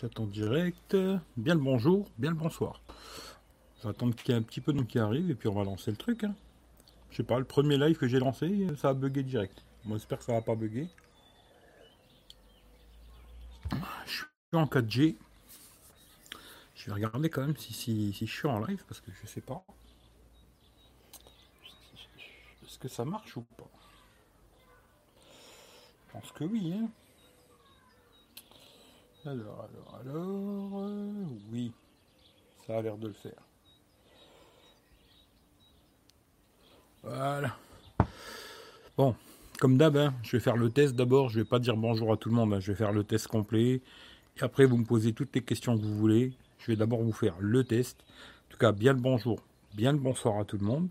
Chat en direct. Bien le bonjour, bien le bonsoir. On va attendre qu'il y ait un petit peu de qui arrive et puis on va lancer le truc. Hein. Je sais pas, le premier live que j'ai lancé, ça a bugué direct. Moi j'espère que ça va pas bugger. Je suis en 4G. Je vais regarder quand même si, si, si je suis en live parce que je sais pas. Est-ce que ça marche ou pas? Je pense que oui. Hein. Alors, alors, alors. Euh, oui, ça a l'air de le faire. Voilà. Bon, comme d'hab, hein, je vais faire le test d'abord. Je vais pas dire bonjour à tout le monde. Hein. je vais faire le test complet. Et après, vous me posez toutes les questions que vous voulez. Je vais d'abord vous faire le test. En tout cas, bien le bonjour, bien le bonsoir à tout le monde.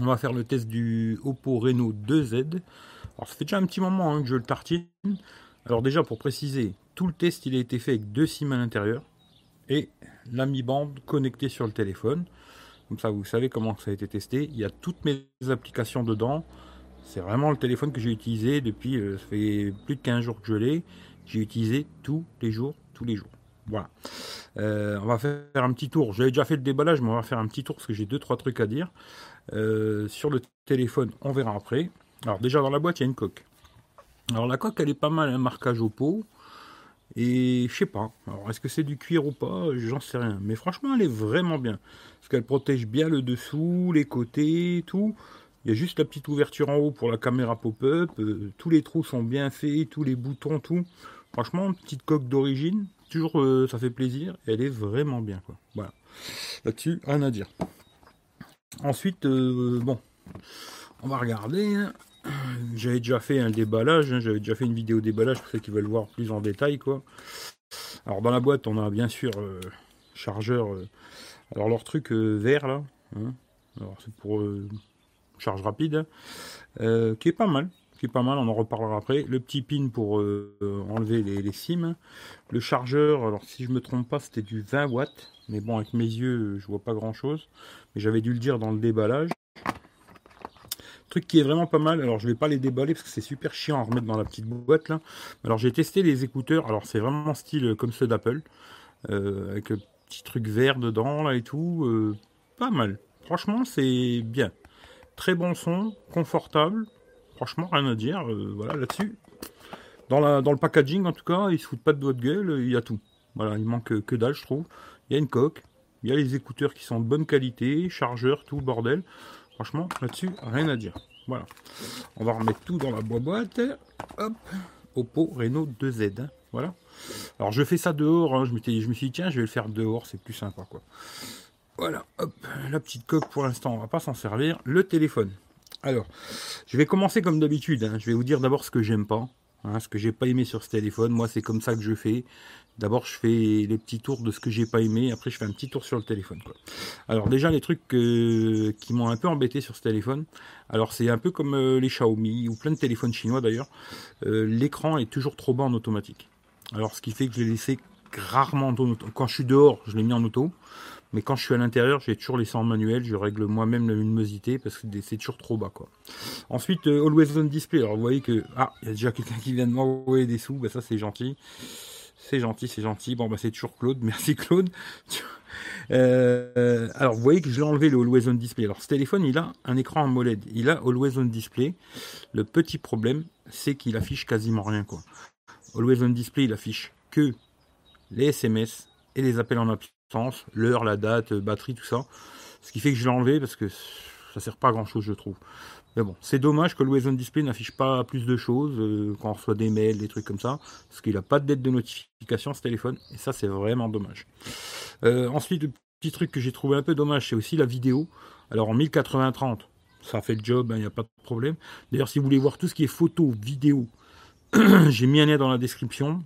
On va faire le test du Oppo Reno 2Z. Alors, ça fait déjà un petit moment hein, que je le tartine. Alors déjà, pour préciser, tout le test il a été fait avec deux SIM à l'intérieur et la Mi Band connectée sur le téléphone. Comme ça, vous savez comment ça a été testé. Il y a toutes mes applications dedans. C'est vraiment le téléphone que j'ai utilisé depuis, euh, plus de 15 jours que je l'ai. J'ai utilisé tous les jours, tous les jours. Voilà. Euh, on va faire un petit tour. J'avais déjà fait le déballage, mais on va faire un petit tour parce que j'ai deux trois trucs à dire. Euh, sur le téléphone, on verra après. Alors déjà dans la boîte, il y a une coque. Alors la coque, elle est pas mal, un marquage au pot. Et je sais pas. Alors est-ce que c'est du cuir ou pas? J'en sais rien. Mais franchement, elle est vraiment bien. Parce qu'elle protège bien le dessous, les côtés, tout. Il y a juste la petite ouverture en haut pour la caméra pop-up. Euh, tous les trous sont bien faits, tous les boutons, tout. Franchement, petite coque d'origine. Toujours, euh, ça fait plaisir. elle est vraiment bien, quoi. Voilà. Là-dessus, rien à dire. Ensuite, euh, bon, on va regarder. Hein. J'avais déjà fait un déballage, hein, j'avais déjà fait une vidéo déballage pour ceux qui veulent voir plus en détail quoi. Alors dans la boîte on a bien sûr euh, chargeur, euh, alors leur truc euh, vert là, hein. alors c'est pour charge rapide, qui est pas mal, qui est pas mal, on en reparlera après. Le petit pin pour enlever les, les le chargeur, alors si je me trompe pas c'était du 20 watts, mais bon avec mes yeux je vois pas grand chose, mais j'avais dû le dire dans le déballage. Qui est vraiment pas mal, alors je vais pas les déballer parce que c'est super chiant à remettre dans la petite boîte là. Alors j'ai testé les écouteurs, alors c'est vraiment style euh, comme ceux d'Apple, euh, avec un petit truc vert dedans là et tout, euh, pas mal. Franchement c'est bien. Très bon son, confortable, franchement rien à dire, voilà là-dessus. Dans, la, dans le packaging en tout cas, ils se foutent pas de doigt de gueule, il y a tout. Voilà, il manque que dalle je trouve. Il y a une coque, il y a les écouteurs qui sont de bonne qualité, chargeur, tout bordel. Franchement, là-dessus, rien à dire. Voilà. On va remettre tout dans la boîte. Hop. Oppo Reno 2Z. Hein. Voilà. Alors je fais ça dehors. Hein. Je, me suis dit, tiens, je vais le faire dehors. C'est plus sympa, quoi. Voilà. Hop. La petite coque, pour l'instant, on va pas s'en servir. Le téléphone. Alors, je vais commencer comme d'habitude. Hein. Je vais vous dire d'abord ce que j'aime pas. Ce que j'ai pas aimé sur ce téléphone, moi c'est comme ça que je fais. D'abord je fais les petits tours de ce que j'ai pas aimé, après je fais un petit tour sur le téléphone. Alors déjà les trucs qui m'ont un peu embêté sur ce téléphone, alors c'est un peu comme euh, les Xiaomi ou plein de téléphones chinois d'ailleurs, euh, l'écran est toujours trop bas en automatique. Alors ce qui fait que je l'ai laissé rarement en auto. Quand je suis dehors, je l'ai mis en auto. Mais quand je suis à l'intérieur, j'ai toujours laissé en manuel. Je règle moi-même la luminosité parce que c'est toujours trop bas. Ensuite, euh, Always On Display. Alors vous voyez que... Ah, il y a déjà quelqu'un qui vient de m'envoyer des sous. Bah, ça c'est gentil. C'est gentil, c'est gentil. Bon, bah c'est toujours Claude. Merci Claude. Euh, alors vous voyez que je l'ai enlevé le Always On Display. Alors ce téléphone, il a un écran AMOLED. Il a Always On Display. Le petit problème, c'est qu'il affiche quasiment rien. quoi. Always On Display, il affiche que les SMS et les appels en absence l'heure, la date, euh, batterie, tout ça. Ce qui fait que je l'ai enlevé parce que ça sert pas à grand chose, je trouve. Mais bon, c'est dommage que le On Display n'affiche pas plus de choses euh, quand on reçoit des mails, des trucs comme ça, parce qu'il n'a pas de date de notification ce téléphone, et ça c'est vraiment dommage. Euh, ensuite, le petit truc que j'ai trouvé un peu dommage, c'est aussi la vidéo. Alors en 1080-30, ça fait le job, il hein, n'y a pas de problème. D'ailleurs, si vous voulez voir tout ce qui est photo, vidéo, j'ai mis un lien dans la description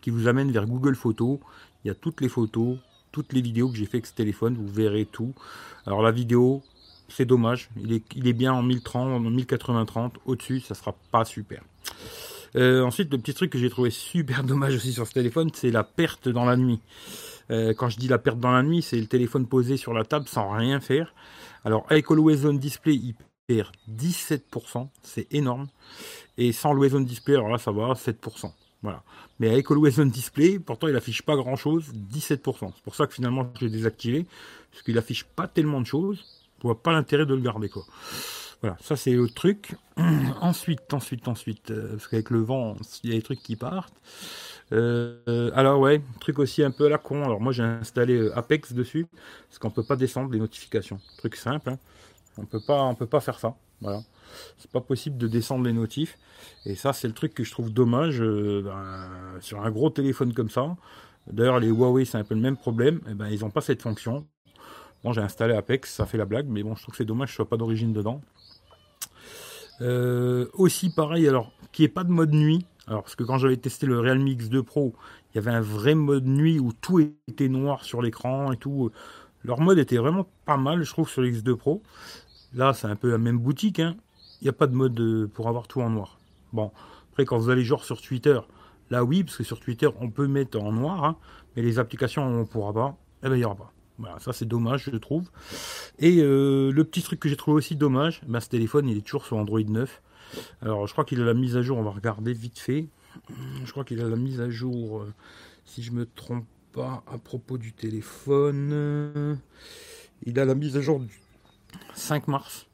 qui vous amène vers Google Photos. Il y a toutes les photos, toutes les vidéos que j'ai fait avec ce téléphone, vous verrez tout. Alors la vidéo, c'est dommage, il est, bien en 1030, en 1080-30, au-dessus, ça sera pas super. Euh, ensuite, le petit truc que j'ai trouvé super dommage aussi sur ce téléphone, c'est la perte dans la nuit. Euh, quand je dis la perte dans la nuit, c'est le téléphone posé sur la table sans rien faire. Alors avec Always On Display, il perd 17%, c'est énorme. Et sans Always On Display, alors là ça va, 7%. Voilà. Mais avec Always On Display, pourtant il affiche pas grand chose, 17%. C'est pour ça que finalement je l'ai désactivé, parce qu'il affiche pas tellement de choses. Je vois pas l'intérêt de le garder quoi. Voilà, ça c'est le truc. ensuite, ensuite, ensuite, euh, parce qu'avec le vent, il y a des trucs qui partent. Euh, alors ouais, truc aussi un peu à la con. Alors moi j'ai installé euh, Apex dessus, parce qu'on peut pas descendre les notifications. Truc simple, hein. on peut pas, on peut pas faire ça. Voilà, c'est pas possible de descendre les notifs. Et ça c'est le truc que je trouve dommage ben, sur un gros téléphone comme ça. D'ailleurs les Huawei c'est un peu le même problème. Et eh ben ils ont pas cette fonction. Bon j'ai installé Apex, ça fait la blague, mais bon je trouve que c'est dommage que je sois pas d'origine dedans. Euh, aussi pareil, alors, qui est pas de mode nuit. Alors, parce que quand j'avais testé le Realme X2 Pro, il y avait un vrai mode nuit où tout était noir sur l'écran et tout. Leur mode était vraiment pas mal, je trouve, sur lx 2 Pro. Là, c'est un peu la même boutique. Hein. Il n'y a pas de mode euh, pour avoir tout en noir. Bon, après, quand vous allez genre sur Twitter, là oui, parce que sur Twitter, on peut mettre en noir, hein, mais les applications, on ne pourra pas. Eh bien, il n'y aura pas. Voilà, ça c'est dommage, je trouve. Et euh, le petit truc que j'ai trouvé aussi dommage, ben, ce téléphone il est toujours sur Android 9. Alors je crois qu'il a la mise à jour, on va regarder vite fait. Je crois qu'il a la mise à jour, euh, si je me trompe pas, à propos du téléphone. il a la mise à jour du 5 mars.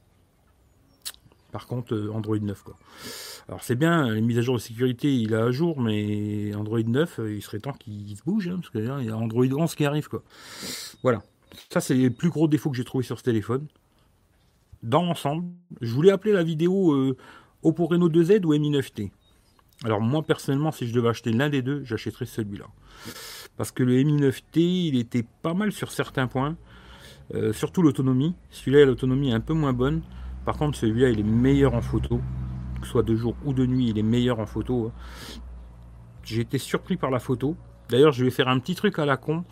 Par contre, euh, Android 9 quoi. Alors c'est bien, les mises à jour de sécurité, il est à jour, mais Android 9, euh, il serait temps qu'il se bouge, hein, parce qu'il y a Android 11 qui arrive, quoi. Voilà. Ça, c'est les plus gros défauts que j'ai trouvé sur ce téléphone. Dans l'ensemble, je voulais appeler la vidéo euh, Oppo Reno 2Z ou Mi 9T. Alors moi, personnellement, si je devais acheter l'un des deux, j'achèterais celui-là. Parce que le Mi 9T, il était pas mal sur certains points. Surtout l'autonomie. Celui-là, l'autonomie est un peu moins bonne. Par contre, celui-là, il est meilleur en photo que ce soit de jour ou de nuit, il est meilleur en photo. Hein. J'ai été surpris par la photo. D'ailleurs, je vais faire un petit truc à la con.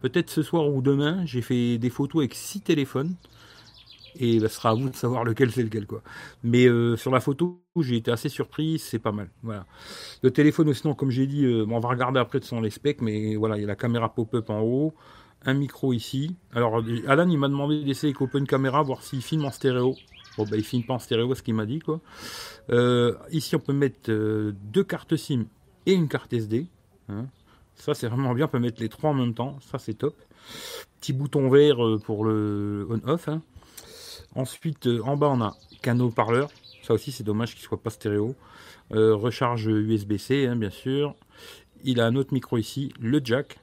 Peut-être ce soir ou demain, j'ai fait des photos avec six téléphones. Et bah, ce sera à vous de savoir lequel c'est lequel. Mais euh, sur la photo, j'ai été assez surpris, c'est pas mal. Le téléphone, sinon, comme j'ai dit, euh, on va regarder après de son les specs, mais voilà, il y a la caméra pop-up en haut, un micro ici. Alors, Alan, il m'a demandé d'essayer avec Open Camera, voir s'il filme en stéréo. Bah, il filme pas en stéréo, ce qu'il m'a dit, quoi. Euh, ici, on peut mettre euh, deux cartes SIM et une carte SD. Hein. Ça, c'est vraiment bien. On peut mettre les trois en même temps. Ça, c'est top. Petit bouton vert euh, pour le on-off. Hein. Ensuite, en bas, on a canot parleur. Ça aussi, c'est dommage qu'il soit pas stéréo. recharge USB-C, hein, bien sûr. Il a un autre micro ici, le jack.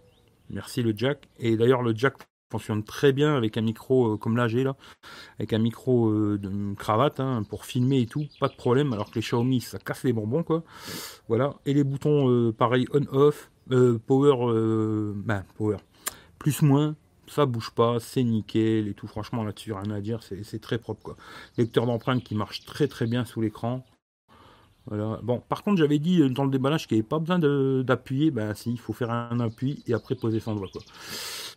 Merci le jack. Et d'ailleurs, le jack fonctionne très bien avec un micro euh, comme là j'ai là, avec un micro euh, de cravate hein, pour filmer et tout, pas de problème. Alors que les Xiaomi ça casse les bonbons quoi. Voilà. Et les boutons euh, pareil on off, power, ben, power, plus moins. Ça bouge pas, c'est nickel et tout. Franchement là-dessus rien à dire, c'est très propre quoi. Lecteur d'empreinte qui marche très très bien sous l'écran. Bon, par contre, j'avais dit dans le déballage qu'il n'y avait pas besoin d'appuyer. Ben, si, il faut faire un appui et après poser son doigt.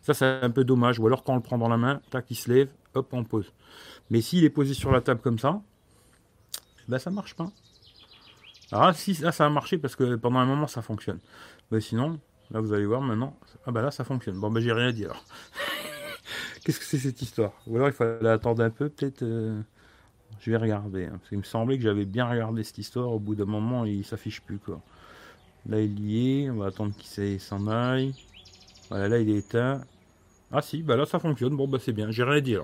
Ça, c'est un peu dommage. Ou alors, quand on le prend dans la main, tac, il se lève, hop, on pose. Mais s'il est posé sur la table comme ça, ben, ça marche pas. Alors si, là, ça a marché parce que pendant un moment, ça fonctionne. Mais sinon, là, vous allez voir maintenant. Ah, ben là, ça fonctionne. Bon, ben, j'ai rien à dire. Qu'est-ce que c'est cette histoire? Ou alors, il fallait attendre un peu, peut-être. Euh, je vais regarder. Hein, parce qu'il me semblait que j'avais bien regardé cette histoire. Au bout d'un moment, il s'affiche plus, quoi. Là, il y est. On va attendre qu'il s'en aille. Voilà, là, il est éteint. Ah si, bah là ça fonctionne. Bon bah c'est bien. J'ai rien dit.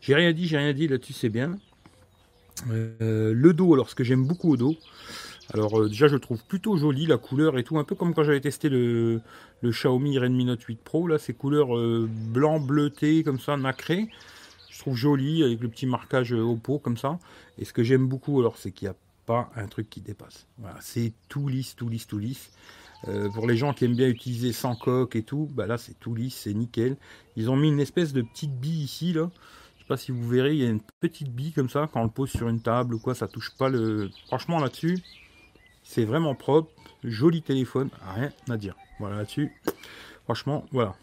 J'ai rien dit, j'ai rien dit là-dessus, c'est bien. Euh, le dos, alors ce que j'aime beaucoup au dos. Alors euh, déjà je trouve plutôt joli la couleur et tout, un peu comme quand j'avais testé le, Xiaomi Redmi Note 8 Pro, là ces couleurs euh, blanc bleuté comme ça, nacré. Joli avec le petit marquage Oppo comme ça. Et ce que j'aime beaucoup alors c'est qu'il n'y a pas un truc qui dépasse. Voilà, c'est tout lisse, tout lisse, tout lisse. Euh, pour les gens qui aiment bien utiliser sans coque et tout, bah là c'est tout lisse, c'est nickel. Ils ont mis une espèce de petite bille ici là. Je sais pas si vous verrez, il y a une petite bille comme ça quand on le pose sur une table ou quoi, ça touche pas le. Franchement là-dessus, c'est vraiment propre, joli téléphone, rien à dire. Voilà là-dessus. Franchement, voilà.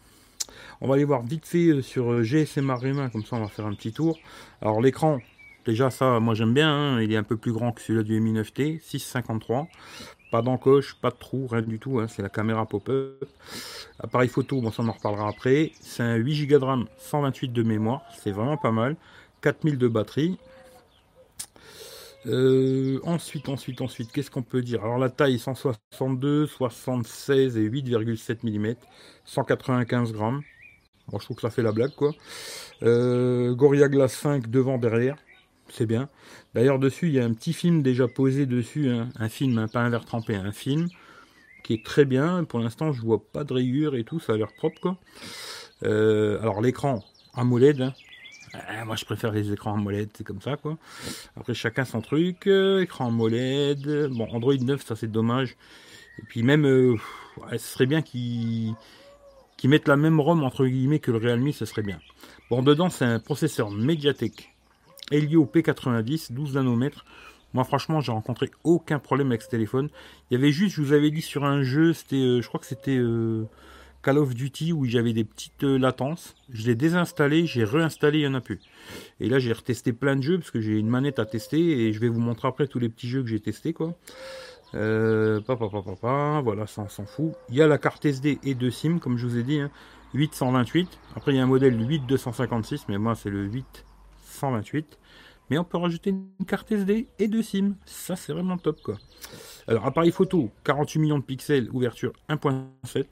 On va aller voir vite fait euh, sur euh, GSM Arena, comme ça on va faire un petit tour. Alors l'écran, déjà ça, moi j'aime bien, hein. il est un peu plus grand que celui-là du Mi 9T, 653. Pas d'encoche, pas de trou, rien du tout. Hein, c'est la caméra pop-up. Appareil photo, bon ça on en reparlera après. C'est un 8 Go de RAM, 128 de mémoire. C'est vraiment pas mal. 4000 de batterie. Euh, ensuite, ensuite, ensuite, qu'est-ce qu'on peut dire? Alors la taille 162, 76 et 8,7 mm, 195 grammes. Je trouve que ça fait la blague, quoi. Euh, Gorilla Glass 5 devant, derrière. C'est bien. D'ailleurs, dessus, il y a un petit film déjà posé dessus. Hein. Un film, hein, pas un verre trempé, un film qui est très bien. Pour l'instant, je vois pas de rayures et tout. Ça a l'air propre, quoi. Euh, alors, l'écran AMOLED. Hein. Euh, moi, je préfère les écrans AMOLED, c'est comme ça, quoi. Après, chacun son truc. écran AMOLED. Bon, Android 9, ça, c'est dommage. Et puis, même, ce serait bien qu'ils qui mettent la même ROM entre guillemets que le Realme, ce serait bien. Bon, dedans, c'est un processeur Mediatek Helio P90, 12 nanomètres. Moi, franchement, j'ai rencontré aucun problème avec ce téléphone. Il y avait juste, je vous avais dit sur un jeu, c'était, euh, je crois que c'était euh, Call of Duty où j'avais des petites euh, latences. Je l'ai désinstallé, j'ai réinstallé, il n'y en a plus. Et là, j'ai retesté plein de jeux parce que j'ai une manette à tester et je vais vous montrer après tous les petits jeux que j'ai testés, quoi. Euh, voilà, ça on s'en fout. Il y a la carte SD et deux SIM, comme je vous ai dit, 828. Hein. Après, il y a un modèle 8256, mais moi c'est le 828. Mais on peut rajouter une carte SD et deux SIM. Ça, c'est vraiment top, quoi. Alors, appareil photo, 48 millions de pixels, ouverture 1.7.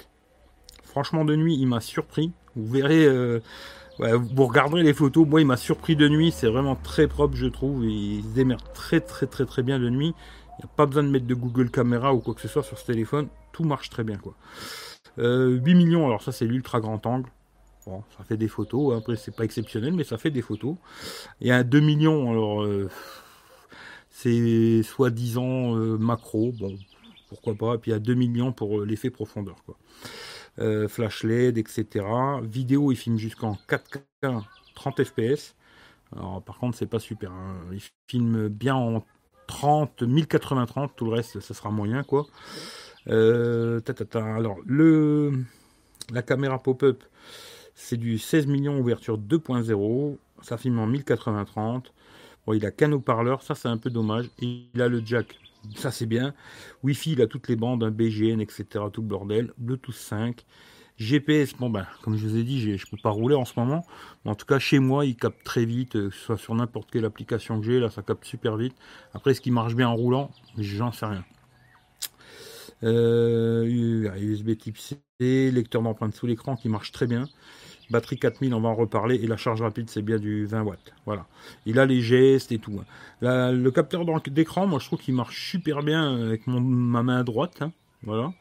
Franchement, de nuit, il m'a surpris. Vous verrez, euh, vous regarderez les photos. Moi, il m'a surpris de nuit. C'est vraiment très propre, je trouve. il se démerde très, très, très, très bien de nuit. Il n'y a pas besoin de mettre de Google Caméra ou quoi que ce soit sur ce téléphone. Tout marche très bien. quoi. 8 euh, millions, alors ça c'est l'ultra grand angle. Bon, ça fait des photos. Hein. Après, c'est pas exceptionnel, mais ça fait des photos. Il y a 2 millions, alors euh, c'est soi-disant macro. Bon, pourquoi pas. Et puis il y a 2 millions pour l'effet profondeur. Quoi. Flash LED, etc. Vidéo, il filme jusqu'en 4K 30 fps. Alors, par contre, c'est pas super. Hein. Il filme bien en 30, 1080-30, tout le reste, ça sera moyen, quoi. Euh, alors, le, la caméra pop-up, c'est du 16 millions ouverture 2.0. Ça filme en 1080-30. Bon, il a qu'un haut-parleur, ça c'est un peu dommage. il a le jack, ça c'est bien. Wi-Fi, il a toutes les bandes, un BGN, etc. Tout le bordel. Bluetooth 5. GPS, bon ben, comme je vous ai dit, je ne peux pas rouler en ce moment. En tout cas, chez moi, il capte très vite, euh, que ce soit sur n'importe quelle application que j'ai, là, ça capte super vite. Après, est-ce qu'il marche bien en roulant J'en sais rien. USB euh, type C, lecteur d'empreintes sous l'écran qui marche très bien. Batterie 4000, on va en reparler. Et la charge rapide, c'est bien du 20 watts. Voilà. Il a les gestes et tout. Hein. le capteur d'écran, moi, je trouve qu'il marche super bien avec ma main droite. Hein. Voilà.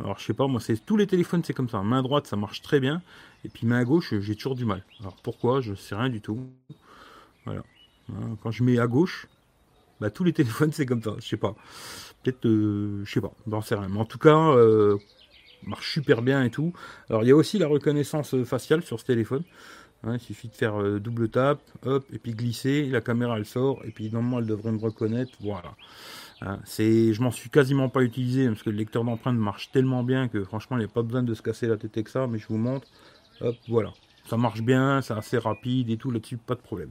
Alors je sais pas, moi c'est tous les téléphones c'est comme ça. Main droite ça marche très bien, et puis main gauche j'ai toujours du mal. Alors pourquoi? Je sais rien du tout. Voilà. Hein, quand je mets à gauche, bah, tous les téléphones c'est comme ça. Je sais pas. Peut-être, euh, je sais pas. J'en sais rien. Mais en tout cas, euh, marche super bien et tout. Alors il y a aussi la reconnaissance faciale sur ce téléphone. Hein, il suffit de faire euh, double tap, hop, et puis glisser, la caméra elle sort, et puis normalement elle devrait me reconnaître, voilà. Hein, c'est, je m'en suis quasiment pas utilisé parce que le lecteur d'empreintes marche tellement bien que franchement il n'y a pas besoin de se casser la tête avec ça, mais je vous montre. Hop, voilà. Ça marche bien, c'est assez rapide et tout là-dessus, pas de problème.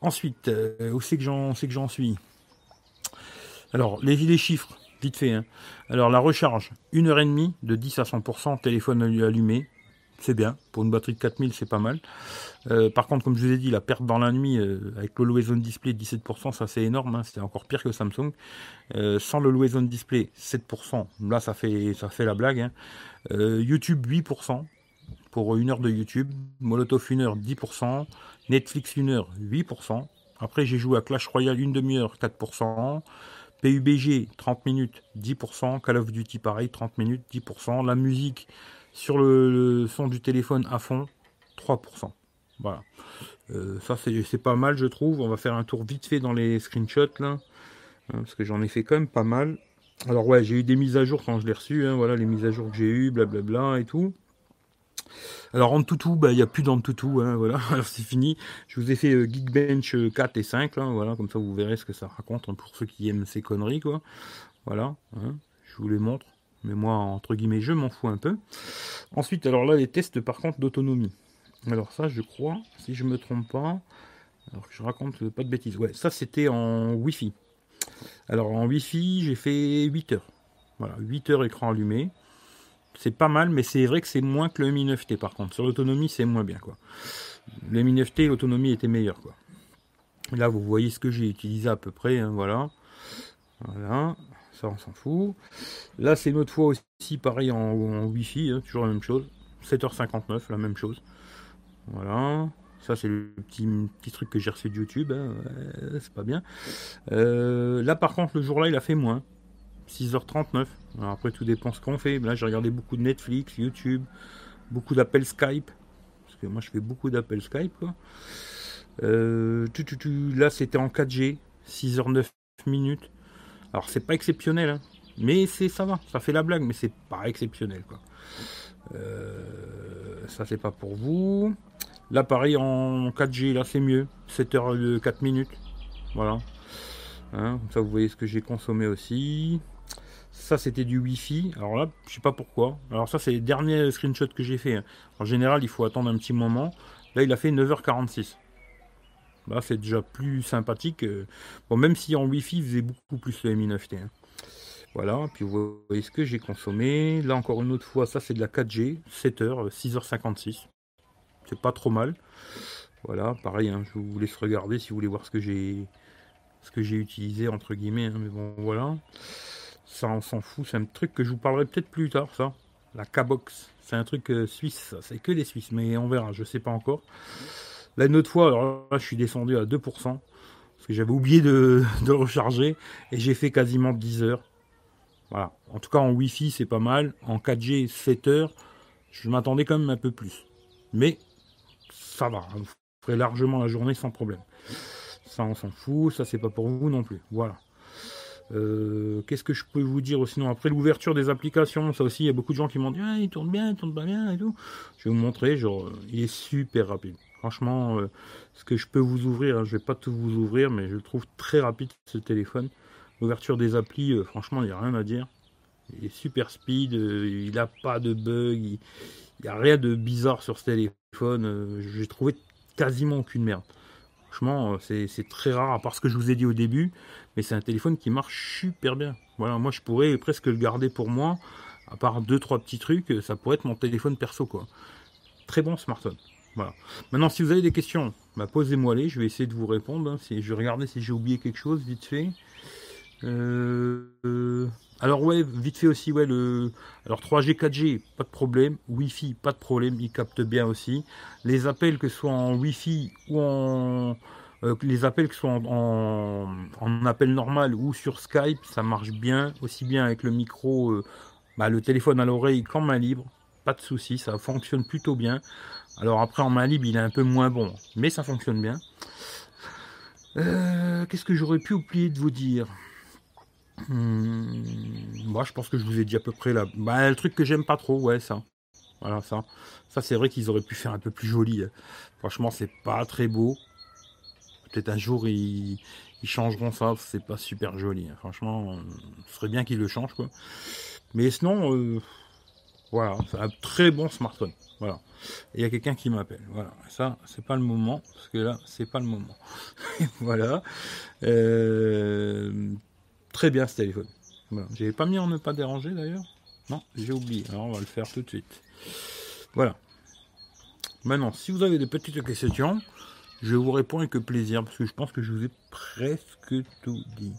Ensuite, euh, où c'est que j'en, que j'en suis? Alors, les, les chiffres, vite fait. Hein. Alors, la recharge, 1h30 de 10 à 100%, téléphone allumé, c'est bien. Pour une batterie de 4000, c'est pas mal. Euh, par contre, comme je vous ai dit, la perte dans la nuit euh, avec le Low Zone Display 17%, ça c'est énorme. Hein. c'est encore pire que Samsung. Euh, sans le Low Zone Display 7%, là ça fait, ça fait la blague. Hein. YouTube 8% pour une heure de YouTube. Molotov une heure 10%. Netflix une heure 8%. Après j'ai joué à Clash Royale une demi-heure 4%. PUBG 30 minutes 10%. Call of Duty pareil 30 minutes 10%. La musique sur le, son du téléphone à fond, 3%. Voilà. Euh, ça, c'est pas mal, je trouve. On va faire un tour vite fait dans les screenshots, là. Hein, parce que j'en ai fait quand même pas mal. Alors, ouais, j'ai eu des mises à jour quand je l'ai reçu. Hein, voilà, les mises à jour que j'ai eues, blablabla et tout. Alors, en toutou, bah, il n'y a plus d'Antutu, hein, voilà. C'est fini. Je vous ai fait euh, Geekbench 4 euh, et 5, là, voilà. Comme ça, vous verrez ce que ça raconte hein, pour ceux qui aiment ces conneries. Voilà. je vous les montre. Mais moi, entre guillemets, je m'en fous un peu. Ensuite, alors là, les tests par contre d'autonomie. Alors ça, je crois, si je me trompe pas, alors que je raconte pas de bêtises. Ouais, ça c'était en Wi-Fi. Alors en Wi-Fi, j'ai fait 8 heures. Voilà, 8 heures écran allumé. C'est pas mal, mais c'est vrai que c'est moins que le Mi 9T par contre. Sur l'autonomie, c'est moins bien quoi. Le Mi 9T, l'autonomie était meilleure quoi. Là, vous voyez ce que j'ai utilisé à peu près, hein, voilà. Voilà, ça on s'en fout. Là, c'est une autre fois aussi pareil en, Wi-Fi, hein, toujours la même chose. 7h59, la même chose. Voilà. Ça, c'est le petit, petit truc que j'ai reçu de YouTube. Hein, c'est pas bien. Euh, là, par contre, le jour-là, il a fait moins. 6h39. Alors après, tout dépend ce qu'on fait. Là, j'ai regardé beaucoup de Netflix, YouTube, beaucoup d'appels Skype. Parce que moi, je fais beaucoup d'appels Skype. Euh, là, c'était en 4G, 6h09 minutes. Alors, c'est pas exceptionnel, hein. mais c'est ça va, ça fait la blague, mais c'est pas exceptionnel. Euh, ça, c'est pas pour vous. Là, pareil, en 4G, là, c'est mieux. 7h04 minutes. Voilà. Hein, ça, vous voyez ce que j'ai consommé aussi. Ça, c'était du Wi-Fi. Alors là, je sais pas pourquoi. Alors ça, c'est les derniers screenshots que j'ai fait. Hein. En général, il faut attendre un petit moment. Là, il a fait 9h46. Là, c'est déjà plus sympathique. Bon, même si en Wi-Fi, il faisait beaucoup plus le Mi 9T. Hein. Voilà, puis vous voyez ce que j'ai consommé. Là, encore une autre fois, ça, c'est de la 4G. 7h, 6h56. C'est pas trop mal. Voilà, pareil, hein, je vous laisse regarder si vous voulez voir ce que j'ai ce que j'ai utilisé entre guillemets. mais bon, voilà. Ça, on s'en fout. C'est un truc que je vous parlerai peut-être plus tard, ça. La K-Box. C'est un truc euh, suisse, C'est que des Suisses, mais on verra. Je sais pas encore. Là, une autre fois, alors là, je suis descendu à 2%. Parce que j'avais oublié de, de, recharger. Et j'ai fait quasiment 10 heures. Voilà. En tout cas, en Wi-Fi, c'est pas mal. En 4G, 7 heures. Je m'attendais quand même un peu plus. Mais ça va. Vous ferez largement la journée sans problème. Ça, on s'en fout. Ça, c'est pas pour vous non plus. Voilà. Euh, qu'est-ce que je peux vous dire sinon après l'ouverture des applications ça aussi il y a beaucoup de gens qui m'ont dit ah, il tourne bien il tourne pas bien et tout. Je vais vous montrer genre il est super rapide. Franchement euh, ce que je peux vous ouvrir hein, je vais pas tout vous ouvrir mais je trouve très rapide ce téléphone. L'ouverture des applis euh, franchement il n'y a rien à dire. Il est super speed il n'a pas de bug il n'y a rien de bizarre sur ce téléphone j'ai trouvé quasiment aucune merde. Franchement, euh, c'est très rare, à part ce que je vous ai dit au début, mais c'est un téléphone qui marche super bien. Voilà, moi je pourrais presque le garder pour moi, à part deux trois petits trucs, ça pourrait être mon téléphone perso quoi. Très bon smartphone. Voilà. Maintenant, si vous avez des questions, bah, posez-moi les, je vais essayer de vous répondre. Hein. Je vais regarder si j'ai oublié quelque chose vite fait. Euh, alors ouais, vite fait aussi, ouais, alors 3G, 4G, pas de problème. Wi-Fi, pas de problème, il capte bien aussi. Les appels que ce soit en Wi-Fi ou en euh, les appels que ce soit en, en, appel normal ou sur Skype, ça marche bien, aussi bien avec le micro, euh, bah, le téléphone à l'oreille qu'en main libre. Pas de souci, ça fonctionne plutôt bien. Alors après en main libre, il est un peu moins bon, mais ça fonctionne bien. Euh, qu'est-ce que j'aurais pu oublier de vous dire? Hmm, moi, je pense que je vous ai dit à peu près là. Bah, le truc que j'aime pas trop, ouais, ça. Voilà, ça. Ça, c'est vrai qu'ils auraient pu faire un peu plus joli. Hein. Franchement, c'est pas très beau. Peut-être un jour, ils, changeront ça. C'est pas super joli. Hein. Franchement, euh, ce serait bien qu'ils le changent, quoi. Mais sinon, euh, voilà, c'est un très bon smartphone. Voilà. Il y a quelqu'un qui m'appelle. Voilà. Ça, c'est pas le moment. Parce que là, c'est pas le moment. voilà. Euh, Très bien ce téléphone. Voilà. J'avais pas mis en ne pas déranger d'ailleurs. Non, j'ai oublié. Alors on va le faire tout de suite. Voilà. Maintenant, si vous avez des petites questions, je vous réponds avec plaisir parce que je pense que je vous ai presque tout dit.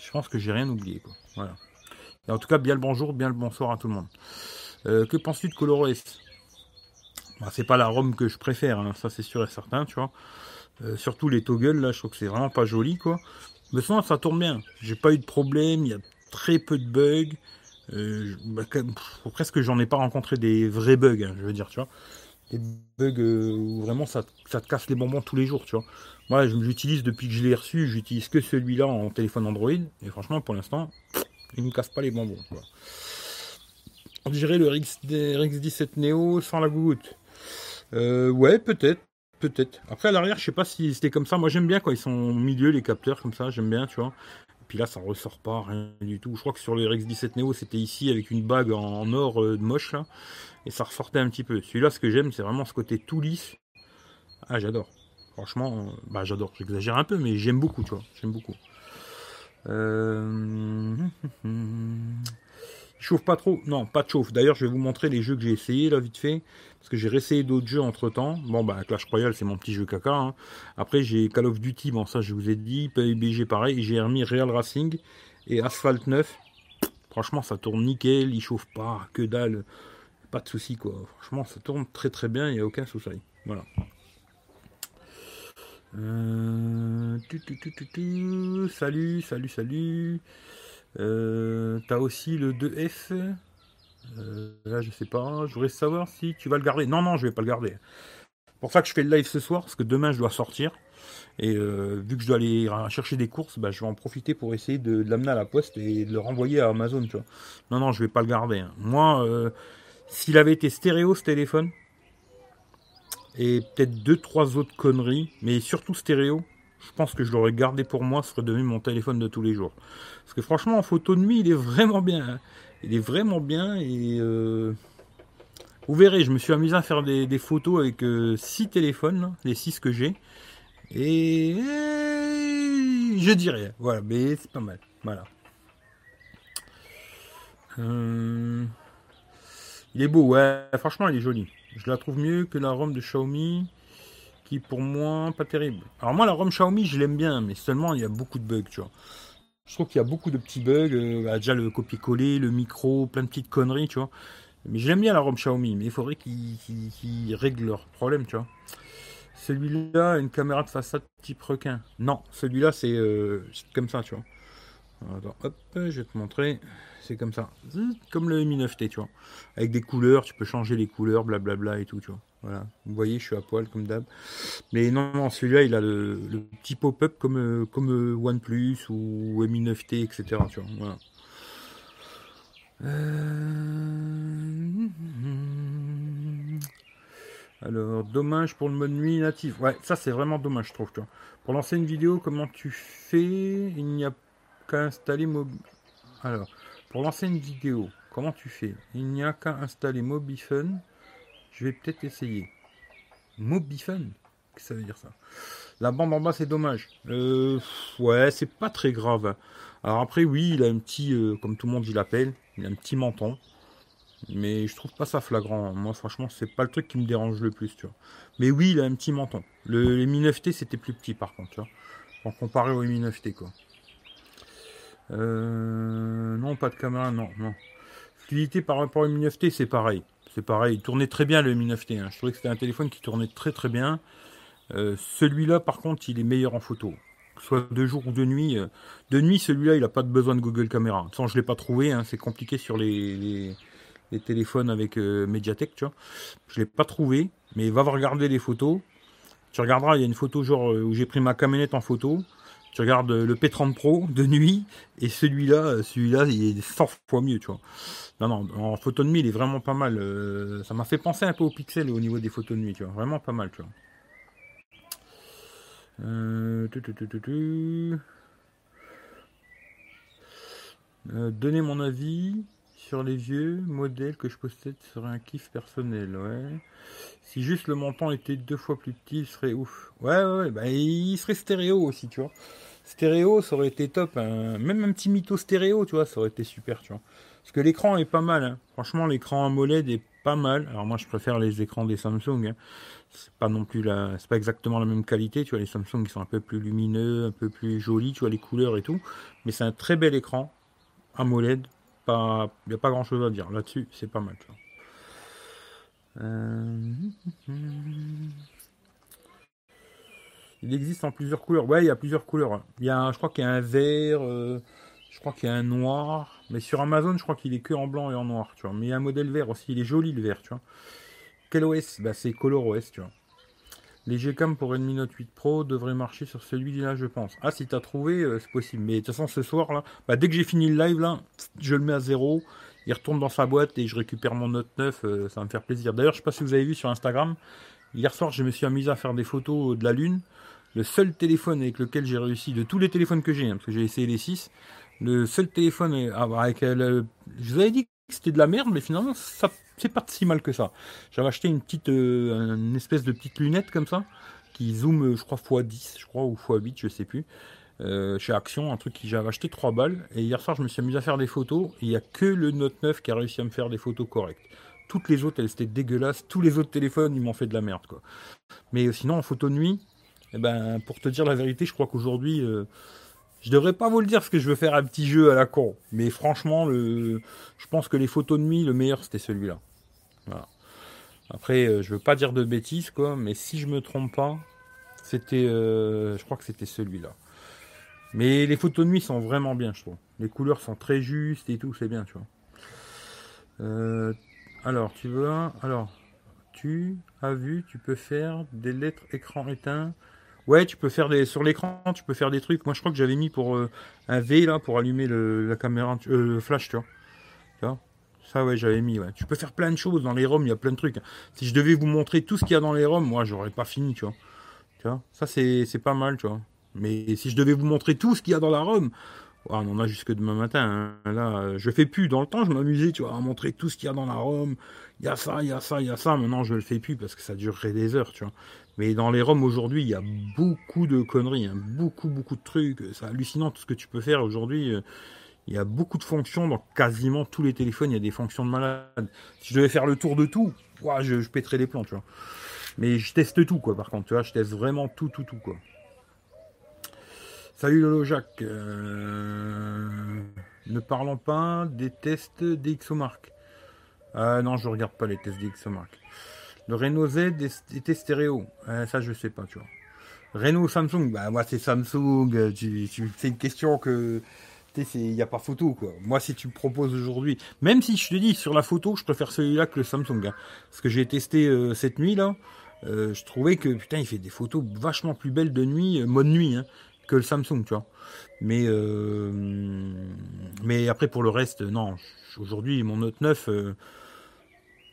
Je pense que j'ai rien oublié. Voilà. en tout cas, bien le bonjour, bien le bonsoir à tout le monde. Euh, que penses-tu de ColorOS bah, C'est pas la ROM que je préfère, hein. ça c'est sûr et certain, tu vois. Euh, surtout les toggles, là, je trouve que c'est vraiment pas joli, quoi. Mais sinon, ça tourne bien. J'ai pas eu de problème, il y a très peu de bugs. Euh, bah, presque j'en ai pas rencontré des vrais bugs, hein, je veux dire, tu vois. Des bugs euh, où vraiment ça, ça, te casse les bonbons tous les jours, tu vois. Moi, j'utilise depuis que je l'ai reçu, j'utilise que celui-là en téléphone Android. Et franchement, pour l'instant, il ne me casse pas les bonbons. On dirait le RX, RX17 Neo sans la goutte. Euh, ouais, peut-être. Peut-être. Après, à l'arrière, je sais pas si c'était comme ça. Moi, j'aime bien quand ils sont au milieu, les capteurs, comme ça. J'aime bien, tu vois. Et puis là, ça ressort pas, rien du tout. Je crois que sur le RX17 Neo, c'était ici avec une bague en, or euh, moche, là. Et ça ressortait un petit peu. Celui-là, ce que j'aime, c'est vraiment ce côté tout lisse. Ah, j'adore. Franchement, euh, bah, j'adore. J'exagère un peu, mais j'aime beaucoup, tu vois. J'aime beaucoup. Euh... Il chauffe pas trop Non, pas de chauffe. D'ailleurs, je vais vous montrer les jeux que j'ai essayé là vite fait. Parce que j'ai réessayé d'autres jeux entre temps. Bon, bah, Clash Royale, c'est mon petit jeu caca. Hein. Après, j'ai Call of Duty, bon, ça je vous ai dit. PUBG, pareil. J'ai remis Real Racing et Asphalt 9. Franchement, ça tourne nickel. Il chauffe pas, que dalle. Pas de soucis, quoi. Franchement, ça tourne très très bien. Il n'y a aucun souci. Voilà. Euh, salut, salut, salut. Euh, T'as aussi le 2F. Euh, là, je sais pas. Je voudrais savoir si tu vas le garder. Non, non, je vais pas le garder. Pour ça que je fais le live ce soir, parce que demain je dois sortir. Et vu que je dois aller chercher des courses, bah, je vais en profiter pour essayer de, l'amener à la poste et de le renvoyer à Amazon. Tu vois. Non, non, je vais pas le garder. Hein. Moi, s'il avait été stéréo ce téléphone, et peut-être deux, trois autres conneries, mais surtout stéréo, je pense que je l'aurais gardé pour moi, ce serait devenu mon téléphone de tous les jours. Parce que franchement, en photo de nuit, il est vraiment bien. Hein. Il est vraiment bien et euh, vous verrez, je me suis amusé à faire des, photos avec euh, six téléphones, les six que j'ai. Et je dirais, voilà, mais c'est pas mal. Voilà. Euh, il est beau, ouais, franchement, il est joli. Je la trouve mieux que la ROM de Xiaomi, qui pour moi, pas terrible. Alors moi, la ROM Xiaomi, je l'aime bien, mais seulement il y a beaucoup de bugs, tu vois. Je trouve qu'il y a beaucoup de petits bugs, euh, bah, déjà le copier-coller, le micro, plein de petites conneries, tu vois. Mais j'aime bien la ROM Xiaomi, mais il faudrait qu'ils règlent leurs problèmes, tu vois. Celui-là, une caméra de façade type requin. Non, celui-là, c'est euh, comme ça, tu vois. Hop, je vais te montrer. C'est comme ça. Comme le Mi 9T, tu vois. Avec des couleurs, tu peux changer les couleurs, blablabla et tout, tu vois. Voilà. Vous voyez, je suis à poil comme d'hab. Mais non, non celui-là, il a le, petit pop-up comme, euh, comme euh, OnePlus ou Mi 9T, etc. Tu vois. Voilà. Euh, alors, dommage pour le mode nuit natif. Ouais, ça c'est vraiment dommage, je trouve. Tu vois. Pour lancer une vidéo, comment tu fais? Il n'y a installer mobile. Alors, pour lancer une vidéo, comment tu fais? Il n'y a qu'à installer Mobifun. Je vais peut-être essayer. Mobifun? Qu'est-ce que ça veut dire ça? La bande en bas, c'est dommage. Euh, ouais, c'est pas très grave. Alors après, oui, il a un petit, euh, comme tout le monde il l'appelle, il a un petit menton. Mais je trouve pas ça flagrant. Moi, franchement, c'est pas le truc qui me dérange le plus, tu vois. Mais oui, il a un petit menton. Le, Mi 9T, c'était plus petit, par contre, tu vois. En comparé au Mi 9T, quoi. Euh, non, pas de caméra, non, non. Fluidité par rapport au Mi 9T, c'est pareil. C'est pareil, il tournait très bien le Mi 9T. Hein. Je trouvais que c'était un téléphone qui tournait très très bien. Euh, celui-là, par contre, il est meilleur en photo. soit de jour ou de nuit. Euh, de nuit, celui-là, il n'a pas de besoin de Google Caméra. Sans, je ne l'ai pas trouvé. Hein. C'est compliqué sur les, téléphones avec Mediatek, tu vois. Je ne l'ai pas trouvé. Mais va regarder les photos. Tu regarderas, il y a une photo genre où j'ai pris ma camionnette en photo. Tu regardes le P30 Pro de nuit et celui-là, celui-là, il est 100 fois mieux, tu vois. Non, non, en photo de nuit, il est vraiment pas mal. Euh, ça m'a fait penser un peu au pixel au niveau des photos de nuit, tu vois. Vraiment pas mal, tu vois. Euh, euh, donner mon avis sur les vieux modèles que je possède serait un kiff personnel, ouais. Si juste le montant était deux fois plus petit, il serait ouf. Ouais, ouais, bah, il serait stéréo aussi, tu vois. Stéréo, ça aurait été top. Hein. Même un petit mytho stéréo, tu vois, ça aurait été super, tu vois. Parce que l'écran est pas mal. Hein. Franchement, l'écran AMOLED est pas mal. Alors moi, je préfère les écrans des Samsung. Hein. C'est pas non plus la, c'est pas exactement la même qualité. Tu vois, les Samsung ils sont un peu plus lumineux, un peu plus jolis. Tu vois les couleurs et tout. Mais c'est un très bel écran AMOLED. Pas, n'y a pas grand chose à dire là-dessus. C'est pas mal. Euh, il existe en plusieurs couleurs. Ouais, il y a plusieurs couleurs. Il y a, je crois qu'il y a un vert, euh, je crois qu'il y a un noir. Mais sur Amazon, je crois qu'il est que en blanc et en noir, tu vois. Mais il y a un modèle vert aussi. Il est joli le vert, tu vois. Quel OS Bah c'est OS tu vois. Les Gcam pour Redmi Note 8 Pro devraient marcher sur celui-là, je pense. Ah, si t'as trouvé, euh, c'est possible. Mais de toute façon, ce soir, là, bah, dès que j'ai fini le live, là, je le mets à zéro il retourne dans sa boîte et je récupère mon Note 9, euh, ça va me faire plaisir. D'ailleurs, je sais pas si vous avez vu sur Instagram, hier soir, je me suis amusé à faire des photos de la Lune. Le seul téléphone avec lequel j'ai réussi, de tous les téléphones que j'ai, hein, parce que j'ai essayé les 6, le seul téléphone avec euh, je vous avais dit que c'était de la merde, mais finalement, ça c'est pas si mal que ça. J'avais acheté une petite, euh, une espèce de petite lunette comme ça, qui zoome, je crois, x10, je crois, ou x8, je sais plus. euh, chez Action, un truc que j'avais acheté 3 balles. Et hier soir, je me suis amusé à faire des photos. Il n'y a que le Note 9 qui a réussi à me faire des photos correctes. Toutes les autres, elles étaient dégueulasses. Tous les autres téléphones, ils m'ont fait de la merde. Quoi. Mais sinon, en photo de nuit, eh ben, pour te dire la vérité, je crois qu'aujourd'hui, euh, je devrais pas vous le dire parce que je veux faire un petit jeu à la con. Mais franchement, le, je pense que les photos de nuit, le meilleur, c'était celui-là. Après, euh, je veux pas dire de bêtises, quoi, mais si je me trompe pas, c'était, euh, je crois que c'était celui-là. Mais les photos de nuit sont vraiment bien, je trouve. Les couleurs sont très justes et tout, c'est bien, tu vois. Euh, alors, tu vois, alors, tu as vu, tu peux faire des lettres écran éteint. Ouais, tu peux faire des sur l'écran, tu peux faire des trucs. Moi, je crois que j'avais mis pour un V là pour allumer la caméra, le flash, tu vois. Ça, ouais, j'avais mis. Ouais. Tu peux faire plein de choses dans les ROM, il y a plein de trucs. Si je devais vous montrer tout ce qu'il y a dans les ROM, moi, j'aurais pas fini, tu vois. Tu vois ça, c'est pas mal, tu vois. Mais si je devais vous montrer tout ce qu'il y a dans la ROM, on en a jusque demain matin. Hein. Là, je fais plus. Dans le temps, je m'amusais, tu vois, à montrer tout ce qu'il y a dans la ROM. Il y a ça, il y a ça, il y a ça. Maintenant, je le fais plus parce que ça durerait des heures, tu vois. Mais dans les ROM aujourd'hui, il y a beaucoup de conneries, hein. beaucoup, beaucoup de trucs. C'est hallucinant tout ce que tu peux faire aujourd'hui. Euh, il y a beaucoup de fonctions dans quasiment tous les téléphones. Il y a des fonctions de malade. Si je devais faire le tour de tout, je, je pèterais les plans, tu vois. Mais je teste tout, quoi, par contre, tu vois. Je teste vraiment tout, tout, tout, quoi. Salut Lolo Jacques. Euh, ne parlons pas des tests d'XOMark. Ah non, je regarde pas les tests d'XOMark. Le Renault Z était stéréo. Euh, ça, je sais pas, tu vois. Renault Samsung, bah moi c'est Samsung. c'est une question que il n'y a pas photo, quoi. Moi, si tu me proposes aujourd'hui, même si je te dis sur la photo, je préfère celui-là que le Samsung. Hein. parce que j'ai testé euh, cette nuit, là. Euh, je trouvais que, putain, il fait des photos vachement plus belles de nuit, euh, mode nuit, hein, que le Samsung, tu vois. Mais, mais après, pour le reste, non. Aujourd'hui, mon Note 9,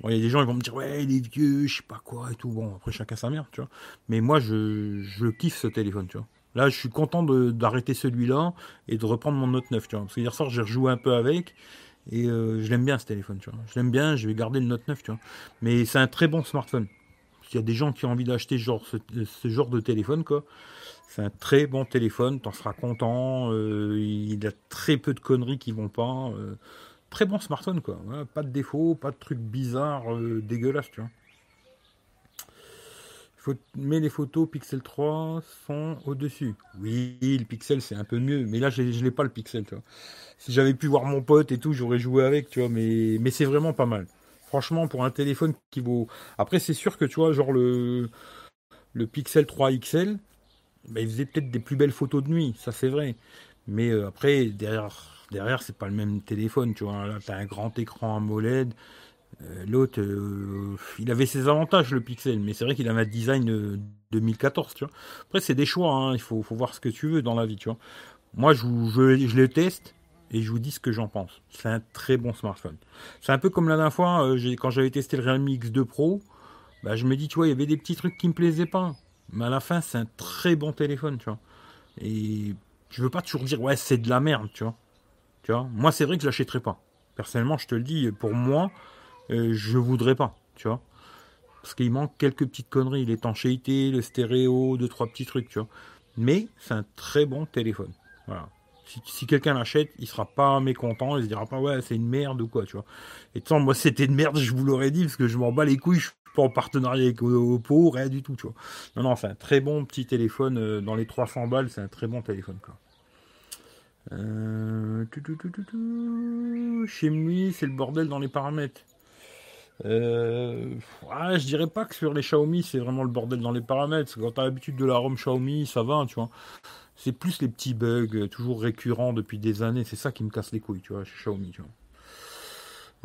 il y a des gens qui vont me dire, ouais, il est vieux, je sais pas quoi et tout. Bon, après, chacun sa merde, tu vois. Mais moi, je, je kiffe ce téléphone, tu vois. Là, je suis content d'arrêter celui-là et de reprendre mon Note 9, tu vois. Parce que hier soir, j'ai rejoué un peu avec et euh, je l'aime bien ce téléphone, tu vois. Je l'aime bien, je vais garder le Note 9, tu vois. Mais c'est un très bon smartphone. Il y a des gens qui ont envie d'acheter ce, genre de téléphone, quoi. C'est un très bon téléphone, t'en seras content. Euh, il a très peu de conneries qui vont pas. Euh, très bon smartphone, quoi. pas de défauts, pas de trucs bizarres, dégueulasses, tu vois mais les photos Pixel 3 sont au-dessus. Oui, le Pixel c'est un peu mieux, mais là je l'ai pas le Pixel, tu vois. Si j'avais pu voir mon pote et tout, j'aurais joué avec, tu vois, mais, mais c'est vraiment pas mal. Franchement, pour un téléphone qui vaut. Après, c'est sûr que tu vois, genre le, le Pixel 3 XL, bah, il faisait peut-être des plus belles photos de nuit, ça c'est vrai. Mais euh, après, derrière, derrière c'est pas le même téléphone, tu vois. Là, tu as un grand écran AMOLED. Euh, l'autre, euh, il avait ses avantages le Pixel, mais c'est vrai qu'il avait un design 2014, tu vois. Après, c'est des choix, hein, il faut, voir ce que tu veux dans la vie, tu vois. Moi, je, le teste et je vous dis ce que j'en pense. C'est un très bon smartphone. C'est un peu comme la dernière fois, euh, quand j'avais testé le Realme X2 Pro, bah, je me dis, tu vois, il y avait des petits trucs qui me plaisaient pas. Mais à la fin, c'est un très bon téléphone, tu vois. Et je veux pas toujours dire, ouais, c'est de la merde, tu vois. Tu moi, c'est vrai que je l'achèterai pas. Personnellement, je te le dis, pour moi, euh, je voudrais pas, tu vois. Parce qu'il manque quelques petites conneries, l'étanchéité, le stéréo, deux, trois petits trucs, tu vois. Mais c'est un très bon téléphone. Voilà. Si, quelqu'un l'achète, il sera pas mécontent, il se dira pas ouais c'est une merde ou quoi, tu vois. Et tant moi c'était une merde, je vous l'aurais dit parce que je m'en bats les couilles, je suis pas en partenariat avec Oppo, rien du tout, tu vois. Non non, c'est un très bon petit téléphone euh, dans les 300 balles, c'est un très bon téléphone quoi. Euh... Chez lui, c'est le bordel dans les paramètres. Euh, je dirais pas que sur les Xiaomi, c'est vraiment le bordel dans les paramètres. Quand tu as l'habitude de la ROM Xiaomi, ça va, tu vois. C'est plus les petits bugs euh, toujours récurrents depuis des années. C'est ça qui me casse les couilles, tu vois, chez Xiaomi, tu.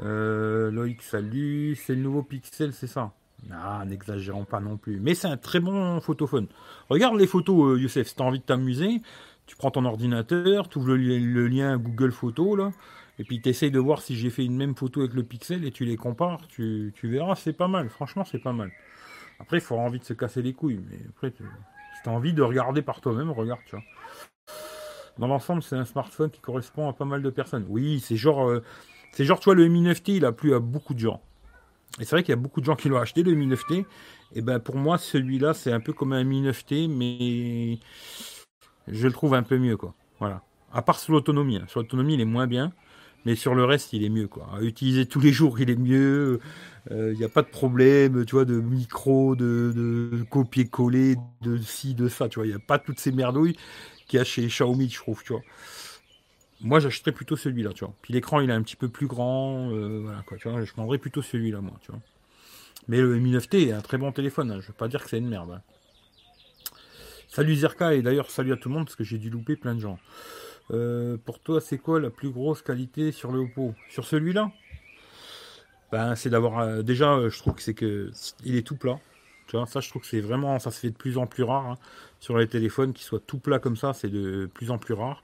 Euh, Loïc, salut. C'est le nouveau Pixel, c'est ça? Ah, n'exagérons pas non plus. Mais c'est un très bon photophone. Regarde les photos, euh, Youssef. Si t'as envie de t'amuser, tu prends ton ordinateur, tu ouvres le, le, lien Google Photos, là. Et puis tu essayes de voir si j'ai fait une même photo avec le pixel et tu les compares, tu, verras, c'est pas mal, franchement c'est pas mal. Après, il faut envie de se casser les couilles, mais après, si tu as envie de regarder par toi-même, regarde, tu vois. Dans l'ensemble, c'est un smartphone qui correspond à pas mal de personnes. Oui, c'est genre, euh, c'est genre, tu vois, le Mi 9T, il a plu à beaucoup de gens. Et c'est vrai qu'il y a beaucoup de gens qui l'ont acheté, le Mi 9T. Et ben pour moi, celui-là, c'est un peu comme un Mi 9T, mais je le trouve un peu mieux, quoi. Voilà. À part sur l'autonomie. Hein. Sur l'autonomie, il est moins bien. Mais sur le reste, il est mieux, quoi. À utiliser tous les jours, il est mieux. Il euh, n'y a pas de problème, tu vois, de micro, de, copier-coller, de ci, de ça, tu vois. Il n'y a pas toutes ces merdouilles qu'il y a chez Xiaomi, je trouve, tu vois. Moi, j'achèterais plutôt celui-là, tu vois. Puis l'écran, il est un petit peu plus grand, euh, voilà, quoi, tu vois. Je prendrais plutôt celui-là, moi, tu vois. Mais le Mi 9T est un très bon téléphone, hein. je ne veux pas dire que c'est une merde. Hein. Salut Zerka, et d'ailleurs, salut à tout le monde, parce que j'ai dû louper plein de gens. Euh, pour toi, c'est quoi la plus grosse qualité sur le Oppo Sur celui-là? Ben, c'est d'avoir euh, déjà euh, je trouve que c'est que il est tout plat. Tu vois ça je trouve que c'est vraiment ça se fait de plus en plus rare hein. sur les téléphones qui soient tout plat comme ça c'est de plus en plus rare.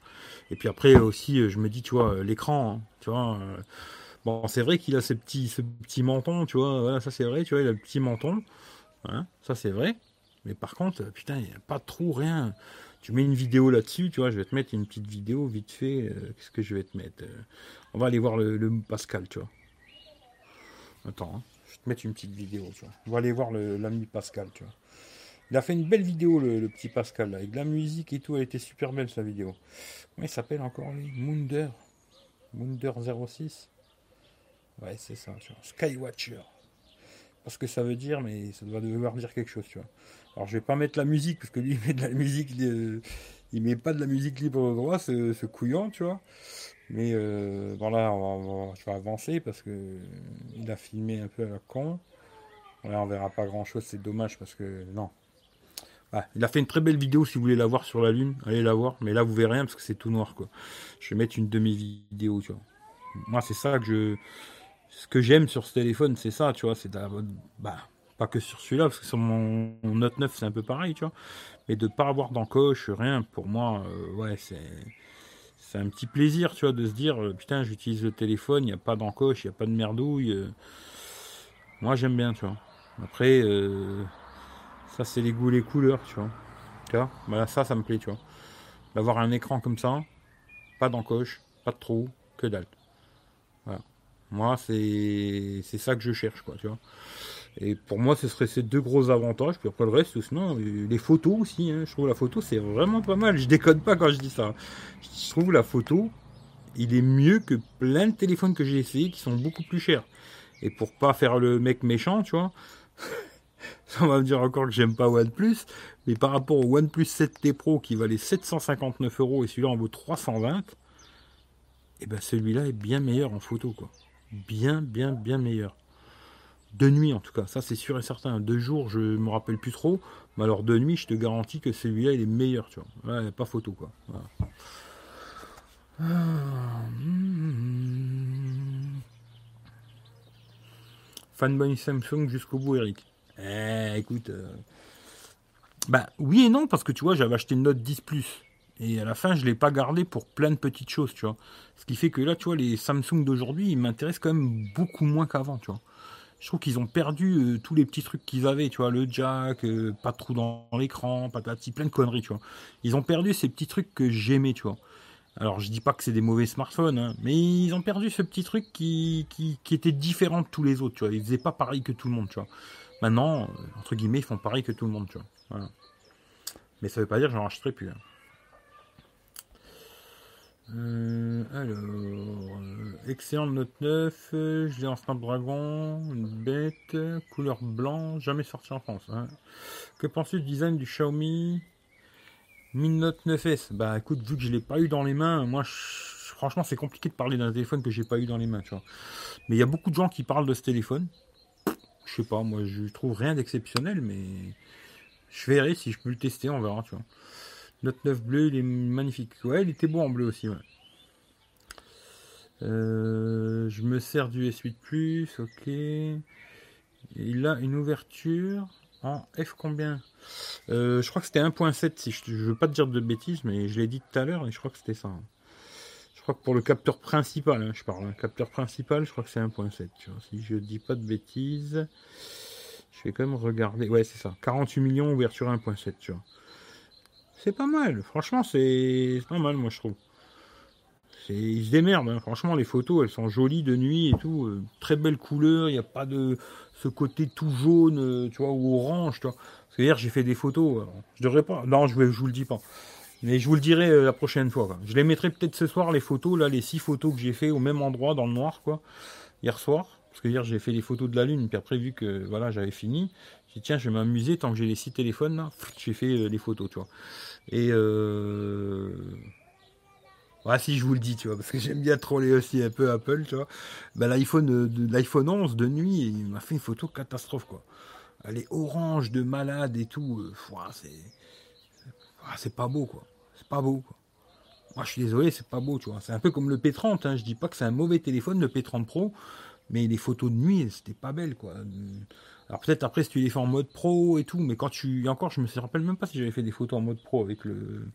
Et puis après aussi je me dis tu vois l'écran hein, tu vois bon c'est vrai qu'il a ce petit ce petit menton tu vois voilà ça c'est vrai tu vois il a le petit menton hein, ça c'est vrai. Mais par contre putain il n'y a pas trop rien tu mets une vidéo là-dessus, tu vois, je vais te mettre une petite vidéo vite fait. Euh, qu'est-ce que je vais te mettre euh, On va aller voir le, Pascal, tu vois. Attends, hein, je vais te mettre une petite vidéo, tu vois. On va aller voir l'ami Pascal, tu vois. Il a fait une belle vidéo, le, petit Pascal, avec de la musique et tout. Elle était super belle, sa vidéo. Comment il s'appelle encore, lui? Munder. Munder 06. Ouais, c'est ça, tu vois. Skywatcher. Parce que ça veut dire, mais ça doit devoir dire quelque chose, tu vois. Alors je vais pas mettre la musique parce que lui il met de la musique, il met pas de la musique libre au droit, ce, couillon, tu vois. Mais euh, voilà, je vais avancer parce que il a filmé un peu à la con. Là, on verra pas grand chose, c'est dommage parce que non. il a fait une très belle vidéo si vous voulez la voir sur la lune, allez la voir. Mais là vous verrez rien parce que c'est tout noir quoi. Je vais mettre une demi-vidéo, tu vois. Moi c'est ça que je, ce que j'aime sur ce téléphone, c'est ça, tu vois, c'est bah pas que sur celui-là, parce que sur mon, Note 9, c'est un peu pareil, tu vois. Mais de pas avoir d'encoche, rien, pour moi, euh, ouais, c'est. C'est un petit plaisir, tu vois, de se dire, euh, putain, j'utilise le téléphone, il n'y a pas d'encoche, il n'y a pas de merdouille. Euh. moi, j'aime bien, tu vois. Après, ça, c'est les goûts, les couleurs, tu vois. Tu voilà, ça, ça me plaît, tu vois. D'avoir un écran comme ça, pas d'encoche, pas de trou, que dalle. Voilà. Moi, c'est ça que je cherche, quoi, tu vois. Et pour moi, ce serait ces deux gros avantages. Puis après le reste, sinon, les photos aussi. Hein. je trouve la photo, c'est vraiment pas mal. Je décode pas quand je dis ça. Je trouve la photo, il est mieux que plein de téléphones que j'ai essayé qui sont beaucoup plus chers. Et pour pas faire le mec méchant, tu vois, on va me dire encore que j'aime pas OnePlus, mais par rapport au OnePlus 7T Pro qui valait 759 euros et celui-là en vaut 320, et eh ben celui-là est bien meilleur en photo, quoi. Bien, bien, bien meilleur. De nuit en tout cas, ça c'est sûr et certain. De jour, je me rappelle plus trop. Mais alors de nuit, je te garantis que celui-là il est meilleur, tu vois. Ouais, pas photo quoi. Fanboy Samsung jusqu'au bout, Eric. Eh, écoute. Euh, bah oui et non, parce que tu vois, j'avais acheté une Note 10 Plus. Et à la fin, je ne l'ai pas gardé pour plein de petites choses, tu vois. Ce qui fait que là, tu vois, les Samsung d'aujourd'hui, ils m'intéressent quand même beaucoup moins qu'avant, tu vois je trouve qu'ils ont perdu euh, tous les petits trucs qu'ils avaient, tu vois, le jack, euh, pas de trou dans l'écran, patati, plein de conneries, tu vois. Ils ont perdu ces petits trucs que j'aimais, tu vois. Alors je dis pas que c'est des mauvais smartphones, hein, mais ils ont perdu ce petit truc qui, qui, était différent de tous les autres, tu vois. Ils faisaient pas pareil que tout le monde, tu vois. Maintenant, euh, entre guillemets, ils font pareil que tout le monde, tu vois. Mais ça veut pas dire que j'en rachèterai plus. Hein. Euh, alors, euh, excellent Note 9, euh, je l'ai en Snapdragon, une bête, couleur blanc, jamais sorti en France. Hein. Que penses-tu du design du Xiaomi? Mi Note 9S Bah écoute, vu que je l'ai pas eu dans les mains, moi franchement c'est compliqué de parler d'un téléphone que j'ai pas eu dans les mains, tu vois. Mais il y a beaucoup de gens qui parlent de ce téléphone. Je sais pas, moi je trouve rien d'exceptionnel, mais je verrai si je peux le tester, on verra, tu vois. Note 9 bleu, il est magnifique. Ouais, il était beau en bleu aussi. Euh, je me sers du S8 ok. Il a une ouverture en F combien? Euh, Je crois que c'était 1.7, si je, ne veux pas te dire de bêtises, mais je l'ai dit tout à l'heure et je crois que c'était ça. Je crois que pour le capteur principal, hein, je parle, hein, capteur principal, je crois que c'est 1.7. Si je dis pas de bêtises, je vais quand même regarder. Ouais, c'est ça. 48 millions, ouverture 1.7, tu vois. C'est pas mal. Franchement, c'est pas mal, moi, je trouve. Ils se démerdent. Hein. Franchement, les photos, elles sont jolies de nuit et tout. Euh, très belle couleur. Il n'y a pas de ce côté tout jaune, euh, tu vois, ou orange, tu vois. Parce que hier, j'ai fait des photos. je devrais pas. Non, je, je vous le dis pas. Mais je vous le dirai euh, la prochaine fois. Je les mettrai peut-être ce soir, les photos, là, les six photos que j'ai fait au même endroit, dans le noir, quoi, hier soir. Parce que hier, j'ai fait les photos de la Lune, puis après, vu que voilà, j'avais fini, tiens, je vais m'amuser tant que j'ai les six téléphones, là, j'ai fait euh, les photos, tu vois. Et euh... Si je vous le dis, tu vois, parce que j'aime bien troller aussi un peu Apple, tu vois. Ben, l'iPhone, euh, l'iPhone 11 de nuit, il m'a fait une photo catastrophe, quoi. Elle est orange de malade et tout. c'est ah, c'est pas beau, quoi. C'est pas beau, quoi. Moi, je suis désolé, c'est pas beau, tu vois. C'est un peu comme le P30, hein. Je dis pas que c'est un mauvais téléphone, le P30 Pro, mais les photos de nuit, c'était pas belle, quoi. Alors peut-être après, si tu les fais en mode pro et tout, mais quand tu... encore, je me rappelle même pas si j'avais fait des photos en mode pro avec le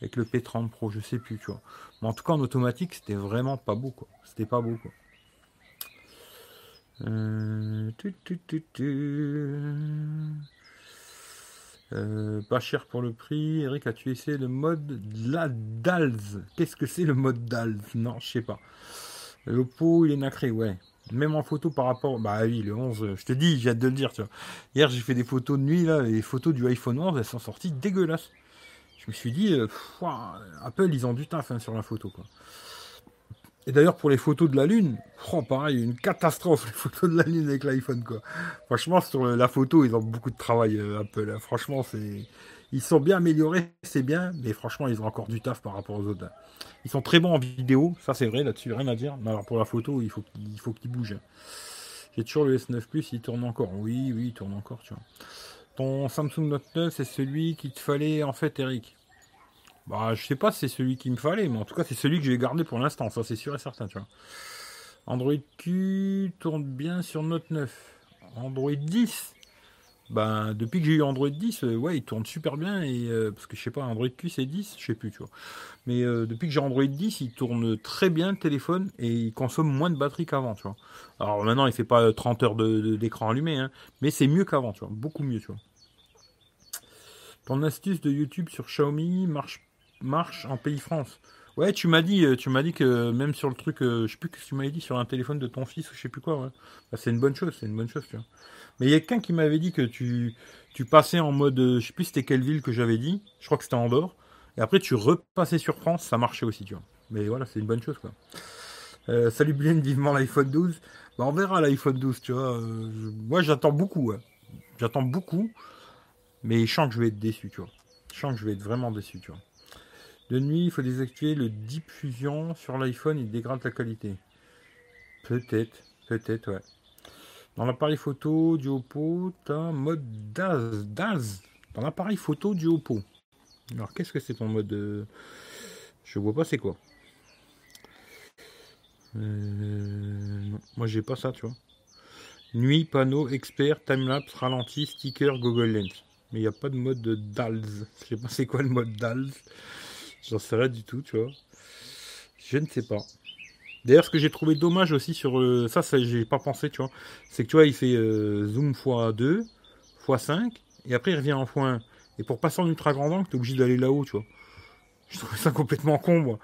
avec le P30 Pro, je sais plus, tu vois. Mais en tout cas, en automatique, c'était vraiment pas beau, quoi. C'était pas beau, quoi. Euh... Euh, pas cher pour le prix. Eric, as-tu essayé le mode la DALS Qu'est-ce que c'est le mode DALS Non, je sais pas. Le pot, il est nacré, ouais. Même en photo par rapport. Bah oui, le 11, je te dis, j'ai hâte de le dire, tu vois. Hier, j'ai fait des photos de nuit, là. Les photos du iPhone 11, elles sont sorties dégueulasses. Je me suis dit, euh, Apple, ils ont du taf hein, sur la photo, quoi. Et d'ailleurs, pour les photos de la Lune, oh, pareil, une catastrophe, les photos de la Lune avec l'iPhone, quoi. Franchement, sur la photo, ils ont beaucoup de travail, euh, Apple. Hein. Franchement, c'est. Ils sont bien améliorés, c'est bien, mais franchement, ils ont encore du taf par rapport aux autres. Ils sont très bons en vidéo, ça c'est vrai, là-dessus, rien à dire. Mais alors pour la photo, il faut qu'il faut qu'ils bougent. J'ai toujours le S9 Plus, il tourne encore. Oui, oui, il tourne encore, tu vois. Ton Samsung Note 9, c'est celui qu'il te fallait en fait, Eric. Bah, je sais pas si c'est celui qu'il me fallait, mais en tout cas, c'est celui que j'ai gardé pour l'instant, ça c'est sûr et certain, tu vois. Android Q tourne bien sur Note 9. Android 10, ben, depuis que j'ai eu Android 10, euh, ouais, il tourne super bien. Et, euh, parce que je sais pas, Android Q c'est 10, je sais plus, tu vois. Mais euh, depuis que j'ai Android 10, il tourne très bien le téléphone et il consomme moins de batterie qu'avant, tu vois. Alors maintenant, il fait pas 30 heures d'écran allumé, hein, mais c'est mieux qu'avant, tu vois. Beaucoup mieux, tu vois. Ton astuce de YouTube sur Xiaomi marche marche en pays France. Ouais, tu m'as dit, tu m'as dit que même sur le truc, je sais plus que tu m'avais dit sur un téléphone de ton fils ou je sais plus quoi. Ouais. Bah, c'est une bonne chose, c'est une bonne chose, tu vois. Mais il y a quelqu'un qui m'avait dit que tu, tu passais en mode, euh, je sais plus c'était quelle ville que j'avais dit. Je crois que c'était Andorre. Et après tu repassais sur France, ça marchait aussi, tu vois. Mais voilà, c'est une bonne chose, quoi. salut Bien, vivement l'iPhone 12. Bah, on verra l'iPhone 12, tu vois. moi, j'attends beaucoup, J'attends beaucoup. Mais je sens que je vais être déçu, tu vois. Je sens que je vais être vraiment déçu, tu vois. De nuit, il faut désactiver le Deep Fusion sur l'iPhone, il dégrade la qualité. Peut-être, peut-être, ouais. Dans l'appareil photo du Oppo, tu as mode DAS. DAS Dans l'appareil photo du Oppo. Alors, qu'est-ce que c'est ton mode euh, Je vois pas c'est quoi. Euh... moi, j'ai pas ça, tu vois. Nuit, panneau, expert, timelapse, ralenti, sticker, Google Lens. Mais il n'y a pas de mode de DALS. Je sais pas c'est quoi le mode DALS. J'en sais rien du tout, tu vois. Je ne sais pas. D'ailleurs, ce que j'ai trouvé dommage aussi sur euh, ça, ça j'ai pas pensé, tu vois, c'est que tu vois, il fait euh, zoom x2, x5, et après il revient en x1. Et pour passer en ultra grand angle, tu es obligé d'aller là-haut, tu vois. Je trouvais ça complètement con, moi.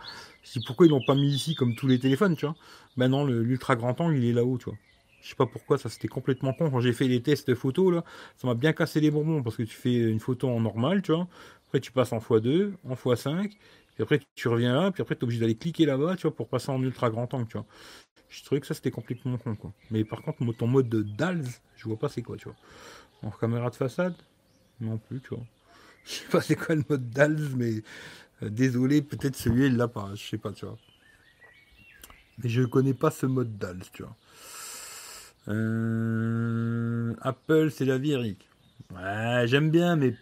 Je dis pourquoi ils l'ont pas mis ici comme tous les téléphones, tu vois. Ben non, l'ultra grand angle, il est là-haut, tu vois. Je sais pas pourquoi, ça c'était complètement con. Quand j'ai fait les tests photos, là, ça m'a bien cassé les bonbons parce que tu fais une photo en normal, tu vois. Après, tu passes en x2, en x5, puis après, tu reviens là, puis après, tu es obligé d'aller cliquer là-bas, tu vois, pour passer en ultra grand angle, tu vois. Je trouvais que ça, c'était complètement con, quoi. Mais par contre, ton mode de DALS, je vois pas c'est quoi, tu vois. En caméra de façade, non plus, tu vois. Je sais pas c'est quoi le mode DALS, mais euh, désolé, peut-être celui-là, il l'a pas, je sais pas, tu vois. Mais je connais pas ce mode DALS, tu vois. Euh, Apple, c'est la vie, Eric. Ouais, j'aime bien, mais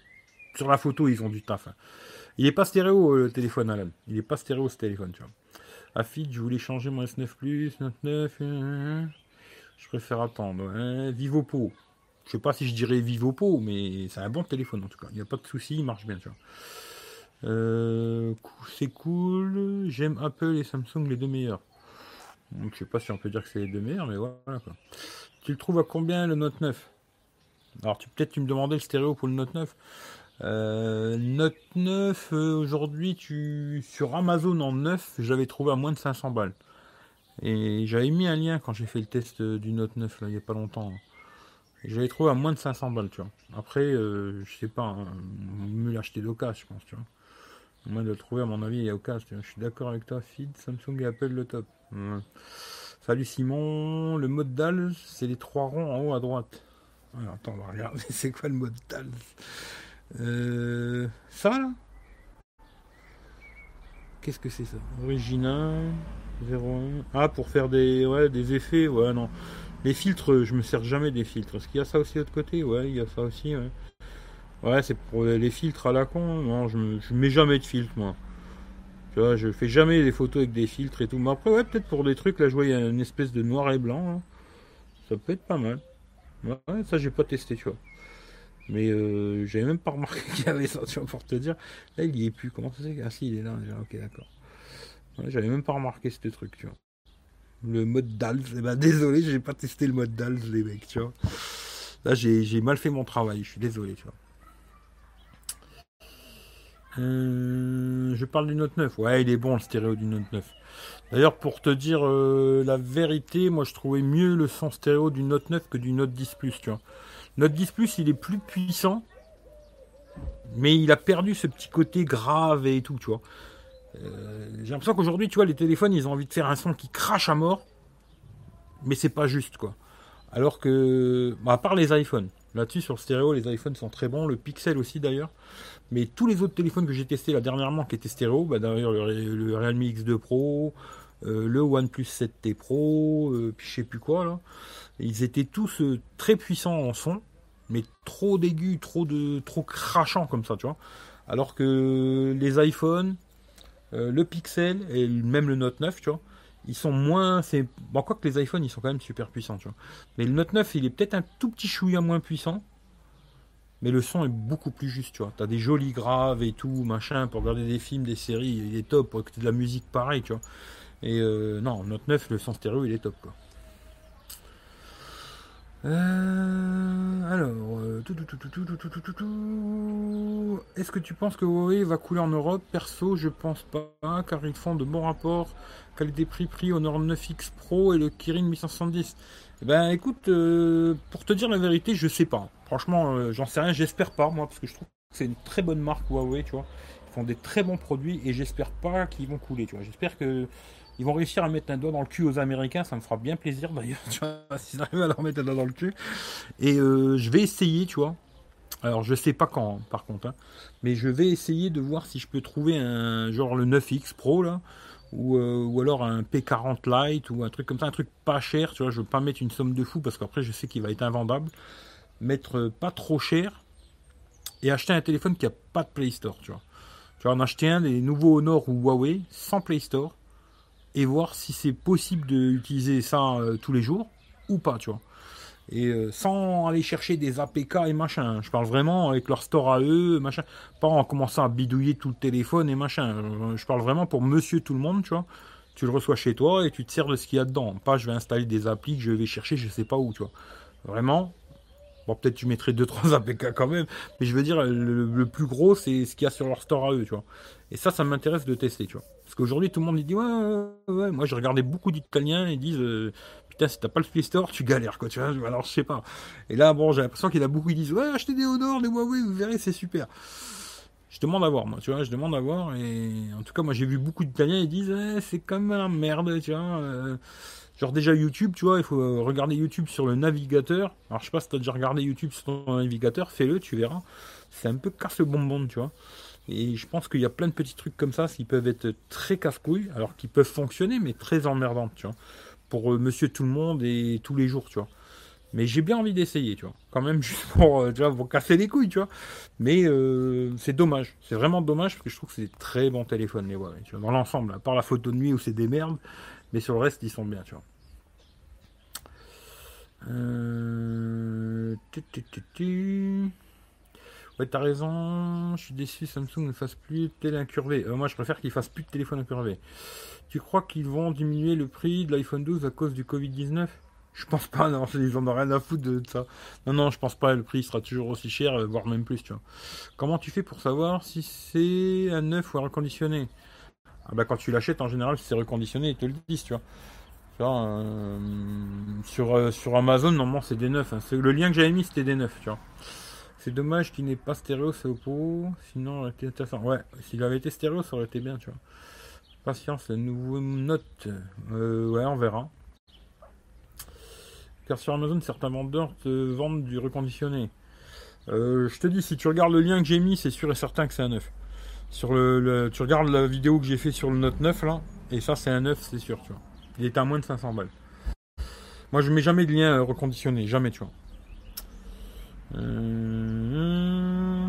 sur la photo, ils ont du taf. Hein. Il est pas stéréo euh, le téléphone, Alan. Il est pas stéréo ce téléphone, tu vois. Afid, je voulais changer mon S9 Plus, 99. Euh, euh, je préfère attendre. Hein. Vivopo. Je sais pas si je dirais Vivopo, mais c'est un bon téléphone en tout cas. Il n'y a pas de souci, il marche bien, tu vois. c'est cool. J'aime Apple et Samsung, les deux meilleurs. Donc, je sais pas si on peut dire que c'est les deux meilleurs, mais voilà quoi. Tu le trouves à combien le Note 9 Alors, tu peut-être tu me demandais le stéréo pour le Note 9. Euh, Note 9, euh, aujourd'hui, tu sur Amazon en 9, j'avais trouvé à moins de 500 balles. Et j'avais mis un lien quand j'ai fait le test euh, du Note 9, là, il n'y a pas longtemps. J'avais trouvé à moins de 500 balles, tu vois. Après, je sais pas, hein, mieux l'acheter d'occasion, je pense, tu vois. Moi, de le trouver, à mon avis, il y a aucun. Je suis d'accord avec toi, Feed, Samsung et Apple le top. Salut Simon, le mode DAL, c'est les trois ronds en haut à droite. Alors, attends, on va regarder, c'est quoi le mode DAL? Euh, Ça là? Qu'est-ce que c'est ça? Original 01. Ah, pour faire des, ouais, des effets, ouais, non. Les filtres, je me sers jamais des filtres. Est-ce qu'il y a ça aussi de l'autre côté Ouais, il y a ça aussi, ouais. Ouais, c'est pour les filtres à la con. Non, je, me, mets jamais de filtre, moi. Tu vois, je fais jamais des photos avec des filtres et tout. Mais après, ouais, peut-être pour des trucs, là, je vois, il y a une espèce de noir et blanc. Hein. Ça peut être pas mal. Ouais, ça, j'ai pas testé, tu vois. Mais euh, j'avais même pas remarqué qu'il y avait vois, pour te dire. Là, il y est plus. Comment ça fait Ah, si, il est là. Ok, d'accord. j'avais même pas remarqué ce truc, tu vois. Le mode DALS. Eh ben, désolé, j'ai pas testé le mode DALS, les mecs, tu vois. Là, j'ai mal fait mon travail. Je suis désolé, tu vois. Euh, je parle du Note 9. Ouais, il est bon le stéréo du Note 9. D'ailleurs, pour te dire euh, la vérité, moi je trouvais mieux le son stéréo du Note 9 que du Note 10 Plus, tu vois. Note 10 Plus, il est plus puissant, mais il a perdu ce petit côté grave et tout, tu vois. Euh, j'ai l'impression qu'aujourd'hui, tu vois, les téléphones, ils ont envie de faire un son qui crache à mort, mais c'est pas juste, quoi. Alors que, bah, à part les iPhones, là-dessus sur le stéréo, les iPhones sont très bons, le Pixel aussi d'ailleurs. Mais tous les autres téléphones que j'ai testés là dernièrement qui étaient stéréo, bah, d'ailleurs le, Realme X2 Pro, le OnePlus 7T Pro, euh, puis je sais plus quoi ils étaient tous euh, très puissants en son, mais trop d'aigus, trop de trop crachant comme ça, tu vois. Alors que les iPhones, le Pixel et même le Note 9, tu vois, ils sont moins. C'est bon, quoi que les iPhones, ils sont quand même super puissants, tu vois. Mais le Note 9, il est peut-être un tout petit chouïa moins puissant mais le son est beaucoup plus juste, tu vois. T'as des jolis graves et tout, machin, pour regarder des films, des séries, il est top, pour écouter de la musique pareil, tu vois. Et euh, non, Note 9, le son stéréo, il est top, quoi. Alors, est-ce que tu penses que Huawei va couler en Europe? Perso, je pense pas, car ils font de bons rapports qualité-prix-prix au Nord 9X Pro et le Kirin 870. Eh ben écoute, euh, pour te dire la vérité, je sais pas. Franchement, euh, j'en sais rien, j'espère pas moi, parce que je trouve que c'est une très bonne marque Huawei, tu vois. Ils font des très bons produits et j'espère pas qu'ils vont couler, tu vois. J'espère que ils vont réussir à mettre un doigt dans le cul aux Américains, ça me fera bien plaisir d'ailleurs, tu vois, s'ils arrivent à leur mettre un doigt dans le cul. Et euh, je vais essayer, tu vois. Alors je sais pas quand, hein, par contre, hein, mais je vais essayer de voir si je peux trouver un genre le 9X Pro là euh, ou, alors un P40 Lite ou un truc comme ça, un truc pas cher, tu vois, je veux pas mettre une somme de fou parce qu'après je sais qu'il va être invendable, mettre euh, pas trop cher et acheter un téléphone qui a pas de Play Store, tu vois. Tu vas en acheter un des nouveaux Honor ou Huawei sans Play Store et voir si c'est possible d'utiliser ça euh, tous les jours ou pas, tu vois et euh, sans aller chercher des APK et machin. Je parle vraiment avec leur store à eux, machin. Pas en commençant à bidouiller tout le téléphone et machin. Euh, je parle vraiment pour monsieur tout le monde, tu vois. Tu le reçois chez toi et tu te sers de ce qu'il y a dedans. Pas je vais installer des applis que je vais chercher je sais pas où, tu vois. Vraiment. Peut-être tu mettrais 2-3 APK quand même. Mais je veux dire, le, plus gros, c'est ce qu'il y a sur leur store à eux, tu vois. Et ça, ça m'intéresse de tester, tu vois. Parce qu'aujourd'hui, tout le monde dit, ouais, ouais, ouais. Moi, j'ai regardé beaucoup d'Italiens et disent, euh, si t'as pas le Play Store, tu galères, quoi, tu vois. Alors, je sais pas. Et là, bon, j'ai l'impression qu'il y a beaucoup qui disent, ouais, achetez des Honor, des Huawei, vous verrez, c'est super. Je demande à voir, moi, tu vois, je demande à voir. Et en tout cas, moi, j'ai vu beaucoup d'Italiens, ils disent, c'est quand même la merde, tu vois. Euh. Genre, déjà, YouTube, tu vois, il faut euh, regarder YouTube sur le navigateur. Alors, je sais pas si t'as déjà regardé YouTube sur ton navigateur, fais-le, tu verras. C'est un peu casse le bonbon, tu vois. Et je pense qu'il y a plein de petits trucs comme ça qui peuvent être très casse-couilles, alors qu'ils peuvent fonctionner, mais très emmerdants, tu vois pour euh, monsieur tout le monde et tous les jours, tu vois. Mais j'ai bien envie d'essayer, tu vois. Quand même, juste pour, euh, tu vois, pour casser les couilles, tu vois. Mais c'est dommage. C'est vraiment dommage parce que je trouve que c'est très bon téléphone, les Huawei. Tu vois, dans l'ensemble, à part la photo de nuit où c'est des merdes. Mais sur le reste, ils sont bien, tu vois. Euh... Ouais, t'as raison. Je suis déçu. Samsung ne fasse plus de télé incurvé. moi, je préfère qu'ils fassent plus de téléphone incurvé. Tu crois qu'ils vont diminuer le prix de l'iPhone 12 à cause du Covid-19 Je pense pas, non, ils en ont rien à foutre de, ça. Non, non, je pense pas, le prix sera toujours aussi cher, euh, voire même plus, tu vois. Comment tu fais pour savoir si c'est un neuf ou un reconditionné? Ah bah quand tu l'achètes, en général, si c'est reconditionné, ils te le disent, tu vois. Euh, sur, euh, sur Amazon, normalement, c'est des neufs. Hein. Le lien que j'avais mis, c'était des neufs, tu vois. C'est dommage qu'il n'ait pas stéréo, c'est Oppo. Sinon, été intéressant. Ouais, s'il avait été stéréo, ça aurait été bien. Patience, nouveau note. Euh, ouais, on verra. Car sur Amazon, certains vendeurs te vendent du reconditionné. Je te dis, si tu regardes le lien que j'ai mis, c'est sûr et certain que c'est un 9. Sur le, tu regardes la vidéo que j'ai fait sur le Note 9 là, et ça c'est un 9, c'est sûr, tu vois. Il est à moins de 500 balles. Moi je mets jamais de lien reconditionné, jamais, tu vois. Euh,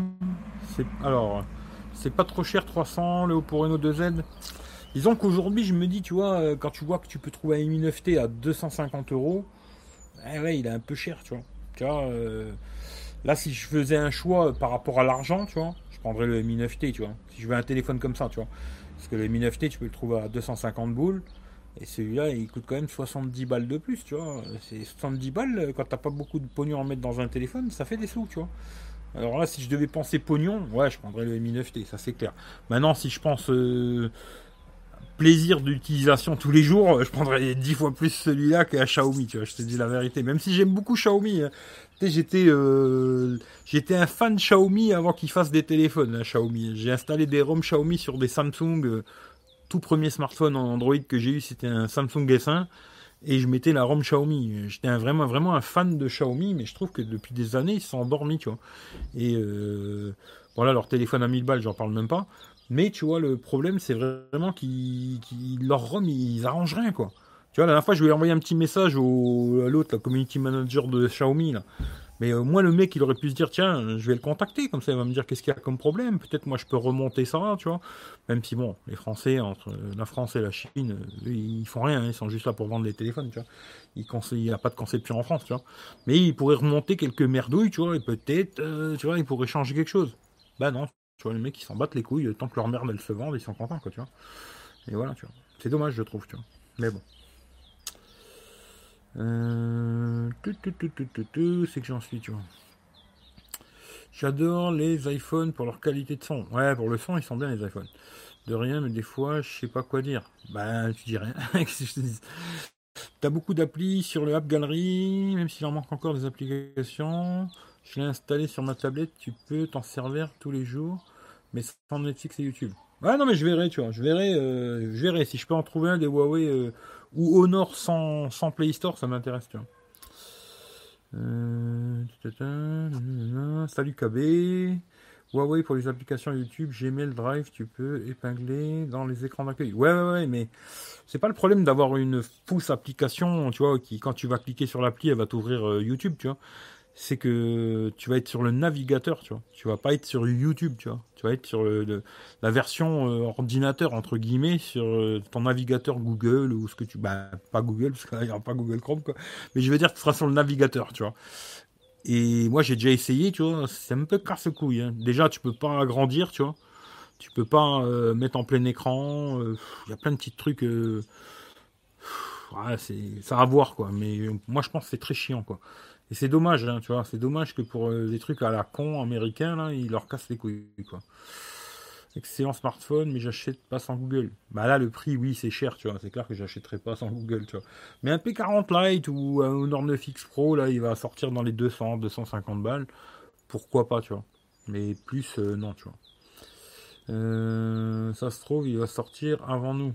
alors, c'est pas trop cher 300 le Reno 2Z. Disons qu'aujourd'hui, je me dis, tu vois, euh, quand tu vois que tu peux trouver un Mi 9T à 250 euros, eh il est un peu cher, tu vois. Tu vois, euh, là, si je faisais un choix par rapport à l'argent, tu vois, je prendrais le Mi 9T, tu vois. Si je veux un téléphone comme ça, tu vois. Parce que le Mi 9T, tu peux le trouver à 250 boules. Et celui-là, il coûte quand même 70 balles de plus, tu vois. C'est 70 balles, quand t'as pas beaucoup de pognon à mettre dans un téléphone, ça fait des sous, tu vois. Alors là, si je devais penser pognon, ouais, je prendrais le Mi 9T, ça c'est clair. Maintenant, si je pense euh, plaisir d'utilisation tous les jours, je prendrais 10 fois plus celui-là qu'un Xiaomi, tu vois, je te dis la vérité. Même si j'aime beaucoup Xiaomi, hein. j'étais euh, j'étais un fan Xiaomi avant qu'ils fassent des téléphones, hein, Xiaomi. J'ai installé des ROM Xiaomi sur des Samsung. Euh, tout premier smartphone Android que j'ai eu, c'était un Samsung S1 et je mettais la ROM Xiaomi. J'étais vraiment, vraiment un fan de Xiaomi, mais je trouve que depuis des années, ils sont endormis, tu vois. Et euh, voilà, leur téléphone à 1000 balles, j'en parle même pas. Mais tu vois, le problème, c'est vraiment qu'ils, leur ROM, ils arrangent rien, quoi. Tu vois, la dernière fois, je lui ai envoyé un petit message au, à l'autre, la community manager de Xiaomi, là. Mais euh, moi, le mec, il aurait pu se dire, tiens, je vais le contacter, comme ça, il va me dire qu'est-ce qu'il y a comme problème? Peut-être moi, je peux remonter ça, tu vois. Même si, bon, les Français, entre la France et la Chine, ils font rien, ils sont juste là pour vendre des téléphones, tu vois. Il n'y a pas de conception en France, tu vois. Mais ils pourraient remonter quelques merdouilles, tu vois, et peut-être, euh, tu vois, ils pourraient changer quelque chose. Bah non, tu vois, les mecs, ils s'en battent les couilles, tant que leur merde, elle se vend, ils sont contents, quoi, tu vois. Et voilà, tu vois. C'est dommage, je trouve, tu vois. Mais bon. Euh... C'est que j'en suis, tu vois. J'adore les iPhones pour leur qualité de son. Ouais, pour le son, ils sont bien les iPhones. De rien, mais des fois, je sais pas quoi dire. Bah, tu dis rien. T'as beaucoup d'applis sur le App Gallery, même s'il en manque encore des applications. Je l'ai installé sur ma tablette, tu peux t'en servir tous les jours, mais sans Netflix et YouTube. Ouais, non, mais je verrai, tu vois. Je verrai, euh, je verrai si je peux en trouver un des Huawei euh, ou Honor sans, sans Play Store, ça m'intéresse, tu vois. Euh, salut KB. Huawei pour les applications YouTube, Gmail, Drive, tu peux épingler dans les écrans d'accueil. Ouais, ouais, ouais, mais c'est pas le problème d'avoir une fausse application, tu vois, qui quand tu vas cliquer sur l'appli, elle va t'ouvrir euh, YouTube, tu vois c'est que tu vas être sur le navigateur, tu vois. Tu vas pas être sur YouTube, tu vois. Tu vas être sur le, la version euh, ordinateur, entre guillemets, sur euh, ton navigateur Google ou ce que tu... Bah, pas Google, parce qu'il n'y aura pas Google Chrome, quoi. Mais je veux dire, tu seras sur le navigateur, tu vois. Et moi, j'ai déjà essayé, tu vois. C'est un peu casse-couille. Hein. Déjà, tu peux pas agrandir, tu vois. Tu peux pas euh, mettre en plein écran. Il y a plein de petits trucs... Ouais, c'est ça à voir, quoi. Mais moi, je pense que c'est très chiant, quoi. Et c'est dommage, hein, tu vois, c'est dommage que pour euh, des trucs à la con américain, là, ils leur cassent les couilles, quoi. Excellent smartphone, mais j'achète pas sans Google. Bah là, le prix, oui, c'est cher, tu vois. C'est clair que j'achèterai pas sans Google, tu vois. Mais un P40 Lite ou un Honor 9X Pro, là, il va sortir dans les 200, 250 balles. Pourquoi pas, tu vois. Mais plus, euh, non, tu vois. Euh, ça se trouve, il va sortir avant nous.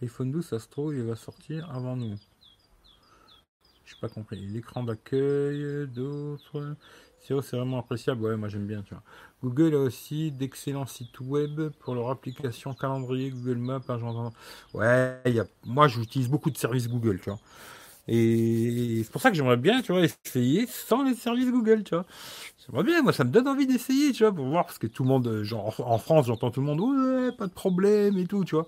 L'iPhone 12, ça se trouve, il va sortir avant nous. Je pas compris. L'écran d'accueil, d'autres. C'est vraiment appréciable. Ouais, moi j'aime bien, tu vois. Google a aussi d'excellents sites web pour leur application calendrier, Google Maps, agenda. Ouais, y a... moi j'utilise beaucoup de services Google, tu vois. Et c'est pour ça que j'aimerais bien, tu vois, essayer sans les services Google, tu vois. J'aimerais bien, moi ça me donne envie d'essayer, tu vois, pour voir, parce que tout le monde, genre en France, j'entends tout le monde, ouais, pas de problème et tout, tu vois.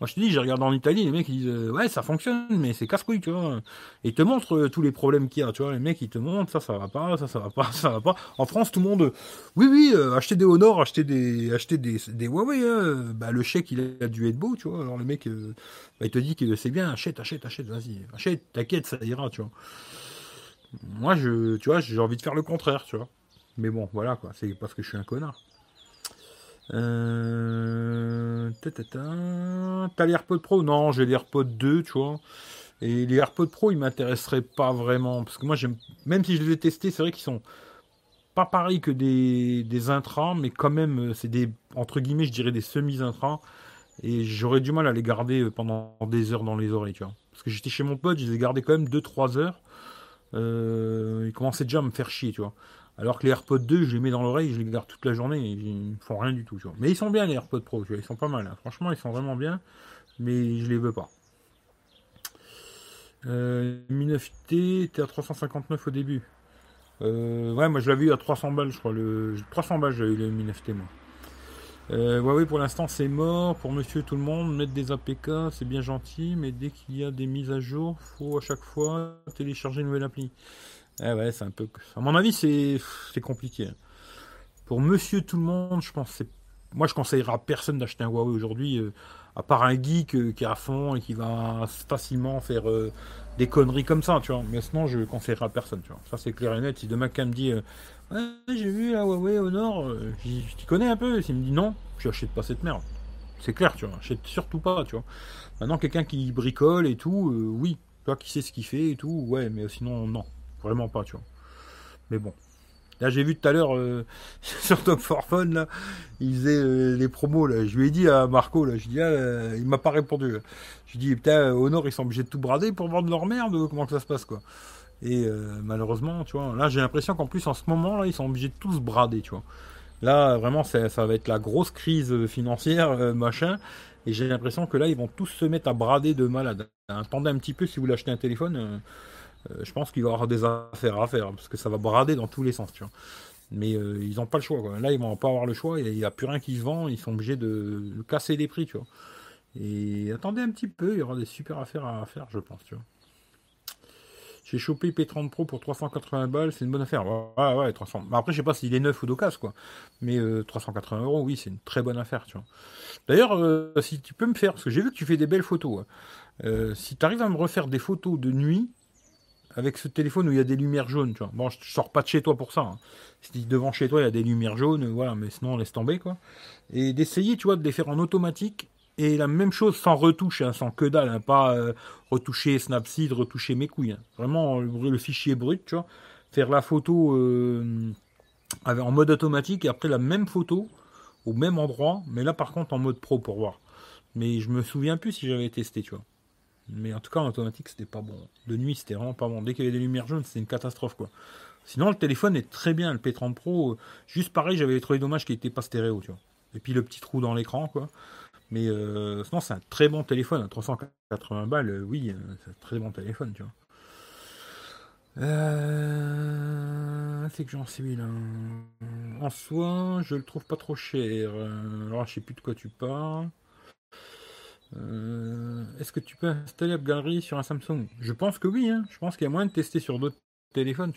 Moi, je te dis, j'ai regardé en Italie, les mecs, ils disent, euh, ouais, ça fonctionne, mais c'est casse-couille, tu vois. Et ils te montrent euh, tous les problèmes qu'il y a, tu vois. Les mecs, ils te montrent, ça, ça va pas, ça, ça va pas, ça va pas. En France, tout le monde, oui, oui, euh, acheter des Honor, acheter des, acheter des, des Huawei, hein. Bah, le chèque, il a dû être beau, tu vois. Alors, le mec, bah, il te dit que c'est bien, achète, achète, achète, vas-y, achète, t'inquiète, ça ira, tu vois. Moi, je, tu vois, j'ai envie de faire le contraire, tu vois. Mais bon, voilà, quoi. C'est parce que je suis un connard. Euh... T'as les AirPods Pro? Non, j'ai les AirPods 2, tu vois. Et les AirPods Pro, ils m'intéresseraient pas vraiment. Parce que moi, j'aime. Même si je les ai testés, c'est vrai qu'ils sont pas pareil que des, des mais quand même, c'est des, entre guillemets, je dirais des semi-intrants. Et j'aurais du mal à les garder pendant des heures dans les oreilles, tu vois. Parce que j'étais chez mon pote, je les ai gardés quand même 2-3 heures. Euh, ils commençaient déjà à me faire chier, tu vois. Alors que les AirPods 2, je les mets dans l'oreille, je les garde toute la journée, et ils ne font rien du tout. Mais ils sont bien les AirPods Pro, tu vois, ils sont pas mal. Hein. Franchement, ils sont vraiment bien, mais je les veux pas. Mi 9T était à 359 au début. Euh, ouais, moi je l'avais eu à 300 balles, je crois. Le... 300 balles, j'ai eu le Mi 9T, moi. Euh, oui, pour l'instant c'est mort. Pour monsieur tout le monde, mettre des APK, c'est bien gentil, mais dès qu'il y a des mises à jour, faut à chaque fois télécharger une nouvelle appli. Eh ouais, c'est un peu. À mon avis, c'est compliqué. Pour monsieur tout le monde, je pense c'est. Moi, je conseillerais à personne d'acheter un Huawei aujourd'hui, euh, à part un geek euh, qui est à fond et qui va facilement faire euh, des conneries comme ça, tu vois. Mais sinon, je conseillerais à personne, tu vois. Ça, c'est clair et net. Si demain, quelqu'un me dit Ouais, j'ai vu la Huawei au nord, je t'y connais un peu. S'il me dit non, je n'achète pas cette merde. C'est clair, tu vois. J'achète surtout pas, tu vois. Maintenant, quelqu'un qui bricole et tout, oui. Toi qui sais ce qu'il fait et tout, ouais, mais sinon, non. Vraiment pas, tu vois. Mais bon. Là, j'ai vu tout à l'heure euh, sur Top 4 Fun, là, il faisait euh, les promos. Là. Je lui ai dit à Marco, là, je dis, ah, il m'a pas répondu. Je lui ai dit, putain, au Nord, ils sont obligés de tout brader pour vendre leur merde. Comment que ça se passe, quoi Et euh, malheureusement, tu vois, là, j'ai l'impression qu'en plus, en ce moment, là, ils sont obligés de tous brader, tu vois. Là, vraiment, ça, ça va être la grosse crise financière, machin. Et j'ai l'impression que là, ils vont tous se mettre à brader de malade. Attendez un petit peu si vous voulez acheter un téléphone. Euh, je pense qu'il va y avoir des affaires à faire parce que ça va brader dans tous les sens, tu vois. Mais euh, ils n'ont pas le choix. Là, ils vont pas avoir le choix. Il n'y a plus rien qui se vend. Ils sont obligés de, casser les prix, tu vois. Et attendez un petit peu, il y aura des super affaires à faire, je pense, tu vois. J'ai chopé P30 Pro pour 380 balles, c'est une bonne affaire. Ouais, ouais, 300. après, je sais pas s'il est neuf ou d'occasion, quoi. Mais 380 euh, euros, oui, c'est une très bonne affaire, tu vois. D'ailleurs, si tu peux me faire, parce que j'ai vu que tu fais des belles photos, hein. si tu arrives à me refaire des photos de nuit, avec ce téléphone où il y a des lumières jaunes, tu vois. Bon, je sors pas de chez toi pour ça. Hein. Si devant chez toi il y a des lumières jaunes, voilà, mais sinon on laisse tomber quoi. Et d'essayer, tu vois, de les faire en automatique et la même chose sans retouche, hein, sans que dalle, hein, pas euh, retoucher Snapseed, retoucher mes couilles. Vraiment le fichier brut, tu vois. Faire la photo euh, en mode automatique et après la même photo au même endroit, mais là par contre en mode pro pour voir. Mais je me souviens plus si j'avais testé, tu vois. Mais en tout cas, en automatique, c'était pas bon. De nuit, c'était vraiment pas bon. Dès qu'il y avait des lumières jaunes, c'était une catastrophe, quoi. Sinon, le téléphone est très bien, le P30 Pro. Euh, juste pareil, j'avais trouvé dommage qu'il n'était pas stéréo, tu vois. Et puis le petit trou dans l'écran, quoi. Mais euh, sinon, c'est un très bon téléphone. À 380 balles, euh, oui, c'est un très bon téléphone, tu vois. c'est que j'en suis là. En soi, je le trouve pas trop cher. alors, je sais plus de quoi tu parles. Euh, est-ce que tu peux installer AppGallery sur un Samsung? Je pense que oui. Hein. Je pense qu'il y a moyen de tester sur d'autres téléphones.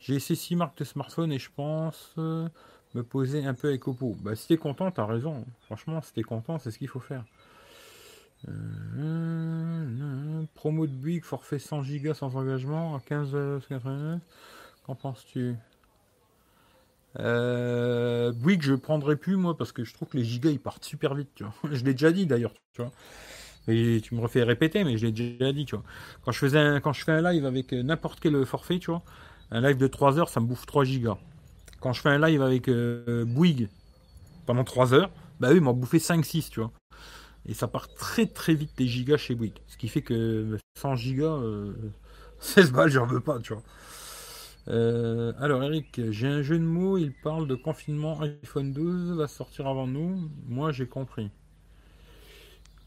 J'ai essayé 6 marques de smartphones et je pense euh, me poser un peu avec Oppo. Bah, si t'es content, t'as raison. Franchement, si t'es content, c'est ce qu'il faut faire. Euh, promo de Big, forfait 100 Go sans engagement à 15,89. Qu'en penses-tu? Euh, Bouygues, je prendrai plus moi parce que je trouve que les gigas ils partent super vite, tu vois. je l'ai déjà dit d'ailleurs, tu vois. Et tu me refais répéter, mais je l'ai déjà dit, tu vois. Quand je faisais quand je fais un live avec euh, n'importe quel forfait, tu vois, un live de 3 heures, ça me bouffe 3 gigas. Quand je fais un live avec euh, Bouygues pendant 3 heures, bah eux ils m'ont bouffé 5-6, tu vois. Et ça part très très vite les gigas chez Bouygues. Ce qui fait que 100 gigas, 16 balles, j'en veux pas, tu vois. Euh, alors Eric, j'ai un jeu de mots, il parle de confinement, iPhone 12 va sortir avant nous. Moi j'ai compris.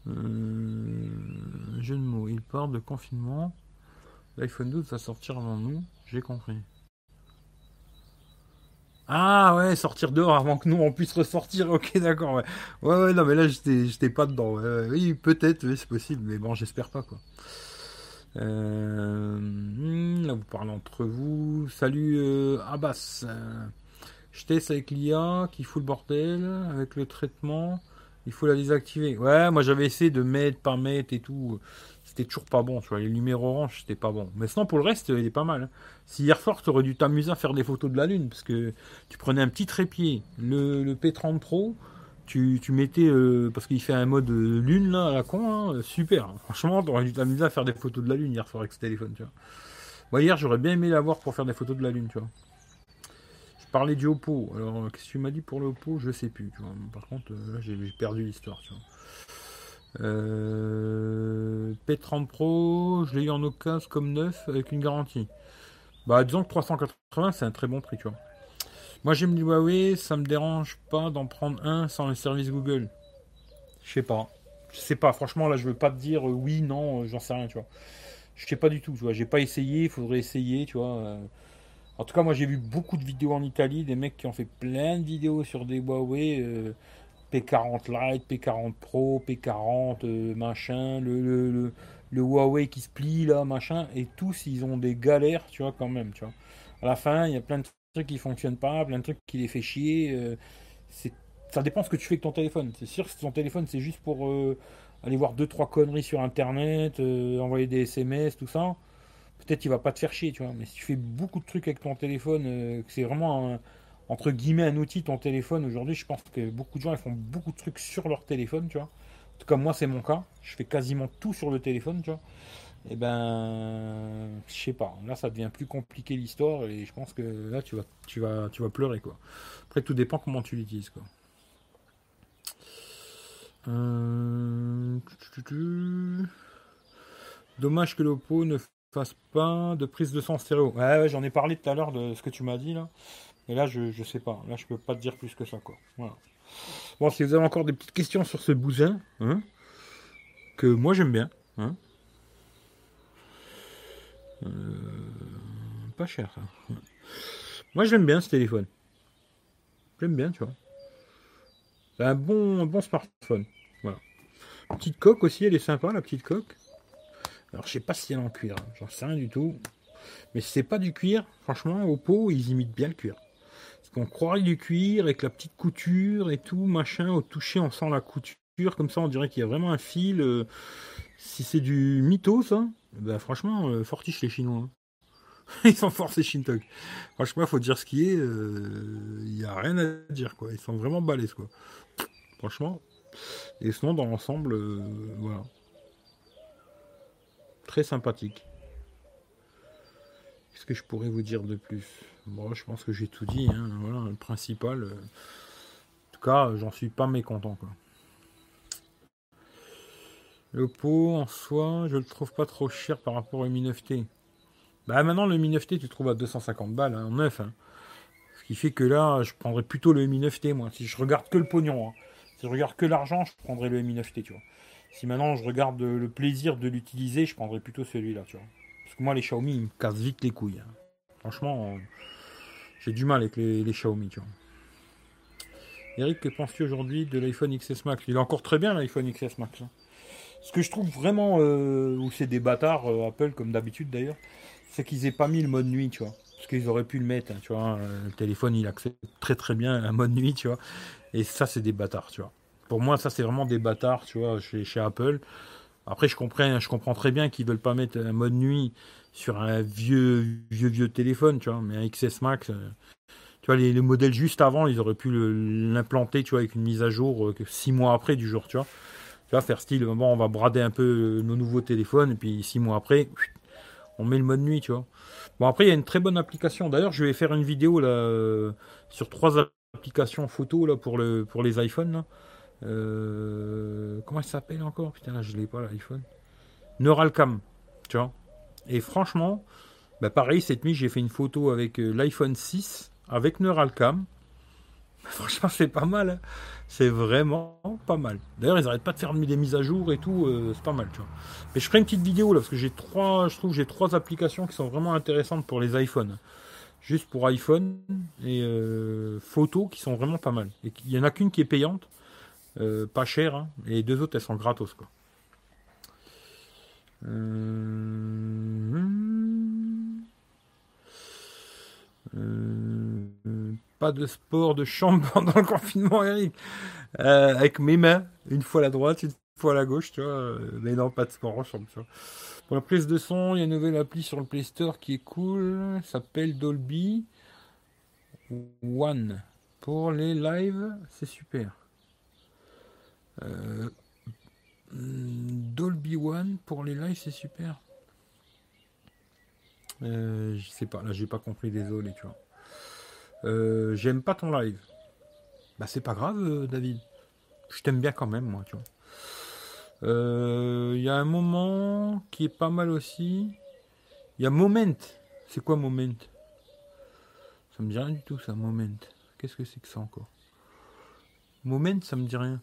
Euh, jeu de mots, il parle de confinement, l'iPhone 12 va sortir avant nous. J'ai compris. Ah ouais, sortir dehors avant que nous on puisse ressortir. Ok, d'accord. Ouais. ouais, non, mais là j'étais pas dedans. oui, peut-être, c'est possible, mais bon, j'espère pas quoi. Euh, hmm, là, vous parlez entre vous. Salut euh, Abbas. je teste avec l'IA qui fout le bordel. Avec le traitement, il faut la désactiver. Ouais, moi j'avais essayé de mettre par mettre et tout. C'était toujours pas bon. Tu vois, les lumières orange, c'était pas bon. Mais sinon, pour le reste, il est pas mal. Si hier soir, tu aurais dû t'amuser à faire des photos de la Lune. Parce que tu prenais un petit trépied, le, le P30 Pro tu, mettais, euh, parce qu'il fait un mode euh, lune là, à la con, hein, super. Franchement, t'aurais dû t'amuser à faire des photos de la lune hier soir avec ce téléphone, tu vois. hier, j'aurais bien aimé l'avoir pour faire des photos de la lune, tu vois. Je parlais du Oppo. Alors, qu'est-ce que tu m'as dit pour le Oppo? Je sais plus. Par contre, là, j'ai perdu l'histoire. P30 Pro, je l'ai eu en occasion comme neuf avec une garantie. Bah, disons que 380, c'est un très bon prix, tu vois. Moi, j'aime du Huawei, ça me dérange pas d'en prendre un sans le service Google. Je sais pas. Je sais pas, franchement, là, je veux pas te dire oui, non, j'en sais rien, tu vois. Je sais pas du tout, tu vois. J'ai pas essayé, il faudrait essayer, tu vois. En tout cas, moi, j'ai vu beaucoup de vidéos en Italie, des mecs qui ont fait plein de vidéos sur des Huawei. Euh, P40 Lite, P40 Pro, P40, euh, machin, le, le, le, Huawei qui se plie là, machin, et tous ils ont des galères, tu vois, quand même, tu vois. À la fin, il y a plein de trucs qui fonctionnent pas, plein de trucs qui les fait chier. Euh, ça dépend ce que tu fais avec ton téléphone. C'est sûr que ton téléphone c'est juste pour euh, aller voir deux trois conneries sur internet, envoyer des SMS, tout ça. Peut-être qu'il va pas te faire chier, tu vois. Mais si tu fais beaucoup de trucs avec ton téléphone, que c'est vraiment entre guillemets un outil, ton téléphone, aujourd'hui, je pense que beaucoup de gens ils font beaucoup de trucs sur leur téléphone, tu vois. En tout cas, moi, c'est mon cas. Je fais quasiment tout sur le téléphone, tu vois. Eh ben, je sais pas. Là, ça devient plus compliqué l'histoire et je pense que là, tu vas, tu vas, tu vas pleurer, quoi. Après, tout dépend comment tu l'utilises, quoi. Euh, Dommage que l'Oppo ne fasse pas de prise de son stéréo. Ouais, j'en ai parlé tout à l'heure de ce que tu m'as dit là. Et là, je, sais pas. Là, je peux pas te dire plus que ça. Bon, si vous avez encore des petites questions sur ce bousin, hein, que moi j'aime bien, hein. Euh, pas cher, ça. Moi, j'aime bien ce téléphone. J'aime bien, tu vois. Un bon, bon smartphone. Voilà. Petite coque aussi, elle est sympa, la petite coque. Alors, je sais pas si elle est en cuir. Hein. J'en sais rien du tout. Mais si c'est pas du cuir, franchement, au pot, ils imitent bien le cuir. On croirait du cuir avec la petite couture et tout, machin. Au toucher, on sent la couture. Comme ça, on dirait qu'il y a vraiment un fil. Euh, si c'est du mytho, ça, ben franchement, euh, fortiche les Chinois. Hein. Ils sont forts ces Shintok. Franchement, faut dire ce qui est. Euh, il n'y a rien à dire, quoi. Ils sont vraiment balèzes, quoi. Franchement. Et sinon, dans l'ensemble, voilà. Très sympathique. Qu'est-ce que je pourrais vous dire de plus? Bon, je pense que j'ai tout dit. Hein. Voilà, le principal. Euh, en tout cas, j'en suis pas mécontent. Quoi. Le pot en soi, je le trouve pas trop cher par rapport au Mi 9T. Bah maintenant le Mi 9T tu le trouves à 250 balles hein, en neuf. Hein. Ce qui fait que là, je prendrais plutôt le Mi 9T moi. Si je regarde que le pognon, si je regarde que l'argent, je prendrais le Mi 9T, tu vois. Si maintenant je regarde le plaisir de l'utiliser, je prendrais plutôt celui-là, tu vois. Parce que moi les Xiaomi, ils me cassent vite les couilles. Franchement, j'ai du mal avec les, Xiaomi, tu vois. Eric, que penses-tu aujourd'hui de l'iPhone XS Max? Il est encore très bien l'iPhone XS Max. Hein. Ce que je trouve vraiment, euh, où c'est des bâtards, euh, Apple, comme d'habitude d'ailleurs, c'est qu'ils aient pas mis le mode nuit, tu vois. Parce qu'ils auraient pu le mettre, hein, tu vois. Euh, le téléphone, il accepte très très bien un mode nuit, tu vois. Et ça, c'est des bâtards, tu vois. Pour moi, ça, c'est vraiment des bâtards, tu vois, chez, chez Apple. Après, je comprends, je comprends très bien qu'ils veulent pas mettre un mode nuit sur un vieux, vieux, vieux téléphone, tu vois. Mais un XS Max, euh, tu vois, les, modèles juste avant, ils auraient pu l'implanter, tu vois, avec une mise à jour euh, six mois après du jour, tu vois. Tu vois, faire style, bon, on va brader un peu euh, nos nouveaux téléphones, et puis six mois après, on met le mode nuit, tu vois. Bon, après, il y a une très bonne application. D'ailleurs, je vais faire une vidéo là sur trois applications photo pour le pour les iPhones. comment ça s'appelle encore? Putain, là, je l'ai pas l'iPhone. Neuralcam, tu vois. Et franchement, bah pareil, cette nuit, j'ai fait une photo avec euh, l'iPhone 6 avec Neuralcam. Franchement, c'est pas mal. Hein. c'est vraiment pas mal. D'ailleurs, ils n'arrêtent pas de faire des mises à jour et tout. Euh, c'est pas mal. Mais je ferai une petite vidéo là parce que j'ai trois, je trouve, j'ai trois applications qui sont vraiment intéressantes pour les iPhones. Juste pour iPhone et euh, photos qui sont vraiment pas mal. Et il y en a qu'une qui est payante, pas chère, hein, et deux autres elles sont gratos quoi. Euh, euh, pas de sport de chambre pendant le confinement, Eric. Euh, avec mes mains, une fois à la droite, une fois à la gauche, tu vois. Mais non, pas de sport en chambre, tu vois. Pour la prise de son, il y a une nouvelle appli sur le Play Store qui est cool. s'appelle Dolby One. Pour les lives, c'est super. Euh, Dolby One pour les lives, c'est super. Je sais pas, là j'ai pas compris, désolé, tu vois. Euh, j'aime pas ton live. Bah c'est pas grave, euh, David. Je t'aime bien quand même, moi, tu vois. Il euh, y a un moment qui est pas mal aussi. Il y a Moment. C'est quoi Moment? Ça me dit rien du tout, ça, Moment. Qu'est-ce que c'est que ça encore? Moment, ça me dit rien.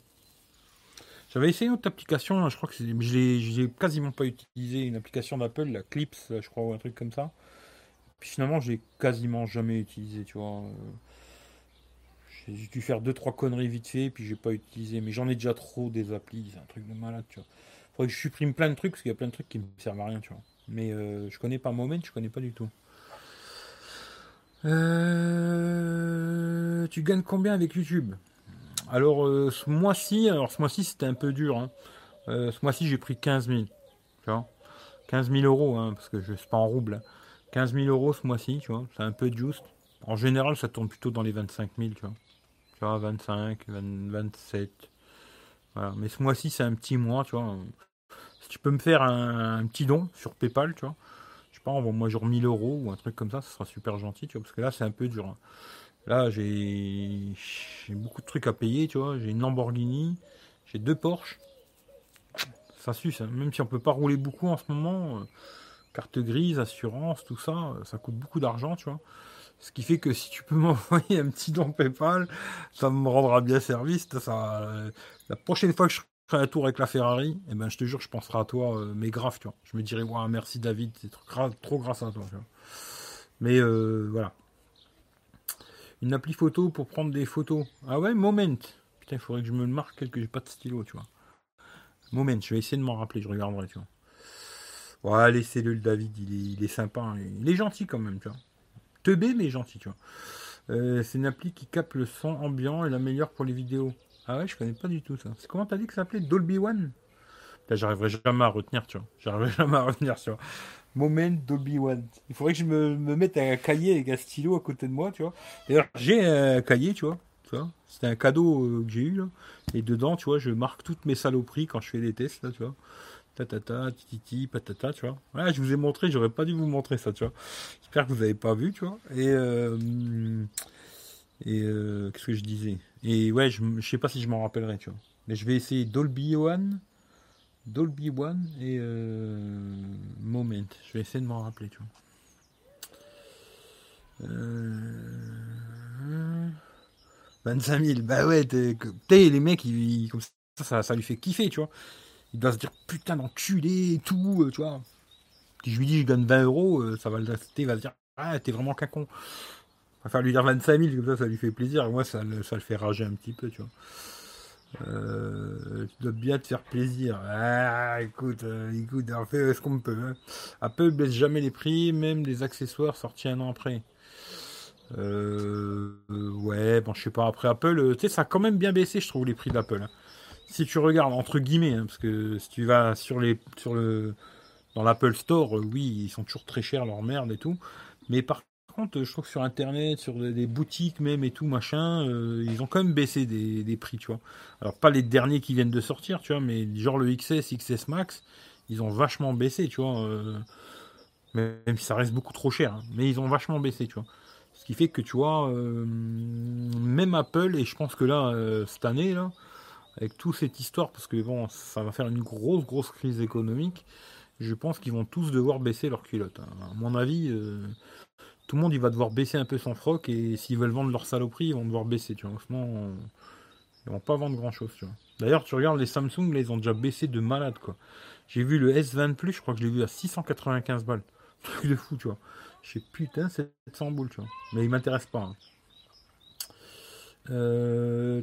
J'avais essayé une autre application, je crois que je l'ai, quasiment pas utilisé, une application d'Apple, la Clips, je crois, ou un truc comme ça. Puis finalement, j'ai quasiment jamais utilisé, tu vois. J'ai dû faire deux trois conneries vite fait, puis j'ai pas utilisé. Mais j'en ai déjà trop des applis, c'est un truc de malade, tu vois. Faudrait que je supprime plein de trucs, parce qu'il y a plein de trucs qui me servent à rien, tu vois. Mais euh, je connais pas Moment, je connais pas du tout. Euh, tu gagnes combien avec YouTube? Alors euh, ce mois-ci, alors ce mois-ci c'était un peu dur. Hein. ce mois-ci j'ai pris 15 000. Tu vois 15 000 euros, hein, parce que je suis pas en rouble. 15 hein. 000 euros ce mois-ci, tu vois, c'est un peu juste. En général, ça tourne plutôt dans les 25 000, tu vois. 25, 27. Voilà. Mais ce mois-ci, c'est un petit mois, tu vois. Si tu peux me faire un, petit don sur PayPal, tu vois. Je sais pas, envoie-moi genre 1000 euros ou un truc comme ça, ça sera super gentil, tu vois. Parce que là, c'est un peu dur. Là, j'ai beaucoup de trucs à payer, tu vois. J'ai une Lamborghini, j'ai deux Porsche. Ça suce, hein. même si on peut pas rouler beaucoup en ce moment. Euh, carte grise, assurance, tout ça, euh, ça coûte beaucoup d'argent, tu vois. Ce qui fait que si tu peux m'envoyer un petit don PayPal, ça me rendra bien service. Ça, euh, la prochaine fois que je ferai un tour avec la Ferrari, eh ben, je te jure, je penserai à toi, mais grave, tu vois. Je me dirai, merci David, c'est trop, grâce à toi. Mais voilà. Une appli photo pour prendre des photos. Ah ouais, Moment. Putain, il faudrait que je me marque quelque j'ai pas de stylo, tu vois. Moment, je vais essayer de m'en rappeler, je regarderai, tu vois. Ouais, laissez-le, David, il est, sympa, hein. il est gentil quand même, tu vois teubé mais gentil, tu vois. Euh, c'est une appli qui capte le son ambiant et la meilleure pour les vidéos. Ah ouais, je connais pas du tout ça. C'est comment t'as dit que ça s'appelait? Dolby One? J'arriverai jamais à retenir, tu vois. J'arriverai jamais à retenir, tu vois. Moment One. Il faudrait que je me, me, mette un cahier avec un stylo à côté de moi, tu vois. D'ailleurs, j'ai un cahier, tu vois. C'était un cadeau euh, que j'ai eu, là. Et dedans, tu vois, je marque toutes mes saloperies quand je fais des tests, là, tu vois tatata, tititi, patata, tu vois. Ouais, je vous ai montré, j'aurais pas dû vous montrer ça, tu vois. J'espère que vous avez pas vu, tu vois. Et, euh, et euh, qu'est-ce que je disais? Et ouais, je, je sais pas si je m'en rappellerai, tu vois. Mais je vais essayer Dolby One, Dolby One et euh, Moment. Je vais essayer de m'en rappeler, tu vois. 25 000, bah ouais, t'es, les mecs, ils, comme ça, ça, lui fait kiffer, tu vois il doit se dire putain d'enculé et tout, euh, tu vois. Si je lui dis je donne 20 euros, euh, ça va le il va se dire ah t'es vraiment qu'un con. faire lui dire 25 000, comme ça ça lui fait plaisir, moi ça le fait rager un petit peu, tu vois. Euh, tu dois bien te faire plaisir. Ah, écoute, écoute, on fait ce qu'on peut. Hein. Apple baisse jamais les prix, même les accessoires sortis un an après. ouais, bon, je sais pas. Après Apple, tu sais, ça a quand même bien baissé, je trouve, les prix d'Apple. Hein si tu regardes entre guillemets, hein, parce que si tu vas sur les sur le dans l'Apple Store, euh, oui, ils sont toujours très chers leur merde et tout. Mais par contre, je trouve que sur Internet, sur des, boutiques même et tout machin, euh, ils ont quand même baissé des, prix, tu vois. Alors pas les derniers qui viennent de sortir, tu vois, mais genre le XS, XS Max, ils ont vachement baissé, tu vois. Euh, même si ça reste beaucoup trop cher, hein, mais ils ont vachement baissé, tu vois. Ce qui fait que tu vois, même Apple, et je pense que là, cette année, là, avec toute cette histoire, parce que bon, ça va faire une grosse, grosse crise économique, je pense qu'ils vont tous devoir baisser leur culotte. Hein. À mon avis, euh, tout le monde il va devoir baisser un peu son froc, et s'ils veulent vendre leur saloperie, ils vont devoir baisser, tu vois. En ils vont pas vendre grand chose. D'ailleurs, tu regardes les Samsung, là, ils ont déjà baissé de malade. J'ai vu le S20 Plus, je crois que je l'ai vu à 695 balles. Truc de fou, tu vois. Je sais, putain, 700 boules, tu vois. Mais il m'intéresse pas. Hein. Euh,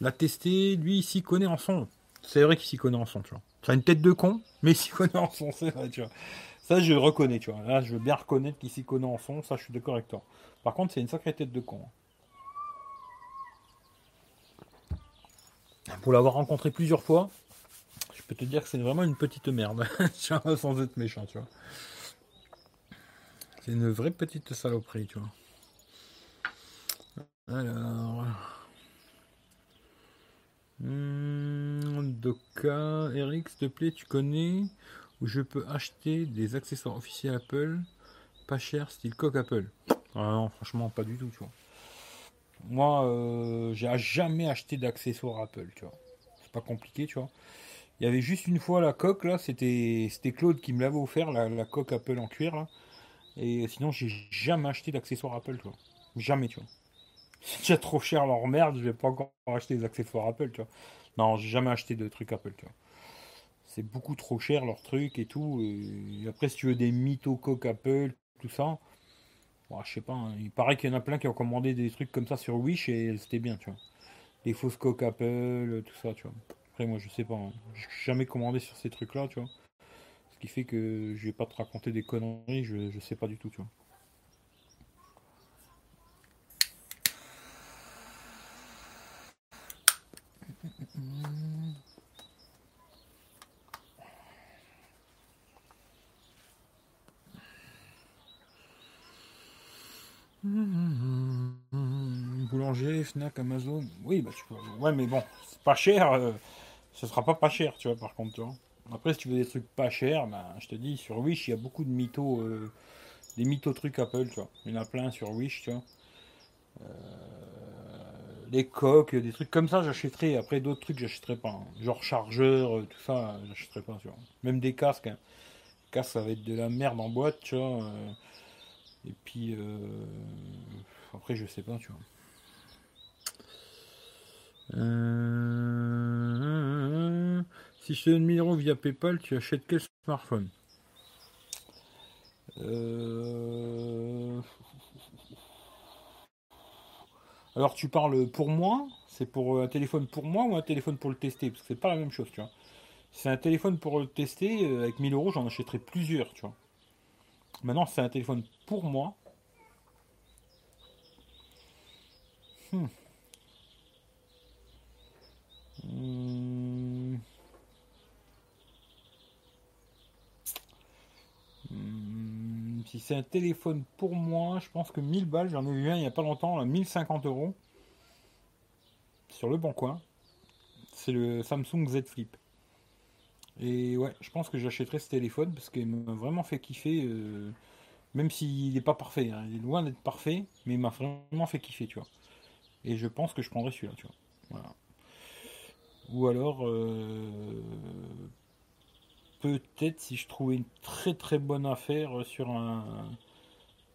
la tester, lui, il s'y connaît en son. C'est vrai qu'il s'y connaît en son, tu vois. Une tête de con, mais il s'y connaît en son, c'est vrai, tu vois. Ça, je reconnais, tu vois. Là, je veux bien reconnaître qu'il s'y connaît en son, ça, je suis d'accord avec. Par contre, c'est une sacrée tête de con. Pour l'avoir rencontré plusieurs fois, je peux te dire que c'est vraiment une petite merde, sans être méchant, tu vois. C'est une vraie petite saloperie, tu vois. Alors. Hmm, Doka, Eric, s'il te plaît, tu connais je peux acheter des accessoires officiels Apple pas cher, style coque Apple. Ah non, franchement, pas du tout, tu vois. Moi, euh, j'ai jamais acheté d'accessoires Apple, tu vois. C'est pas compliqué, tu vois. Il y avait juste une fois la coque, là, c'était Claude qui me l'avait offert, la, coque Apple en cuir. Et sinon, j'ai jamais acheté d'accessoires Apple, tu vois. Jamais, tu vois. C'est déjà trop cher leur merde, je vais pas encore acheter des accessoires Apple, tu vois. Non, j'ai jamais acheté de trucs Apple, tu vois. C'est beaucoup trop cher leur truc et tout. Et après, si tu veux des mythos coque Apple, tout ça, je sais pas. Hein. Il paraît qu'il y en a plein qui ont commandé des trucs comme ça sur Wish et c'était bien, tu vois. Les fausses coques Apple, tout ça, tu vois. Après, moi, je sais pas. Hein. J'ai jamais commandé sur ces trucs-là, tu vois. Ce qui fait que je vais pas te raconter des conneries, je sais pas du tout, tu vois. Boulanger, Fnac, Amazon. Oui, bah tu peux. Ouais, mais bon, c'est pas cher. Euh, ce sera pas pas cher, tu vois, par contre, tu vois. Après, si tu veux des trucs pas chers, bah, je te dis, sur Wish, il y a beaucoup de mythos, euh, des mythos trucs Apple, tu vois. Il y en a plein sur Wish, tu vois. Euh, les coques, des trucs comme ça, j'achèterai. Après, d'autres trucs, j'achèterai pas. Hein. Genre chargeur, tout ça, j'achèterai pas, tu vois. Même des casques. Hein. Ça va être de la merde en boîte, tu vois. Et puis, après, je sais pas, tu vois. Euh, si je te donne 1000 euros via PayPal, tu achètes quel smartphone? Euh, Alors tu parles pour moi? C'est pour un téléphone pour moi ou un téléphone pour le tester? Parce que c'est pas la même chose, tu vois. C'est un téléphone pour le tester, euh, avec 1000 euros, j'en achèterai plusieurs, tu vois. Maintenant, c'est un téléphone pour moi. Hmm. Hmm. Hmm. Si c'est un téléphone pour moi, je pense que 1000 balles, j'en ai vu un il n'y a pas longtemps, à 1050 euros. Sur le bon coin. C'est le Samsung Z Flip. Et ouais, je pense que j'achèterai ce téléphone parce qu'il m'a vraiment fait kiffer. Euh, même s'il n'est pas parfait, hein. il est loin d'être parfait, mais il m'a vraiment fait kiffer, tu vois. Et je pense que je prendrai celui-là, tu vois. Voilà. Ou alors, euh, peut-être si je trouvais une très très bonne affaire sur un,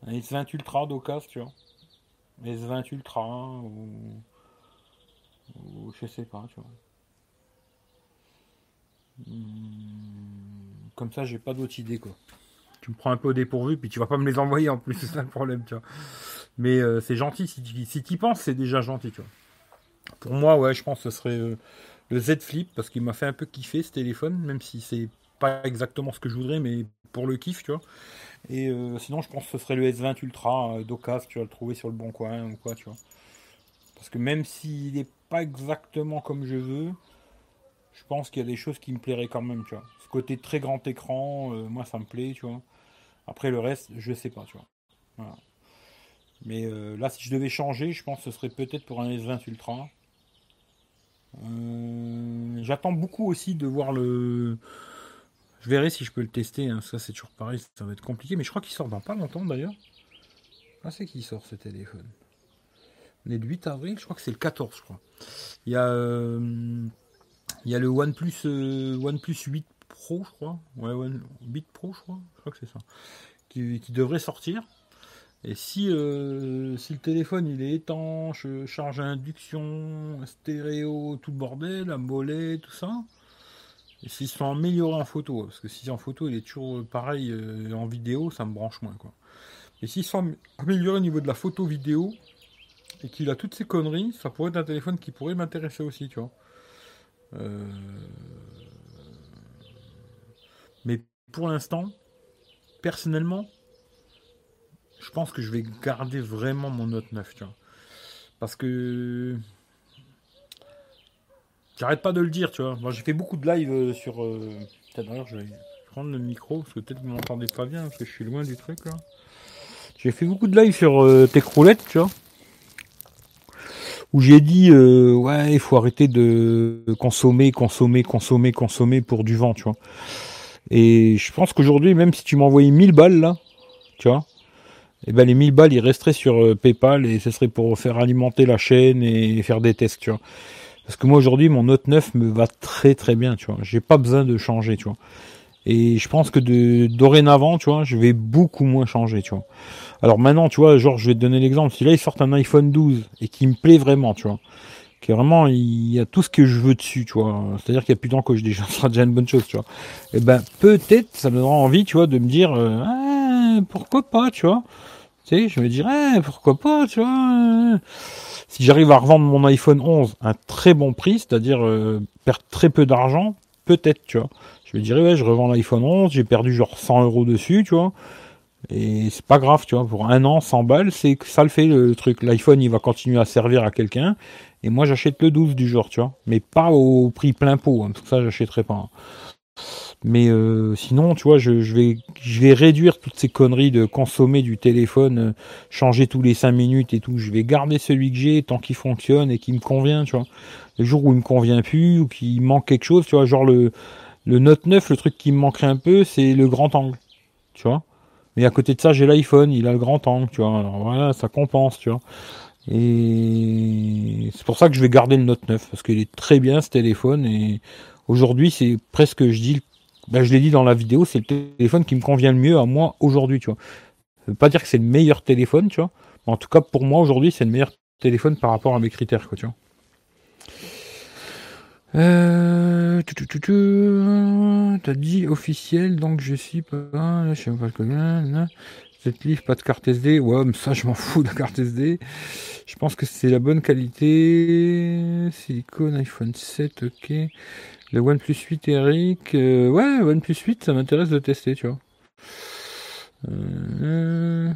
S20 Ultra d'occasion, tu vois. S20 Ultra ou, ou je sais pas, tu vois. Hmm, comme ça, j'ai pas d'autres idées, quoi. Tu me prends un peu au dépourvu, puis tu vas pas me les envoyer en plus, c'est ça le problème, tu vois. Mais euh, c'est gentil, si tu y penses, c'est déjà gentil. Pour moi, ouais, je pense que ce serait euh, le Z Flip, parce qu'il m'a fait un peu kiffer ce téléphone, même si c'est pas exactement ce que je voudrais, mais pour le kiff, tu vois. Et euh, sinon, je pense que ce serait le S20 Ultra d'occasion, tu vas le trouver sur le bon coin ou quoi, tu vois. Parce que même s'il n'est pas exactement comme je veux, je pense qu'il y a des choses qui me plairaient quand même, tu vois. Ce côté très grand écran, euh, moi ça me plaît, tu vois. Après le reste, je sais pas, tu vois. Mais euh, là, si je devais changer, je pense que ce serait peut-être pour un S20 Ultra. Euh, j'attends beaucoup aussi de voir le. Je verrai si je peux le tester. Hein. Ça, c'est toujours pareil, ça va être compliqué. Mais je crois qu'il sort dans pas longtemps d'ailleurs. Ah, c'est qui sort ce téléphone? On est le 8 avril, je crois que c'est le 14, je crois. Il y a. Il y a le OnePlus, euh, OnePlus 8 Pro, je crois. Ouais, 8 Pro, je crois. Je crois que c'est ça. Qui, devrait sortir. Et si, euh, si le téléphone il est étanche, charge à induction, stéréo, tout le bordel, à mollet, tout ça, et s'ils sont améliorés en photo, parce que si en photo il est toujours pareil euh, en vidéo, ça me branche moins quoi. Et s'ils sont améliorés au niveau de la photo vidéo, et qu'il a toutes ces conneries, ça pourrait être un téléphone qui pourrait m'intéresser aussi, tu vois. Euh, mais pour l'instant, personnellement, je pense que je vais garder vraiment mon Note 9, tu vois. Parce que. J'arrête pas de le dire, tu vois. Moi, j'ai fait beaucoup de live euh, sur. Euh... D'ailleurs, je vais prendre le micro, parce que peut-être que vous m'entendez pas bien, parce que je suis loin du truc, là. J'ai fait beaucoup de live sur euh, tu vois où j'ai dit euh, ouais il faut arrêter de consommer consommer consommer consommer pour du vent tu vois et je pense qu'aujourd'hui même si tu m'envoyais 1000 balles là tu vois et ben les 1000 balles, ils resteraient sur PayPal et ce serait pour faire alimenter la chaîne et faire des tests, tu vois. Parce que moi aujourd'hui, mon Note 9 me va très très bien, tu vois. J'ai pas besoin de changer, tu vois. Et je pense que de dorénavant, tu vois, je vais beaucoup moins changer, tu vois. Alors maintenant, tu vois, genre, je vais te donner l'exemple. Si là, ils sortent un iPhone 12 et qui me plaît vraiment, tu vois, qui est vraiment, il y a tout ce que je veux dessus, tu vois. C'est-à-dire qu'il n'y a plus d'encoche déjà, ce sera déjà une bonne chose, tu vois. Et eh ben, peut-être, ça me donnera envie, tu vois, de me dire, euh, ah, pourquoi pas, tu vois. Tu sais, je me dirais, eh, pourquoi pas, tu vois. Si j'arrive à revendre mon iPhone 11 à un très bon prix, c'est-à-dire euh, perdre très peu d'argent, peut-être, tu vois. Je me dirais, ouais, je revends l'iPhone 11, j'ai perdu genre 100 euros dessus, tu vois. Et c'est pas grave, tu vois, pour un an, 100 balles, c'est que ça le fait le truc. L'iPhone, il va continuer à servir à quelqu'un. Et moi, j'achète le 12 du jour, tu vois. Mais pas au prix plein pot, hein, parce que ça, j'achèterai pas. Hein. Mais euh, sinon, tu vois, je, vais, je vais réduire toutes ces conneries de consommer du téléphone, euh, changer tous les 5 minutes et tout. Je vais garder celui que j'ai tant qu'il fonctionne et qui me convient, tu vois. Le jour où il me convient plus ou qu'il manque quelque chose, tu vois, genre le, le Note 9, le truc qui me manquerait un peu, c'est le grand angle, tu vois. Mais à côté de ça, j'ai l'iPhone, il a le grand angle, tu vois. Alors voilà, ça compense, tu vois. Et c'est pour ça que je vais garder le Note 9 parce qu'il est très bien ce téléphone et aujourd'hui c'est presque, je dis, ben, je l'ai dit dans la vidéo, c'est le téléphone qui me convient le mieux à moi aujourd'hui, tu vois. Veut pas dire que c'est le meilleur téléphone, tu vois. en tout cas pour moi aujourd'hui c'est le meilleur téléphone par rapport à mes critères, quoi, tu vois. Euh, T'as dit officiel, donc je suis pas. Je sais pas combien. Cette livre, pas de carte SD. Ouais, mais ça, je m'en fous de la carte SD. Je pense que c'est la bonne qualité. Silicone, iPhone 7, ok. Le OnePlus 8, Eric. Euh, ouais, OnePlus 8, ça m'intéresse de tester, tu vois. Euh,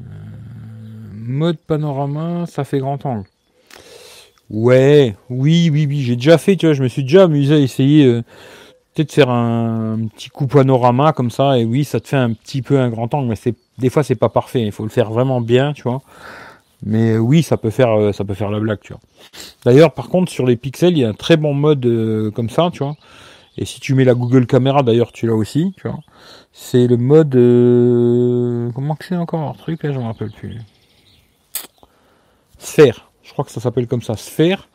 euh, mode panorama, ça fait grand angle. Ouais, oui, oui, oui, j'ai déjà fait, tu vois, je me suis déjà amusé à essayer euh, peut-être faire un, petit coup panorama comme ça, et oui, ça te fait un petit peu un grand angle, mais c'est des fois c'est pas parfait, il faut le faire vraiment bien, tu vois. Mais euh, oui, ça peut faire euh, ça peut faire la blague, tu vois. D'ailleurs, par contre, sur les pixels, il y a un très bon mode comme ça, tu vois. Et si tu mets la Google Caméra, d'ailleurs, tu l'as aussi, tu vois. C'est le mode comment que c'est encore un truc là, je me rappelle plus. Sphère je crois que ça s'appelle comme ça, sphère.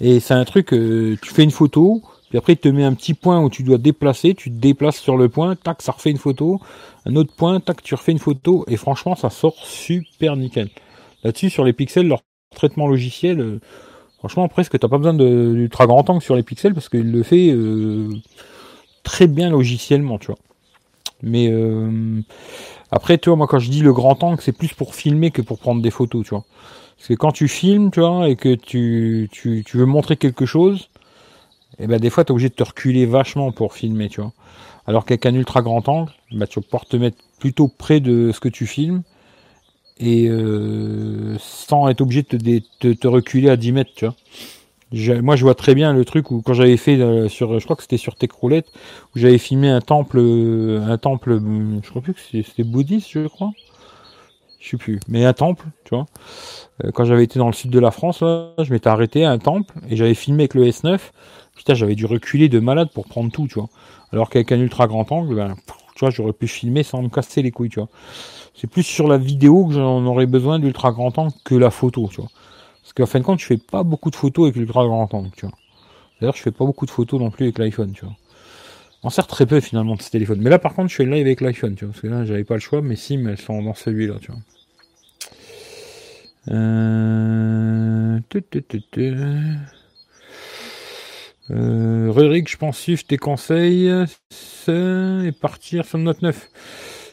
Et c'est un truc, euh, tu fais une photo, puis après il te met un petit point où tu dois déplacer, tu te déplaces sur le point, tac, ça refait une photo. Un autre point, tac, tu refais une photo. Et franchement, ça sort super nickel. Là-dessus, sur les pixels, leur traitement logiciel, euh, franchement, presque, t'as pas besoin d'ultra grand angle sur les pixels parce qu'il le fait euh, très bien logiciellement, tu vois. Mais après, tu vois, moi quand je dis le grand angle, c'est plus pour filmer que pour prendre des photos, tu vois. Parce que quand tu filmes, tu vois, et que tu, veux montrer quelque chose, et eh ben des fois tu es obligé de te reculer vachement pour filmer, tu vois. Alors qu'avec un ultra grand angle, bah, tu vas pouvoir te mettre plutôt près de ce que tu filmes et euh, sans être obligé de te, reculer à 10 mètres, tu vois. moi, je vois très bien le truc où quand j'avais fait euh, sur, je crois que c'était sur Techroulette, où j'avais filmé un temple, un temple, je crois plus que c'était bouddhiste, je crois je sais plus, mais un temple, tu vois. Euh, quand j'avais été dans le sud de la France, là, je m'étais arrêté à un temple et j'avais filmé avec le S9. Putain, j'avais dû reculer de malade pour prendre tout, tu vois. Alors qu'avec un ultra grand angle, ben, tu vois, j'aurais pu filmer sans me casser les couilles, tu vois. C'est plus sur la vidéo que j'en aurais besoin d'ultra grand angle que la photo, tu vois. Parce qu'en fin de compte, je fais pas beaucoup de photos avec l'ultra grand angle, tu vois. D'ailleurs, je fais pas beaucoup de photos non plus avec l'iPhone, tu vois. On sert très peu finalement de ce téléphone. Mais là, par contre, je le live avec l'iPhone, tu vois. Parce que là, j'avais pas le choix, mais si, mais elles sont dans celui-là, tu vois. Euh... Euh, je pense suivre tes conseils et partir sur le Note 9.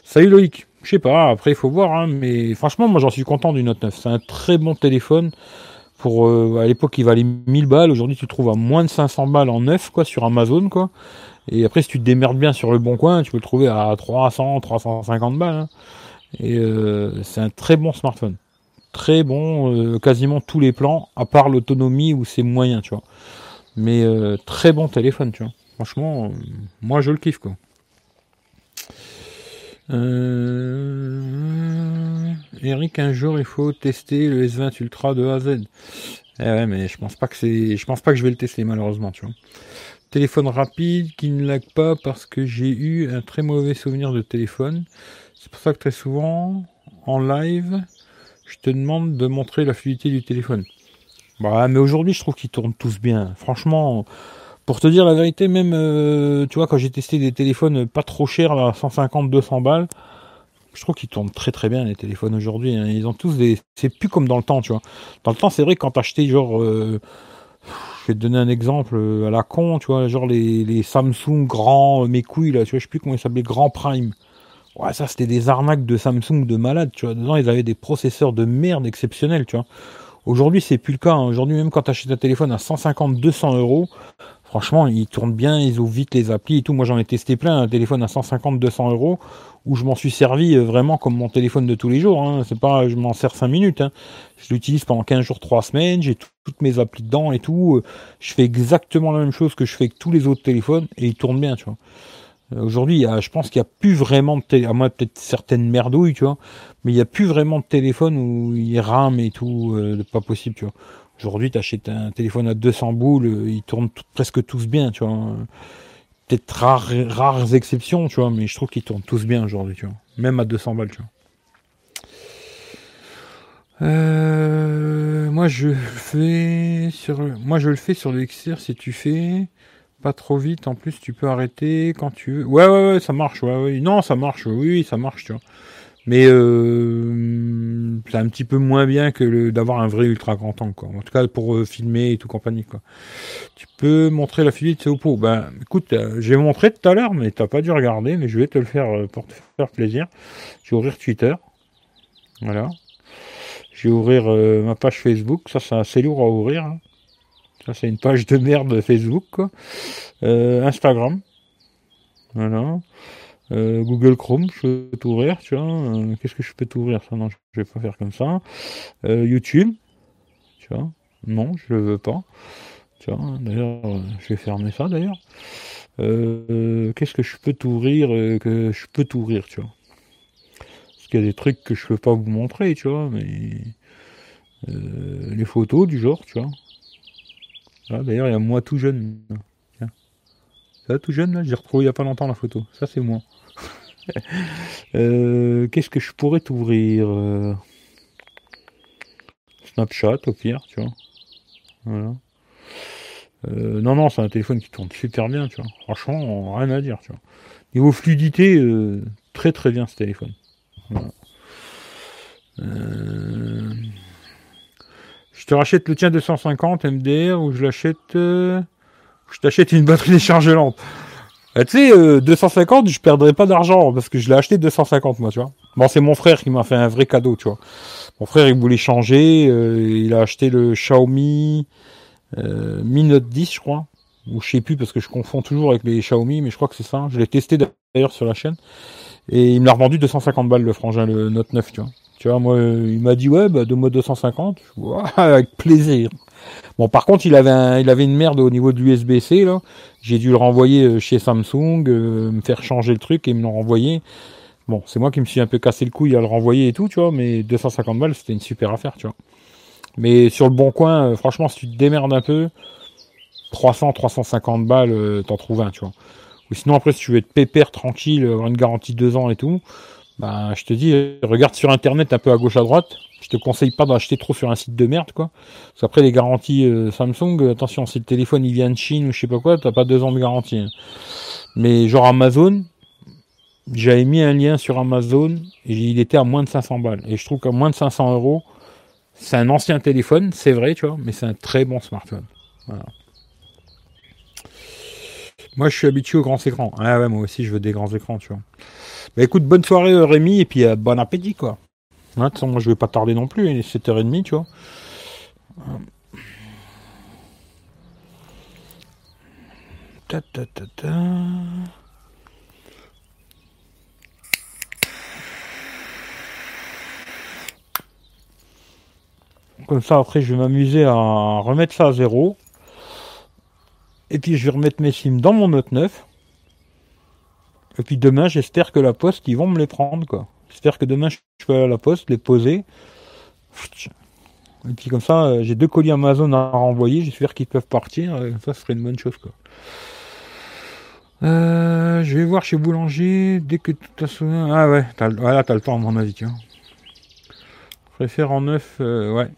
Salut Loïc. Je sais pas, après il faut voir, hein, mais franchement, moi j'en suis content du Note 9. C'est un très bon téléphone. Pour euh, à l'époque, il valait 1000 balles. Aujourd'hui, tu le trouves à moins de 500 balles en neuf, quoi, sur Amazon, quoi. Et après, si tu te démerdes bien sur le bon coin, tu peux le trouver à 300, 350 balles. Hein. Et euh, c'est un très bon smartphone. Très bon, euh, quasiment tous les plans, à part l'autonomie où c'est moyen, tu vois. Mais euh, très bon téléphone, tu vois. Franchement, moi je le kiffe, quoi. Eric, un jour il faut tester le S20 Ultra de A à Z. Eh ouais, mais je pense pas que c'est, je pense pas que je vais le tester malheureusement, tu vois. Téléphone rapide qui ne lag pas parce que j'ai eu un très mauvais souvenir de téléphone. C'est pour ça que très souvent, en live, je te demande de montrer la fluidité du téléphone. Bah, mais aujourd'hui, je trouve qu'ils tournent tous bien. Franchement, pour te dire la vérité, même, euh, tu vois, quand j'ai testé des téléphones pas trop chers, à 150, 200 balles, je trouve qu'ils tournent très très bien les téléphones aujourd'hui. Hein. Ils ont tous des. C'est plus comme dans le temps, tu vois. Dans le temps, c'est vrai que quand t'achetais genre. Euh, vais donner un exemple euh, à la con, tu vois, genre les, Samsung grands, mes couilles là, tu vois, je sais plus comment ils s'appelaient, Grand Prime. Ouais, ça c'était des arnaques de Samsung de malades, tu vois. Dedans, ils avaient des processeurs de merde exceptionnels, tu vois. Aujourd'hui, c'est plus le cas. Hein. Aujourd'hui, même quand tu achètes un téléphone à 150, 200 euros, franchement, il tourne bien, ils ouvrent vite les applis et tout. Moi, j'en ai testé plein, un téléphone à 150, 200 euros, où je m'en suis servi euh, vraiment comme mon téléphone de tous les jours. Hein. C'est pas, je m'en sers 5 minutes. Hein. Je l'utilise pendant 15 jours, 3 semaines. J'ai toutes mes applis dedans et tout. Euh, je fais exactement la même chose que je fais avec tous les autres téléphones et il tourne bien, tu vois. Euh, aujourd'hui, je pense qu'il n'y a plus vraiment de téléphone, à moins peut-être certaines merdouilles, tu vois, mais il n'y a plus vraiment de téléphone où il rame et tout, pas possible, tu vois. Aujourd'hui, tu achètes un téléphone à 200 boules, euh, ils tournent presque tous bien, tu vois. Peut-être rares, exceptions, tu vois, mais je trouve qu'ils tournent tous bien aujourd'hui, tu vois. Même à 200 balles, tu vois. moi je fais sur moi je le fais sur l'Exer si tu fais pas trop vite, en plus tu peux arrêter quand tu veux. Ouais, ouais, ouais, ça marche, ouais, ouais. Non, ça marche, oui, oui, ça marche, tu vois. Mais euh, c'est un petit peu moins bien que d'avoir un vrai ultra grand angle. En tout cas pour euh, filmer et tout compagnie, quoi. Tu peux montrer la fluidité Oppo. Ben, écoute, euh, j'ai montré tout à l'heure, mais t'as pas dû regarder, mais je vais te le faire pour te faire plaisir. Je vais ouvrir Twitter. Voilà. Je vais ouvrir ma page Facebook. Ça, c'est assez lourd à ouvrir. Hein c'est une page de merde Facebook, Instagram. Voilà. Euh, Google Chrome, je peux t'ouvrir, tu vois. Euh, qu'est-ce que je peux t'ouvrir? Ça Non, je vais pas faire comme ça. YouTube, tu vois. Non, je le veux pas. Tu vois. D'ailleurs, je vais fermer ça d'ailleurs. qu'est-ce que je peux t'ouvrir que je peux t'ouvrir, tu vois? Parce qu'il y a des trucs que je peux pas vous montrer, tu vois, mais les photos du genre, tu vois. Ah, d'ailleurs, il y a moi tout jeune. Ça, tout jeune, là, j'ai retrouvé il n'y a pas longtemps la photo. Ça, c'est moi. Euh, qu'est-ce que je pourrais t'ouvrir euh, Snapchat, au pire, tu vois. Voilà. Euh, non, non, c'est un téléphone qui tourne super bien, tu vois. Franchement, rien à dire, tu vois. Niveau fluidité, très très bien ce téléphone. Je te rachète le tien 250 MDR ou je l'achète. Je t'achète une batterie déchargeante. Bah, tu sais, 250, euh, je perdrai pas d'argent parce que je l'ai acheté 250 moi, tu vois. Bon, c'est mon frère qui m'a fait un vrai cadeau, tu vois. Mon frère, il voulait changer. Euh, il a acheté le Xiaomi Mi Note 10, je crois. Ou je sais plus parce que je confonds toujours avec les Xiaomi, mais je crois que c'est ça. Je l'ai testé d'ailleurs sur la chaîne. Et il me l'a revendu 250 balles le frangin, le Note 9, tu vois. Tu vois, moi, il m'a dit ouais, bah donne-moi 250. avec plaisir. Bon, par contre, il avait il avait une merde au niveau de l'USB-C là. J'ai dû le renvoyer euh, chez Samsung, euh, me faire changer le truc et me le renvoyer. Bon, c'est moi qui me suis un peu cassé le couille à le renvoyer et tout, tu vois. Mais 250 balles, c'était une super affaire, tu vois. Mais sur le bon coin, euh, franchement, si tu te démerdes un peu, 300, 350 balles, t'en trouves un, tu vois. Ou sinon après, si tu veux être pépère, tranquille, avoir une garantie de deux ans et tout bah, je te dis, regarde sur internet un peu à gauche à droite. Je te conseille pas d'acheter trop sur un site de merde, quoi. Parce qu'après les garanties euh, Samsung, attention, si le téléphone il vient de Chine ou je sais pas quoi, t'as pas deux ans de garantie. Hein. Mais genre Amazon, j'avais mis un lien sur Amazon et il était à moins de 500 balles. Et je trouve qu'à moins de 500 euros, c'est un ancien téléphone, c'est vrai, tu vois, mais c'est un très bon smartphone. Voilà. Moi, je suis habitué aux grands écrans. Ah ouais, moi aussi, je veux des grands écrans, tu vois. Bah écoute, bonne soirée euh, Rémi, et puis euh, bon appétit, quoi. Hein, de toute façon, moi, je vais pas tarder non plus, il est 7h30, tu vois. Ta, ta, ta, ta. Comme ça, après, je vais m'amuser à remettre ça à zéro. Et puis je vais remettre mes sims dans mon Note 9. Et puis demain, j'espère que la poste, ils vont me les prendre, quoi. J'espère que demain, je peux aller à la poste, les poser. Et puis comme ça, euh, j'ai deux colis Amazon à renvoyer. J'espère qu'ils peuvent partir. Ça serait une bonne chose, quoi. Euh, je vais voir chez Boulanger dès que tout a Ah ouais, t'as, voilà, t'as le temps mon avis. Tiens. préfère en neuf, euh, ouais,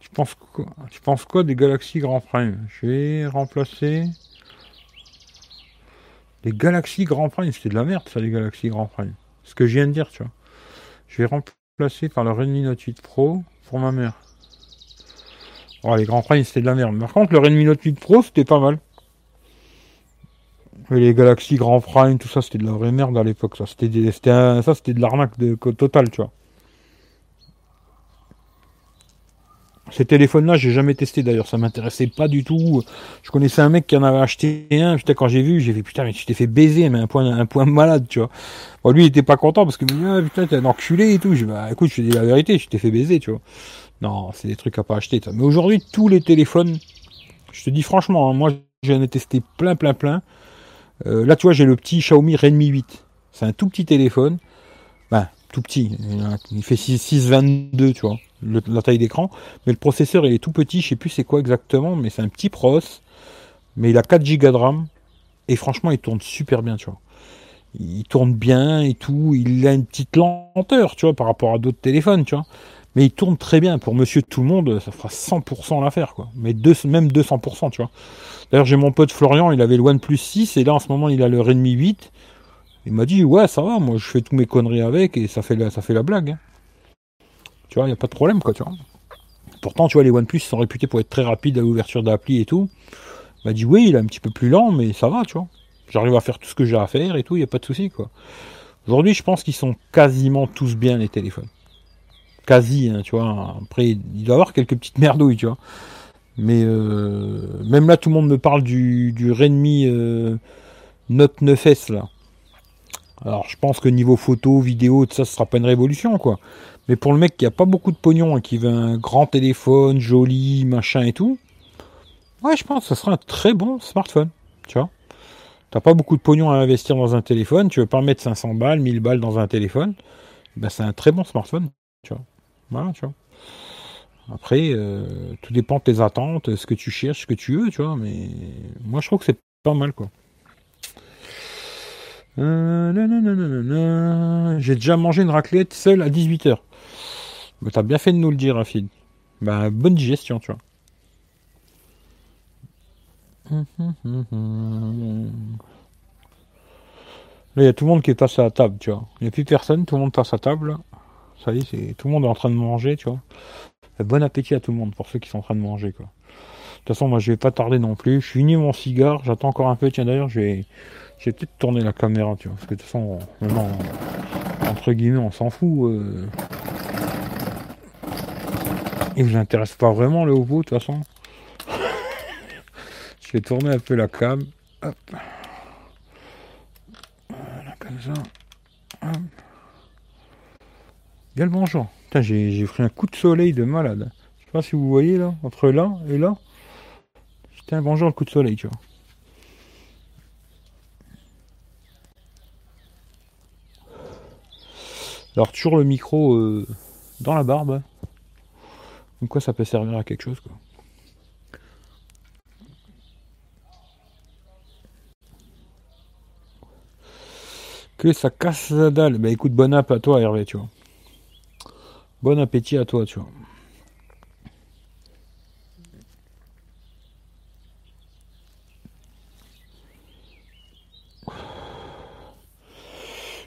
Tu penses quoi Tu penses quoi des Galaxy Grand Prime? Je vais remplacer les Galaxy Grand Prime. C'était de la merde ça, les Galaxy Grand Prime. Ce que je viens de dire, tu vois. Je vais remplacer par le Redmi Note 8 Pro pour ma mère. Oh, les Grand Prime, c'était de la merde. Par contre, le Redmi Note 8 Pro, c'était pas mal les Galaxy Grand Prime, tout ça, c'était de la vraie merde à l'époque. Ça, c'était, de l'arnaque de, total, tu vois. Ces téléphones-là, j'ai jamais testé d'ailleurs, ça m'intéressait pas du tout. Je connaissais un mec qui en avait acheté un, putain, quand j'ai vu, j'ai fait putain, mais tu t'es fait baiser, mais un point, un point malade, tu vois. Bon, lui, il était pas content parce que, ah, putain, t'es un enculé et tout. Je bah, écoute, je te dis la vérité, je t'ai fait baiser, tu vois. Non, c'est des trucs à pas acheter, Mais aujourd'hui, tous les téléphones, je te dis franchement, hein, moi, j'en ai testé plein, plein, plein. Euh, là, tu vois, j'ai le petit Xiaomi Redmi 8. C'est un tout petit téléphone. Ben, tout petit. Il fait 6,22, tu vois, la taille d'écran. Mais le processeur, il est tout petit. Je sais plus c'est quoi exactement, mais c'est un petit pros. Mais il a 4 Go de RAM. Et franchement, il tourne super bien, tu vois. Il tourne bien et tout. Il a une petite lenteur, tu vois, par rapport à d'autres téléphones, tu vois. Mais il tourne très bien. Pour monsieur tout le monde, ça fera 100% l'affaire, quoi. Mais même 200%, tu vois. D'ailleurs, j'ai mon pote Florian, il avait le OnePlus 6 et là en ce moment il a le Redmi 8. Il m'a dit ouais ça va, moi je fais tous mes conneries avec et ça fait la, ça fait la blague. Hein. Tu vois, il n'y a pas de problème quoi, tu vois. Pourtant, tu vois, les OnePlus sont réputés pour être très rapides à l'ouverture d'appli et tout. M'a dit oui, il est un petit peu plus lent, mais ça va, tu vois. J'arrive à faire tout ce que j'ai à faire et tout, il n'y a pas de souci quoi. Aujourd'hui, je pense qu'ils sont quasiment tous bien les téléphones. Quasi, hein, tu vois. Après, il doit y avoir quelques petites merdouilles, tu vois. Mais euh, même là, tout le monde me parle du, du Redmi euh, Note 9S là. Alors, je pense que niveau photo, vidéo, tout ça, ce sera pas une révolution, quoi. Mais pour le mec qui a pas beaucoup de pognon et qui veut un grand téléphone, joli, machin et tout, ouais, je pense que ce sera un très bon smartphone, tu vois. T'as pas beaucoup de pognon à investir dans un téléphone, tu veux pas mettre 500 balles, 1000 balles dans un téléphone, ben c'est un très bon smartphone, tu vois. Voilà. Après, euh, tout dépend de tes attentes, ce que tu cherches, ce que tu veux, tu vois. Mais moi, je trouve que c'est pas mal, quoi. Euh, J'ai déjà mangé une raclette seule à 18h. Mais t'as bien fait de nous le dire, Rafid. Bah, bonne digestion, tu vois. Là, il y a tout le monde qui est passé à la table, tu vois. Il n'y a plus personne, tout le monde passe à table. Ça y est, tout le monde est en train de manger, tu vois. Bon appétit à tout le monde pour ceux qui sont en train de manger quoi. De toute façon moi je vais pas tarder non plus. Je finis mon cigare, j'attends encore un peu. Tiens d'ailleurs je vais, peut-être tourner la caméra tu vois. Parce que de toute façon entre guillemets on s'en fout. Euh... Il vous intéresse pas vraiment le haut de toute façon. je vais tourner un peu la cam. Hop. Voilà comme ça. Hop. Bien le bonjour j'ai pris un coup de soleil de malade. Je sais pas si vous voyez là, entre là et là. C'était un bonjour le coup de soleil, tu vois. Alors toujours le micro euh, dans la barbe. Donc quoi ça peut servir à quelque chose quoi. Que ça casse la dalle. Bah écoute, bon app à toi Hervé, tu vois. Bon appétit à toi, tu vois.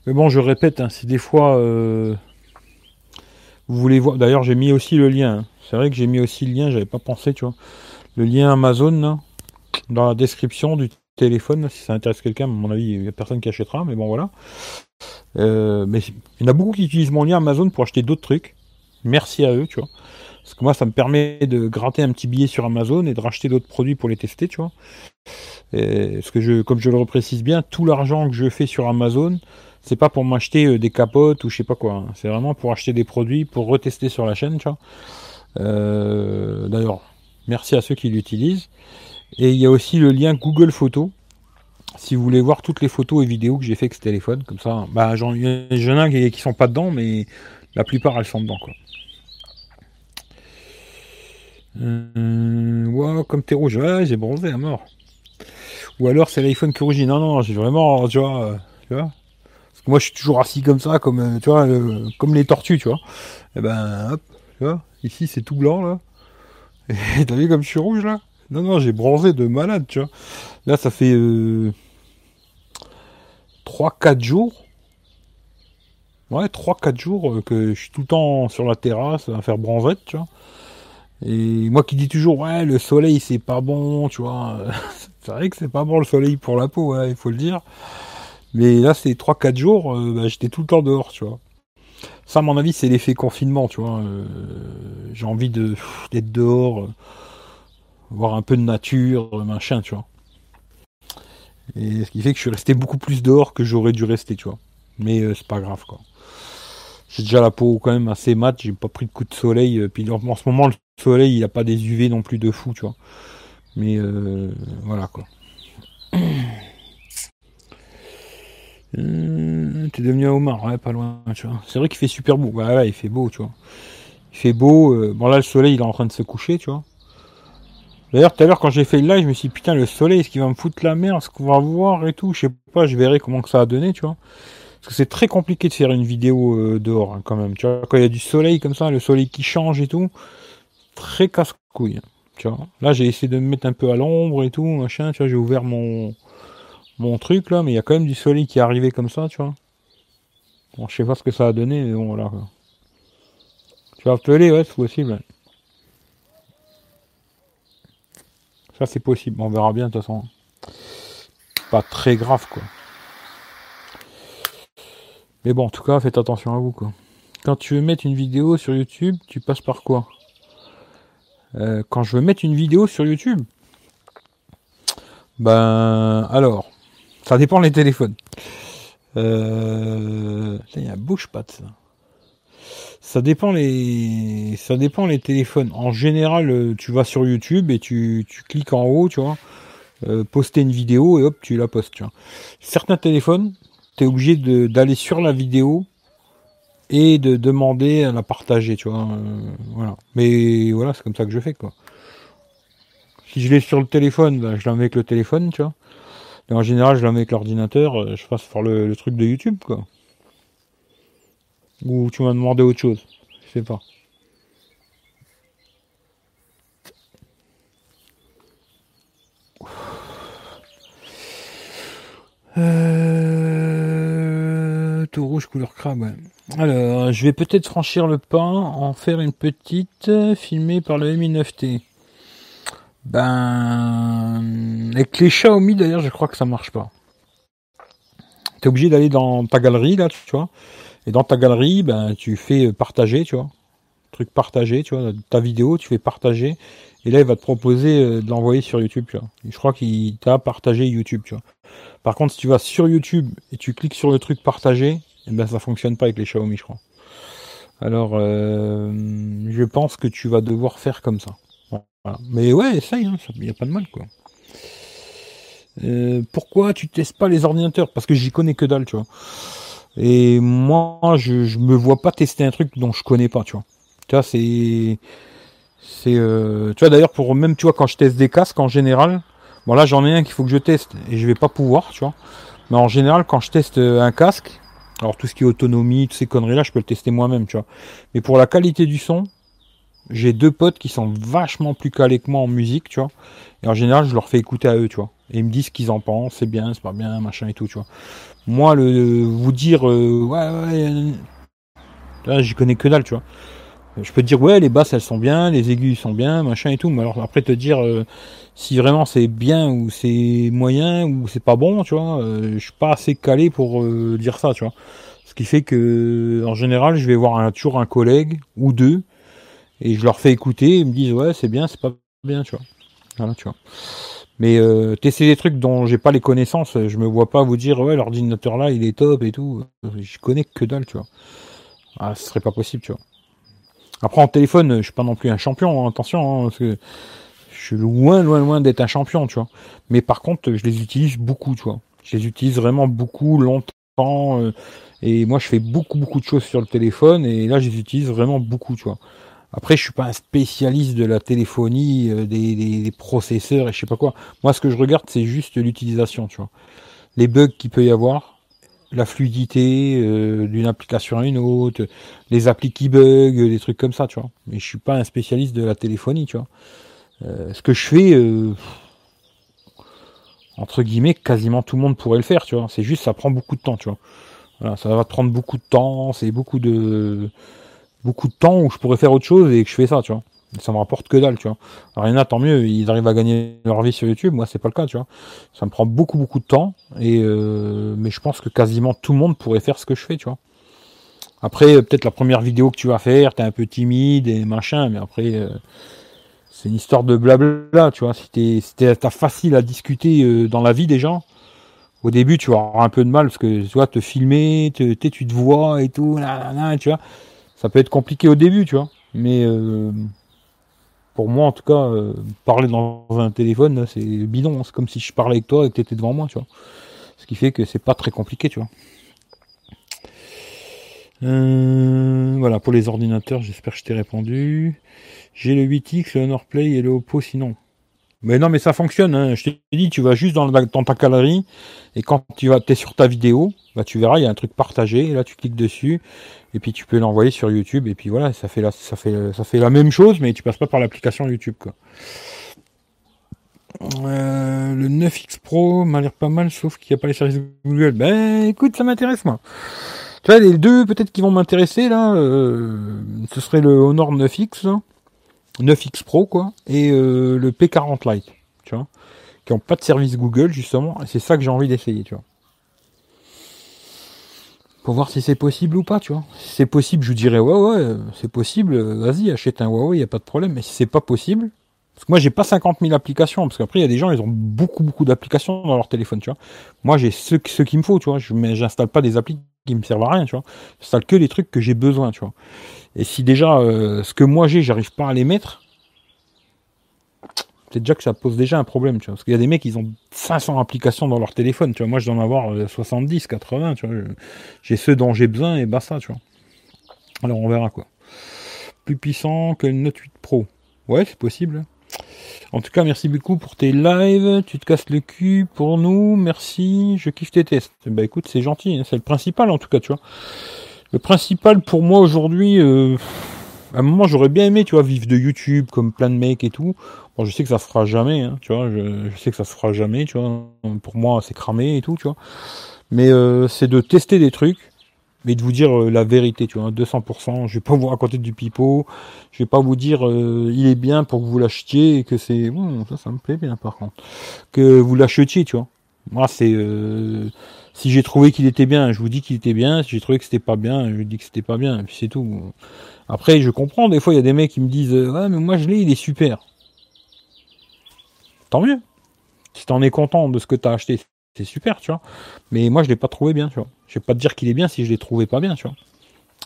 Mais bon, je répète, hein, si des fois euh, vous voulez voir. D'ailleurs, j'ai mis aussi le lien. Hein. C'est vrai que j'ai mis aussi le lien, j'avais pas pensé, tu vois. Le lien Amazon dans la description du téléphone, si ça intéresse quelqu'un, à mon avis, il n'y a personne qui achètera, mais bon voilà. Euh, mais il y en a beaucoup qui utilisent mon lien Amazon pour acheter d'autres trucs merci à eux, tu vois. Parce que moi, ça me permet de gratter un petit billet sur Amazon et de racheter d'autres produits pour les tester, tu vois. Parce que je, comme je le reprécise bien, tout l'argent que je fais sur Amazon, c'est pas pour m'acheter euh, des capotes ou je sais pas quoi. Hein. C'est vraiment pour acheter des produits pour retester sur la chaîne, tu vois. Euh, d'ailleurs, merci à ceux qui l'utilisent. Et il y a aussi le lien Google Photos. Si vous voulez voir toutes les photos et vidéos que j'ai fait avec ce téléphone, comme ça, bah, j'en, ai qui sont pas dedans, mais la plupart elles sont dedans, quoi. Euh, comme t'es rouge, ouais, j'ai bronzé à mort. Ou alors c'est l'iPhone qui rougit. Non, non, j'ai vraiment, tu vois, euh, tu vois. Parce que moi, je suis toujours assis comme ça, comme, tu vois, comme les tortues, tu vois. Et ben, hop, tu vois, ici c'est tout blanc, là. Et t'as vu comme je suis rouge, là? Non, non, j'ai bronzé de malade, tu vois. Là, ça fait 3-4 jours. Ouais, 3-4 jours que je suis tout le temps sur la terrasse à faire bronzette, tu vois. Et moi qui dis toujours, ouais, le soleil c'est pas bon, tu vois. c'est vrai que c'est pas bon le soleil pour la peau, il faut le dire. Mais là, c'est 3-4 jours, euh, bah, j'étais tout le temps dehors, tu vois. Ça, à mon avis, c'est l'effet confinement, tu vois. Euh, j'ai envie de d'être dehors, euh, voir un peu de nature, machin, tu vois. Et ce qui fait que je suis resté beaucoup plus dehors que j'aurais dû rester, tu vois. Mais c'est pas grave, quoi. J'ai déjà la peau quand même assez mat, j'ai pas pris de coup de soleil. Puis en, ce moment, le soleil, il a pas des UV non plus de fou, tu vois. Mais euh, voilà quoi. Euh, T'es devenu un homard, ouais, pas loin, tu vois. C'est vrai qu'il fait super beau. Ouais, ouais, il fait beau, tu vois. Il fait beau. Euh, bon, là, le soleil, il est en train de se coucher, tu vois. D'ailleurs, tout à l'heure, quand j'ai fait le live, je me suis dit, putain, le soleil, est-ce qu'il va me foutre la merde, ce qu'on va voir et tout? Je sais pas, je verrai comment que ça a donné, tu vois. Parce que c'est très compliqué de faire une vidéo euh, dehors, hein, quand même. Tu vois, quand il y a du soleil comme ça, le soleil qui change et tout, très casse-couille. Tu vois. Là, j'ai essayé de me mettre un peu à l'ombre et tout, machin. Tu vois, j'ai ouvert mon, mon truc là, mais il y a quand même du soleil qui est arrivé comme ça, tu vois. Bon, je sais pas ce que ça a donné, mais bon, voilà. Tu vas appeler, ouais, c'est possible. Ça, c'est possible. On verra bien, de toute façon. Pas très grave, quoi. Mais bon, en tout cas, faites attention à vous, quoi. Quand tu veux mettre une vidéo sur YouTube, tu passes par quoi? Euh, quand je veux mettre une vidéo sur YouTube? Ben, alors, ça dépend les téléphones. Euh, il y a bouge pas de ça. Ça dépend les, ça dépend les téléphones. En général, euh, tu vas sur YouTube et tu, tu cliques en haut, tu vois, poster une vidéo et hop, tu la postes. Tu vois. Certains téléphones, tu es obligé d'aller sur la vidéo et de demander à la partager, tu vois. Euh, voilà. Mais voilà, c'est comme ça que je fais, quoi. Si je l'ai sur le téléphone, ben, je la mets avec le téléphone, tu vois. En général, je la mets avec l'ordinateur, euh, je fasse faire le, truc de YouTube, quoi. Ou tu m'as demandé autre chose, je sais pas. Euh... Tout rouge couleur crabe, ouais. Alors, je vais peut-être franchir le pas, en faire une petite, filmée par le Mi 9T. Ben, avec les Xiaomi d'ailleurs, je crois que ça marche pas. T'es obligé d'aller dans ta galerie là, tu vois. Et dans ta galerie, ben, tu fais partager, tu vois. Truc partagé, tu vois. Ta vidéo, tu fais partager. Et là, il va te proposer euh, de l'envoyer sur YouTube, tu vois. je crois qu'il t'a partagé YouTube, tu vois. Par contre, si tu vas sur YouTube et tu cliques sur le truc partager, eh ben, ça fonctionne pas avec les Xiaomi, je crois. Alors, euh, je pense que tu vas devoir faire comme ça. Mais ouais, essaye, il hein, n'y a pas de mal, quoi. Euh, pourquoi tu testes pas les ordinateurs? Parce que j'y connais que dalle, tu vois. Et moi, je, je me vois pas tester un truc dont je connais pas, tu vois. Tu vois, c'est, c'est, euh, tu vois d'ailleurs pour même, tu vois, quand je teste des casques en général, bon là j'en ai un qu'il faut que je teste et je vais pas pouvoir, tu vois. Mais en général, quand je teste un casque, alors tout ce qui est autonomie, toutes ces conneries-là, je peux le tester moi-même, tu vois. Mais pour la qualité du son, j'ai deux potes qui sont vachement plus calés que moi en musique, tu vois. Et en général, je leur fais écouter à eux, tu vois. Et ils me disent ce qu'ils en pensent, c'est bien, c'est pas bien, machin et tout, tu vois. Moi, le vous dire, euh, ouais, ouais, là, j'y connais que dalle, tu vois. Je peux te dire, ouais, les basses, elles sont bien, les aigus, sont bien, machin et tout. Mais alors, après, te dire euh, si vraiment c'est bien ou c'est moyen ou c'est pas bon, tu vois, euh, je suis pas assez calé pour euh, dire ça, tu vois. Ce qui fait que, en général, je vais voir un, toujours un collègue ou deux et je leur fais écouter, ils me disent, ouais, c'est bien, c'est pas bien, tu vois. Voilà, tu vois. Mais euh, tester des trucs dont j'ai pas les connaissances, je me vois pas vous dire, ouais, l'ordinateur là, il est top et tout. Je connais que dalle, tu vois. Ah, ce serait pas possible, tu vois. Après, en téléphone, je suis pas non plus un champion, hein, attention, hein, parce que je suis loin, loin, loin d'être un champion, tu vois. Mais par contre, je les utilise beaucoup, tu vois. Je les utilise vraiment beaucoup, longtemps. Euh, et moi, je fais beaucoup, beaucoup de choses sur le téléphone. Et là, je les utilise vraiment beaucoup, tu vois. Après, je suis pas un spécialiste de la téléphonie, euh, des, des, processeurs et je sais pas quoi. Moi, ce que je regarde, c'est juste l'utilisation, tu vois. Les bugs qu'il peut y avoir, la fluidité euh, d'une application à une autre, les applis qui bug, des trucs comme ça, tu vois. Mais je suis pas un spécialiste de la téléphonie, tu vois. Euh, ce que je fais, euh, entre guillemets, quasiment tout le monde pourrait le faire, tu vois. C'est juste, ça prend beaucoup de temps, tu vois. Voilà, ça va te prendre beaucoup de temps, c'est beaucoup de beaucoup de temps où je pourrais faire autre chose et que je fais ça, tu vois. Ça me rapporte que dalle, tu vois. Alors, il y en a, tant mieux, ils arrivent à gagner leur vie sur YouTube. Moi, c'est pas le cas, tu vois. Ça me prend beaucoup, beaucoup de temps. Et, euh, mais je pense que quasiment tout le monde pourrait faire ce que je fais, tu vois. Après, peut-être la première vidéo que tu vas faire, t'es un peu timide et machin, mais après, euh, c'est une histoire de blabla, tu vois. Si t'es, si t'as facile à discuter euh, dans la vie des gens, au début, tu vas avoir un peu de mal parce que, tu vois, te filmer, te, tu te vois et tout, tu vois. Ça peut être compliqué au début, tu vois. Mais, euh, pour moi, en tout cas, euh, parler dans un téléphone, c'est bidon. Hein. C'est comme si je parlais avec toi et que tu étais devant moi, tu vois. Ce qui fait que c'est pas très compliqué, tu vois. Euh, voilà, pour les ordinateurs, j'espère que je t'ai répondu. J'ai le 8X, le Honor Play et le Oppo sinon. Mais non, mais ça fonctionne. Hein. Je t'ai dit, tu vas juste dans, ta galerie et quand tu vas, es sur ta vidéo, bah tu verras, il y a un truc partagé. Et là, tu cliques dessus et puis tu peux l'envoyer sur YouTube. Et puis voilà, ça fait la, même chose, mais tu passes pas par l'application YouTube. Euh, le 9X Pro m'a l'air pas mal, sauf qu'il n'y a pas les services Google. Ben, écoute, ça m'intéresse moi. Tu vois, les deux peut-être qui vont m'intéresser là, euh, ce serait le Honor 9X. Là. 9X Pro quoi et euh, le P40 Lite, tu vois, qui ont pas de service Google justement, et c'est ça que j'ai envie d'essayer, tu vois. Pour voir si c'est possible ou pas, tu vois. Si c'est possible, je vous dirais ouais ouais, c'est possible, vas-y, achète un Huawei, il y a pas de problème, mais si c'est pas possible, parce que moi j'ai pas 50 000 applications, parce qu'après il y a des gens, ils ont beaucoup beaucoup d'applications dans leur téléphone, tu vois. Moi j'ai ce, ce qu'il me faut, tu vois, je j'installe pas des applis qui me servent à rien, tu vois. J'installe que les trucs que j'ai besoin, tu vois. Et si déjà euh, ce que moi j'ai, j'arrive pas à les mettre, c'est déjà que ça pose déjà un problème, tu vois. Parce qu'il y a des mecs, ils ont 500 applications dans leur téléphone, tu vois. Moi, je dois en avoir 70, euh, 80, tu vois. J'ai ceux dont j'ai besoin et bah ça, tu vois. Alors, on verra quoi. Plus puissant que le Note 8 Pro. Ouais, c'est possible. En tout cas, merci beaucoup pour tes lives. Tu te casses le cul pour nous. Merci. Je kiffe tes tests. Bah écoute, c'est gentil. Hein. C'est le principal en tout cas, tu vois. Le principal pour moi aujourd'hui, euh, à un moment j'aurais bien aimé, tu vois, vivre de YouTube comme plein de mecs et tout. Bon, je sais que ça se fera jamais, hein, tu vois. Je, sais que ça se fera jamais, tu vois. Pour moi, c'est cramé et tout, tu vois. Mais euh, c'est de tester des trucs, mais de vous dire euh, la vérité, tu vois, 200%. Je vais pas vous raconter du pipeau. Je vais pas vous dire il est bien pour que vous l'achetiez et que c'est bon, ça, ça me plaît bien par contre. Que vous l'achetiez, tu vois. Moi, c'est si j'ai trouvé qu'il était bien, je vous dis qu'il était bien. Si j'ai trouvé que c'était pas bien, je vous dis que c'était pas bien. Et puis c'est tout. Après, je comprends. Des fois, il y a des mecs qui me disent Ouais, mais moi je l'ai, il est super. Tant mieux. Si t'en es content de ce que t'as acheté, c'est super, tu vois. Mais moi, je l'ai pas trouvé bien, tu vois. Je vais pas te dire qu'il est bien si je l'ai trouvé pas bien, tu vois.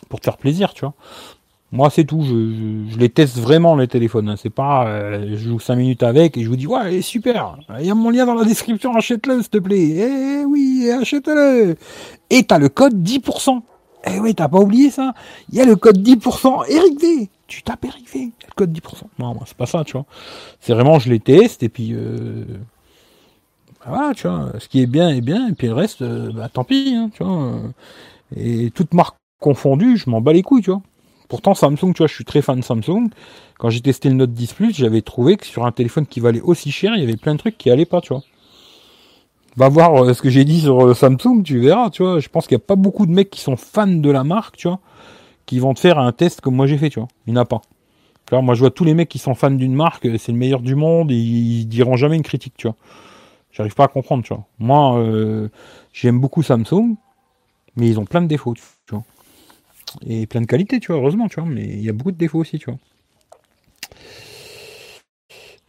Pour te faire plaisir, tu vois. Moi, c'est tout. Je, les teste vraiment, les téléphones. Hein. C'est pas, euh, je joue 5 minutes avec et je vous dis, ouais, super. Il y a mon lien dans la description, achète-le, s'il te plaît. Eh oui, achète-le. Et t'as le code 10%. Eh oui, t'as pas oublié ça. Il y a le code 10%. Eric V. Tu tapes Eric V. Le code 10%. Non, moi, c'est pas ça, tu vois. C'est vraiment, je les teste et puis, euh, bah voilà, tu vois. Ce qui est bien est bien et puis le reste, euh, bah, tant pis, hein, tu vois. Et toute marque confondue, je m'en bats les couilles, tu vois. Pourtant, Samsung, tu vois, je suis très fan de Samsung. Quand j'ai testé le Note 10 Plus, j'avais trouvé que sur un téléphone qui valait aussi cher, il y avait plein de trucs qui allaient pas, tu vois. Va voir euh, ce que j'ai dit sur euh, Samsung, tu verras, tu vois. Je pense qu'il n'y a pas beaucoup de mecs qui sont fans de la marque, tu vois, qui vont te faire un test comme moi j'ai fait, tu vois. Il n'y en a pas. Alors, moi, je vois tous les mecs qui sont fans d'une marque, c'est le meilleur du monde, ils diront jamais une critique, tu vois. J'arrive pas à comprendre, tu vois. Moi, euh, j'aime beaucoup Samsung, mais ils ont plein de défauts, tu et plein de qualités, tu vois, heureusement, tu vois, mais il y a beaucoup de défauts aussi, tu vois.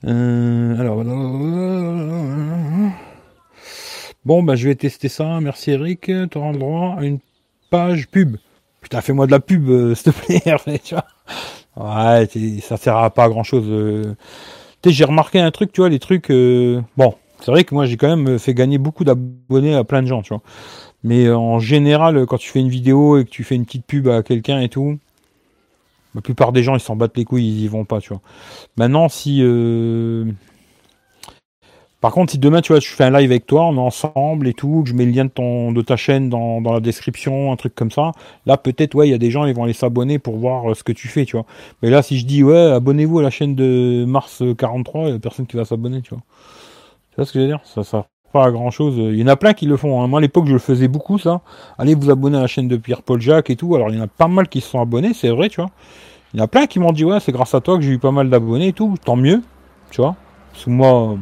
Euh, alors, bon, bah, je vais tester ça. Merci Eric. Tu auras le droit à une page pub. Putain, fais-moi de la pub, euh, s'il te plaît, tu vois. Ouais, ça sert à pas grand chose. Euh. J'ai remarqué un truc, tu vois, les trucs. Bon, c'est vrai que moi, j'ai quand même fait gagner beaucoup d'abonnés à plein de gens, tu vois. Mais euh, en général, quand tu fais une vidéo et que tu fais une petite pub à quelqu'un et tout, La plupart des gens, ils s'en battent les couilles, ils y vont pas, tu vois. Maintenant, si. Euh, par contre, si demain, tu vois, je fais un live avec toi, on est ensemble et tout, que je mets le lien de, ton, de ta chaîne dans, la description, un truc comme ça, là, peut-être, ouais, il y a des gens, ils vont aller s'abonner pour voir euh, ce que tu fais, tu vois. Mais là, si je dis, ouais, abonnez-vous à la chaîne de Mars 43, il n'y a personne qui va s'abonner, tu vois. Tu vois ce que je veux dire? Ça, ça pas grand chose. Il y en a plein qui le font. Hein. Moi, à l'époque, je le faisais beaucoup, ça. Allez vous abonner à la chaîne de Pierre-Paul Jacques et tout. Alors, il y en a pas mal qui se sont abonnés, c'est vrai, tu vois. Il y en a plein qui m'ont dit, ouais, c'est grâce à toi que j'ai eu pas mal d'abonnés et tout. Tant mieux, tu vois. Parce moi,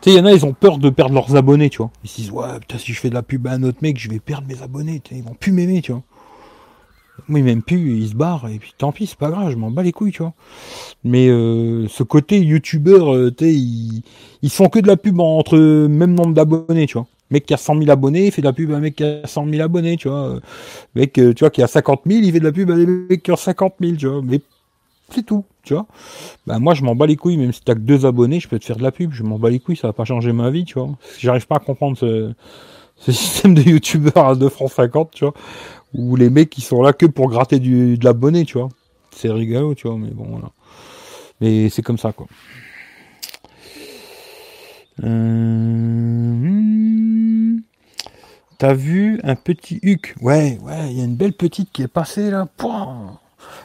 tu sais, il y en a, ils ont peur de perdre leurs abonnés, tu vois. Ils se disent, ouais, si je fais de la pub à un autre mec, je vais perdre mes abonnés. Ils vont plus m'aimer, tu vois. Ils m'aiment plus, ils se barrent, et puis tant pis, c'est pas grave, je m'en bats les couilles, tu vois. Mais euh, ce côté youtubeur, euh, tu ils, ils font que de la pub entre même nombre d'abonnés, tu vois. Mec qui a 100 000 abonnés, il fait de la pub à un mec qui a 100 000 abonnés, tu vois. Mec, euh, tu vois, qui a 50 000, il fait de la pub à des mecs qui ont 50 000, tu vois. Mais c'est tout, tu vois. Bah, moi, je m'en bats les couilles, même si t'as que deux abonnés, je peux te faire de la pub, je m'en bats les couilles, ça va pas changer ma vie, tu vois. J'arrive pas à comprendre ce, ce système de youtubeur à 2 francs 50, tu vois. Où les mecs, qui sont là que pour gratter du, de l'abonné, tu vois. C'est rigolo, tu vois, mais bon, voilà. Mais c'est comme ça, quoi. Euh... T'as vu un petit Huc? Ouais, ouais, il y a une belle petite qui est passée là.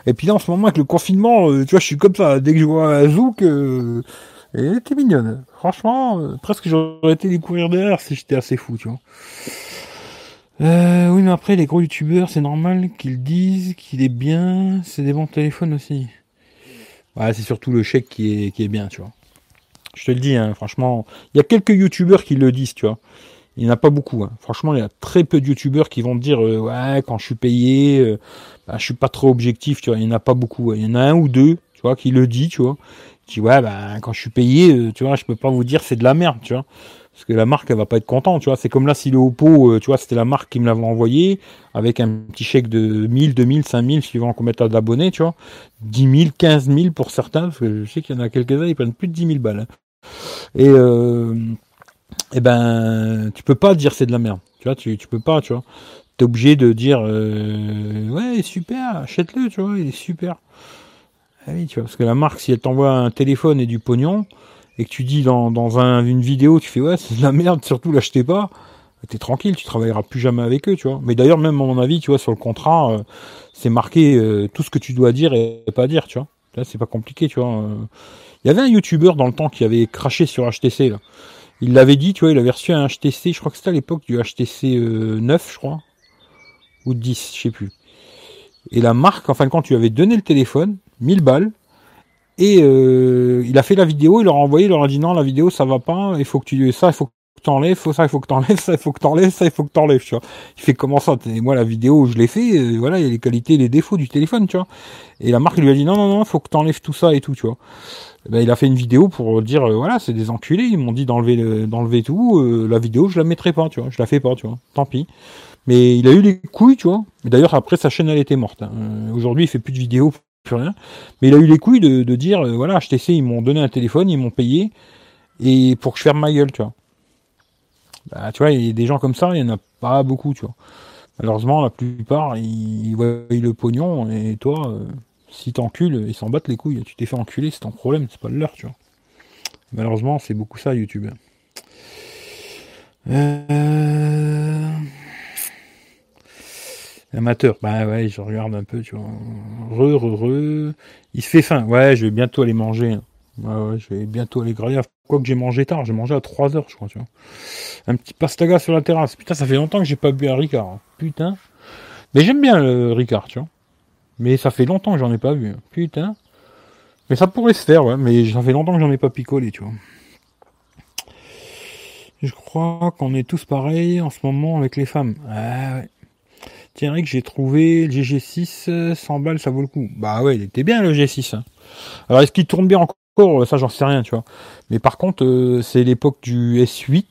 Et puis là, en ce moment, avec le confinement, euh, tu vois, je suis comme ça. Dès que je vois un zouk, euh, elle était mignonne. Franchement, euh, presque j'aurais été découvrir derrière si j'étais assez fou, tu vois. Oui, mais après, les gros youtubeurs, c'est normal qu'ils disent qu'il est bien. C'est des bons téléphones aussi. Ouais, c'est surtout le chèque qui est, qui est bien, tu vois. Je te le dis, hein, franchement, il y a quelques youtubeurs qui le disent, tu vois. Il n'y en a pas beaucoup. Hein. Franchement, il y a très peu de youtubeurs qui vont te dire euh, ouais quand je suis payé, euh, bah, je suis pas trop objectif, tu vois. Il n'y en a pas beaucoup. Il y en a un ou deux, tu vois, qui le dit, tu vois. Qui ouais bah quand je suis payé, euh, tu vois, je peux pas vous dire c'est de la merde, tu vois. Parce que la marque elle va pas être contente, tu vois. C'est comme là si le Oppo, tu vois, c'était la marque qui me l'avait envoyé avec un petit chèque de 1000, 2000, 5000 suivant combien t'as d'abonnés, tu vois. 10 000, 15 000 pour certains, parce que je sais qu'il y en a quelques-uns, ils prennent plus de 10 000 balles. Hein. Et euh, eh ben, tu peux pas dire c'est de la merde. Tu vois, tu, tu peux pas, tu vois. T'es obligé de dire euh, ouais, super, achète-le, tu vois, il est super. Ah oui, tu vois, parce que la marque, si elle t'envoie un téléphone et du pognon, et que tu dis dans, dans un, une vidéo, tu fais ouais, c'est de la merde, surtout l'achetez pas, t'es tranquille, tu travailleras plus jamais avec eux, tu vois. Mais d'ailleurs, même à mon avis, tu vois, sur le contrat, euh, c'est marqué euh, tout ce que tu dois dire et pas dire, tu vois. Là, c'est pas compliqué, tu vois. Il y avait un youtubeur dans le temps qui avait craché sur HTC, là. Il l'avait dit, tu vois, il avait reçu un HTC, je crois que c'était à l'époque du HTC 9, euh, je crois. Ou 10, je sais plus. Et la marque, en fin de compte, tu avais donné le téléphone, 1000 balles, et euh, il a fait la vidéo, il leur a envoyé, il leur a dit non, la vidéo ça va pas, il faut que tu ça, il faut que t'enlèves, faut ça, il faut que t'enlèves, ça, il faut que t'enlèves, ça, il faut que t'enlèves, tu vois. Il fait comment ça? Et moi la vidéo, je l'ai fait, euh, voilà, il y a les qualités, les défauts du téléphone, tu vois. Et la marque lui a dit non, non, non, faut que t'enlèves tout ça et tout, tu vois. Eh ben, il a fait une vidéo pour dire euh, voilà c'est des enculés ils m'ont dit d'enlever d'enlever tout euh, la vidéo je la mettrai pas tu vois je la fais pas tu vois tant pis mais il a eu les couilles tu vois d'ailleurs après sa chaîne elle était morte hein. Euh, aujourd'hui il fait plus de vidéos plus rien mais il a eu les couilles de, dire voilà HTC ils m'ont donné un téléphone ils m'ont payé et pour que je ferme ma gueule tu vois bah, tu vois il y a des gens comme ça il y en a pas beaucoup tu vois malheureusement la plupart ils, voient le pognon et toi si t'encules, ils s'en battent les couilles. Tu t'es fait enculer, c'est ton problème, c'est pas le leur, tu vois. Malheureusement, c'est beaucoup ça, YouTube. Euh... Amateur, bah ouais, je regarde un peu, tu vois. Re, re, re. Il se fait faim. Ouais, je vais bientôt aller manger. Ouais, ouais, je vais bientôt aller grailler. Quoi que j'ai mangé tard, j'ai mangé à 3 heures, je crois, tu vois. Un petit pastaga sur la terrasse. Putain, ça fait longtemps que j'ai pas bu un Ricard. Hein. Putain. Mais j'aime bien le Ricard, tu vois. Mais ça fait longtemps que j'en ai pas vu. Putain. Mais ça pourrait se faire, ouais. Mais ça fait longtemps que j'en ai pas picolé, tu vois. Je crois qu'on est tous pareils en ce moment avec les femmes. Ah ouais. Tiens, Rick, j'ai trouvé le GG6, 100 balles, ça vaut le coup. Bah ouais, il était bien le G6. Hein. Alors est-ce qu'il tourne bien encore? Ça, j'en sais rien, tu vois. Mais par contre, euh, c'est l'époque du S8.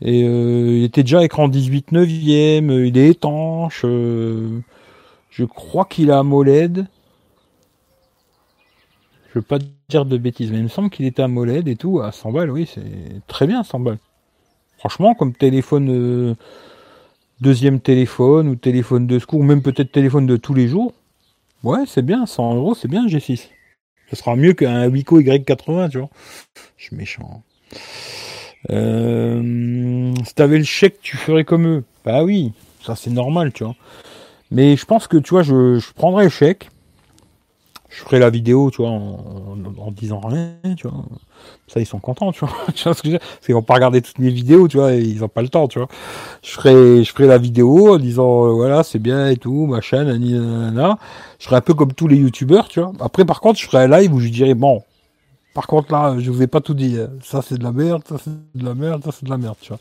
Et euh, il était déjà écran 18 neuvième, il est étanche. Euh, je crois qu'il a AMOLED. Je veux pas dire de bêtises, mais il me semble qu'il était AMOLED et tout. À 100 balles, oui, c'est très bien 100 balles. Franchement, comme téléphone, euh, deuxième téléphone ou téléphone de secours, ou même peut-être téléphone de tous les jours, Ouais, c'est bien, 100 euros, c'est bien, G6. Ce sera mieux qu'un Wico Y80, tu vois. Je suis méchant. Euh, si t'avais le chèque, tu ferais comme eux. Bah oui, ça c'est normal, tu vois. Mais je pense que, tu vois, je, je prendrais le chèque je ferai la vidéo, tu vois, en, en, disant rien, tu vois. Ça, ils sont contents, tu vois. tu vois ce que je veux dire? Parce qu'ils vont pas regarder toutes mes vidéos, tu vois, et ils ont pas le temps, tu vois. Je ferai, je ferai la vidéo en disant, euh, voilà, c'est bien et tout, machin, nanana. Je ferai un peu comme tous les youtubeurs, tu vois. Après, par contre, je ferai un live où je dirais, bon, par contre, là, je vous ai pas tout dit. Ça, c'est de la merde, ça, c'est de la merde, ça, c'est de la merde, tu vois.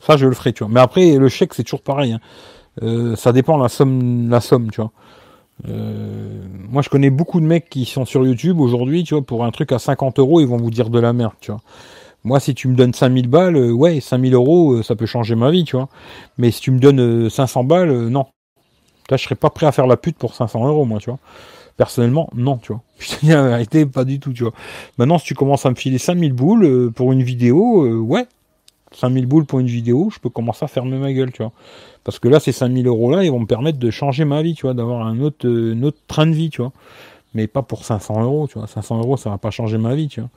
Ça, je le ferai, tu vois. Mais après, le chèque, c'est toujours pareil. Hein. Euh, ça dépend la somme, la somme, tu vois. Euh, moi, je connais beaucoup de mecs qui sont sur YouTube aujourd'hui, tu vois, pour un truc à 50 euros, ils vont vous dire de la merde, tu vois. Moi, si tu me donnes 5000 balles, euh, ouais, 5000 euros, euh, ça peut changer ma vie, tu vois. Mais si tu me donnes 500 balles, non. Là, je serais pas prêt à faire la pute pour 500 euros, moi, tu vois. Personnellement, non, tu vois. Je te dis la vérité, pas du tout, tu vois. Maintenant, si tu commences à me filer 5000 boules pour une vidéo, ouais, 5000 boules pour une vidéo, je peux commencer à fermer ma gueule, tu vois. Parce que là, ces 5000 euros là, ils vont me permettre de changer ma vie, tu vois, d'avoir un autre, euh, autre train de vie, tu vois. Mais pas pour 500 euros, tu vois. 500 euros, ça va pas changer ma vie, tu vois.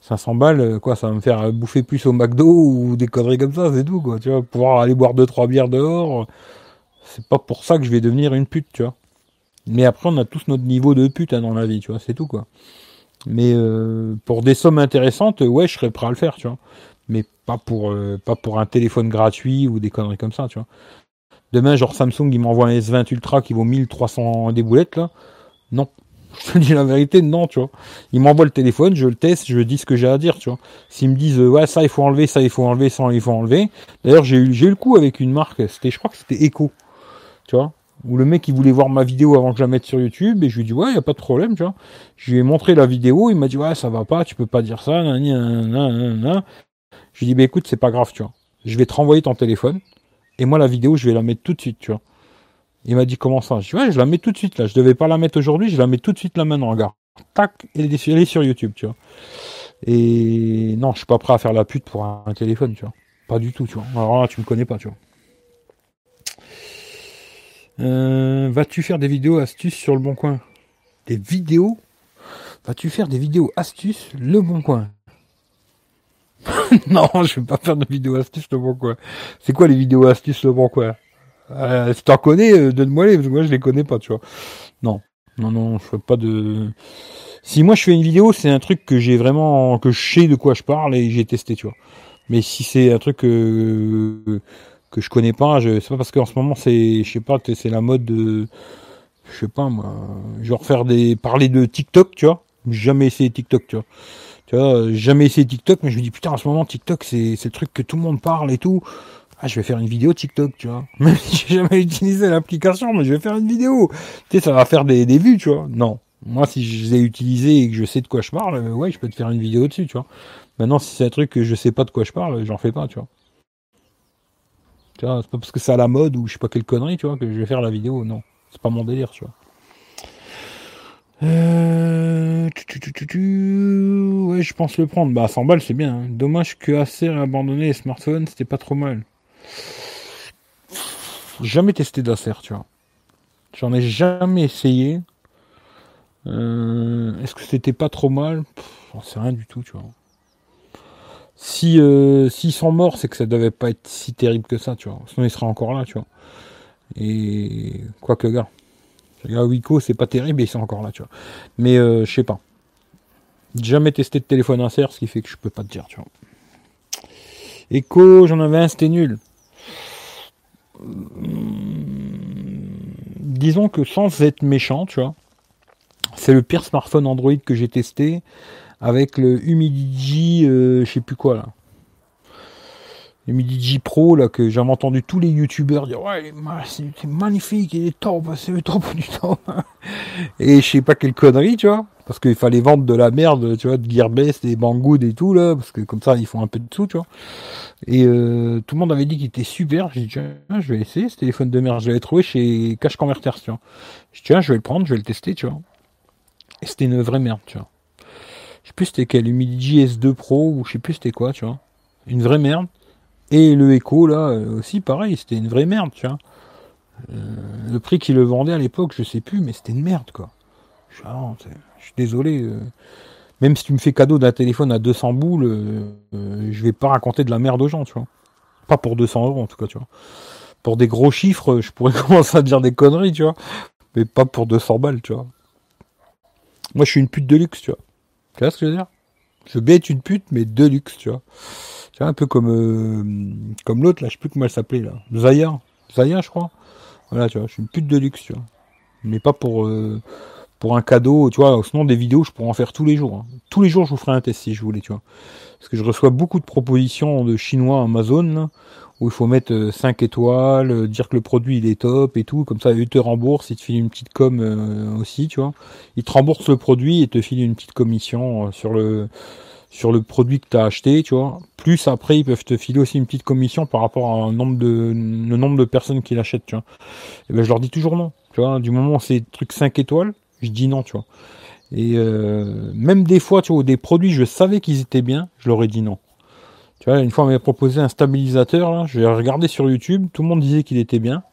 500 balles, euh, quoi, ça va me faire bouffer plus au McDo ou des conneries comme ça, c'est tout, quoi. Tu vois, pouvoir aller boire deux trois bières dehors, c'est pas pour ça que je vais devenir une pute, tu vois. Mais après, on a tous notre niveau de pute hein, dans la vie, tu vois, c'est tout, quoi. Mais euh, pour des sommes intéressantes, ouais, je serais prêt à le faire, tu vois. Pas pour pas pour un téléphone gratuit ou des conneries comme ça, tu vois. Demain, genre Samsung, il m'envoie un S20 Ultra qui vaut 1300 des boulettes, là. Non. Je te dis la vérité, non, tu vois. Il m'envoie le téléphone, je le teste, je dis ce que j'ai à dire, tu vois. S'ils me disent, ouais, ça, il faut enlever, ça, il faut enlever, ça, il faut enlever. D'ailleurs, j'ai eu, j'ai eu le coup avec une marque, c'était, je crois que c'était Echo, tu vois. Où le mec, il voulait voir ma vidéo avant que je la mette sur YouTube, et je lui dit, ouais, y a pas de problème, tu vois. Je lui ai montré la vidéo, il m'a dit, ouais, ça va pas, tu peux pas dire ça, nan, nan, nan. Je lui dit, bah écoute, c'est pas grave, tu vois. Je vais te renvoyer ton téléphone. Et moi, la vidéo, je vais la mettre tout de suite, tu vois. Il m'a dit comment ça? Je dis ouais, je la mets tout de suite là. Je devais pas la mettre aujourd'hui, je la mets tout de suite là maintenant, regarde. Tac, elle est, sur YouTube, tu vois. Et non, je suis pas prêt à faire la pute pour un, téléphone, tu vois. Pas du tout, tu vois. Alors là, tu me connais pas, tu vois. Euh, vas-tu faire des vidéos astuces sur le bon coin? Des vidéos? Vas-tu faire des vidéos astuces le bon coin? non, je vais pas faire de vidéos astuces le bon coin. C'est quoi les vidéos astuces le bon coin? Euh, Si t'en connais, euh, donne-moi les, parce que moi je les connais pas, tu vois. Non, non, non, je fais pas de. Si moi je fais une vidéo, c'est un truc que j'ai vraiment, que je sais de quoi je parle et j'ai testé, tu vois. Mais si c'est un truc que, que je connais pas, je, c'est pas parce qu'en ce moment c'est, je sais pas, c'est la mode de, je sais pas moi, genre faire des, parler de TikTok, tu vois. Jamais essayé TikTok, tu vois. Vois, jamais essayé TikTok, mais je me dis putain en ce moment TikTok c'est c'est le truc que tout le monde parle et tout. Ah, je vais faire une vidéo TikTok, tu vois. Même si j'ai jamais utilisé l'application, mais je vais faire une vidéo. Tu sais, ça va faire des, des vues, tu vois. Non. Moi, si je les ai utilisés et que je sais de quoi je parle, euh, ouais, je peux te faire une vidéo dessus, tu vois. Maintenant, si c'est un truc que je sais pas de quoi je parle, j'en fais pas, tu vois. Tu vois, c'est pas parce que c'est à la mode ou je sais pas quelle connerie, tu vois, que je vais faire la vidéo. Non. C'est pas mon délire, tu vois. Euh... Ouais, je pense le prendre. Bah, 100 balles, c'est bien. Hein. Dommage que Acer ait abandonné les smartphones, c'était pas trop mal. Jamais testé d'Acer, tu vois. J'en ai jamais essayé. Euh... Est-ce que c'était pas trop mal? J'en sais rien du tout, tu vois. Si euh, s'ils sont morts, c'est que ça devait pas être si terrible que ça, tu vois. Sinon, ils seraient encore là, tu vois. Et quoi que, gars. Là, Wico, c'est pas terrible ils sont encore là, tu vois. Mais euh, je sais pas. Jamais testé de téléphone insert, ce qui fait que je peux pas te dire, tu vois. Echo, j'en avais un, c'était nul. Disons que sans être méchant, tu vois, c'est le pire smartphone Android que j'ai testé avec le Humidigi, euh, je sais plus quoi là le Pro là que j'avais entendu tous les youtubeurs dire ouais c'est magnifique il est top c'est le top du top. Et je sais pas quelle connerie tu vois parce qu'il fallait vendre de la merde tu vois de Gearbest et Banggood et tout là parce que comme ça ils font un peu de sous tu vois. Et euh, tout le monde avait dit qu'il était super j'ai dit tiens je vais essayer ce téléphone de merde. Je l'avais trouvé chez Cash Converters tu vois. Je dit tiens je vais le prendre je vais le tester tu vois. Et c'était une vraie merde tu vois. Je sais plus c'était quel Humidigi S2 Pro ou je sais plus c'était quoi tu vois. Une vraie merde et le Echo, là, euh, aussi, pareil, c'était une vraie merde, tu vois. le prix qu'il le vendait à l'époque, je sais plus, mais c'était une merde, quoi. Je suis, désolé. même si tu me fais cadeau d'un téléphone à 200 boules, je vais pas raconter de la merde aux gens, tu vois. Pas pour 200 euros, en tout cas, tu vois. Pour des gros chiffres, je pourrais commencer à dire des conneries, tu vois. Mais pas pour 200 balles, tu vois. Moi, je suis une pute de luxe, tu vois. Tu vois ce que je veux dire? Je vais être une pute, mais de luxe, tu vois. Tu vois, un peu comme, euh, comme l'autre, là, je sais plus comment elle s'appelait, là. Zaya. Zaya, je crois. Voilà, tu vois, je suis une pute de luxe, tu vois. Mais pas pour, euh, pour un cadeau, tu vois. Sinon, des vidéos, je pourrais en faire tous les jours. Hein. Tous les jours, je vous ferai un test si je voulais, tu vois. Parce que je reçois beaucoup de propositions de chinois Amazon, où il faut mettre 5 euh, étoiles, euh, dire que le produit il est top et tout, comme ça ils te remboursent, ils te filent une petite com euh, aussi, tu vois. Ils te remboursent le produit et te filent une petite commission sur le sur le produit que tu as acheté, tu vois. Plus après ils peuvent te filer aussi une petite commission par rapport à un nombre de le nombre de personnes qui l'achètent, tu vois. Et ben je leur dis toujours non, tu vois. Du moment où c'est truc 5 étoiles, je dis non, tu vois. Et même des fois, tu vois, des produits, je savais qu'ils étaient bien, je leur ai dit non. Tu vois, une fois, on m'avait proposé un stabilisateur, là, je l'ai regardé sur YouTube, tout le monde disait qu'il était bien.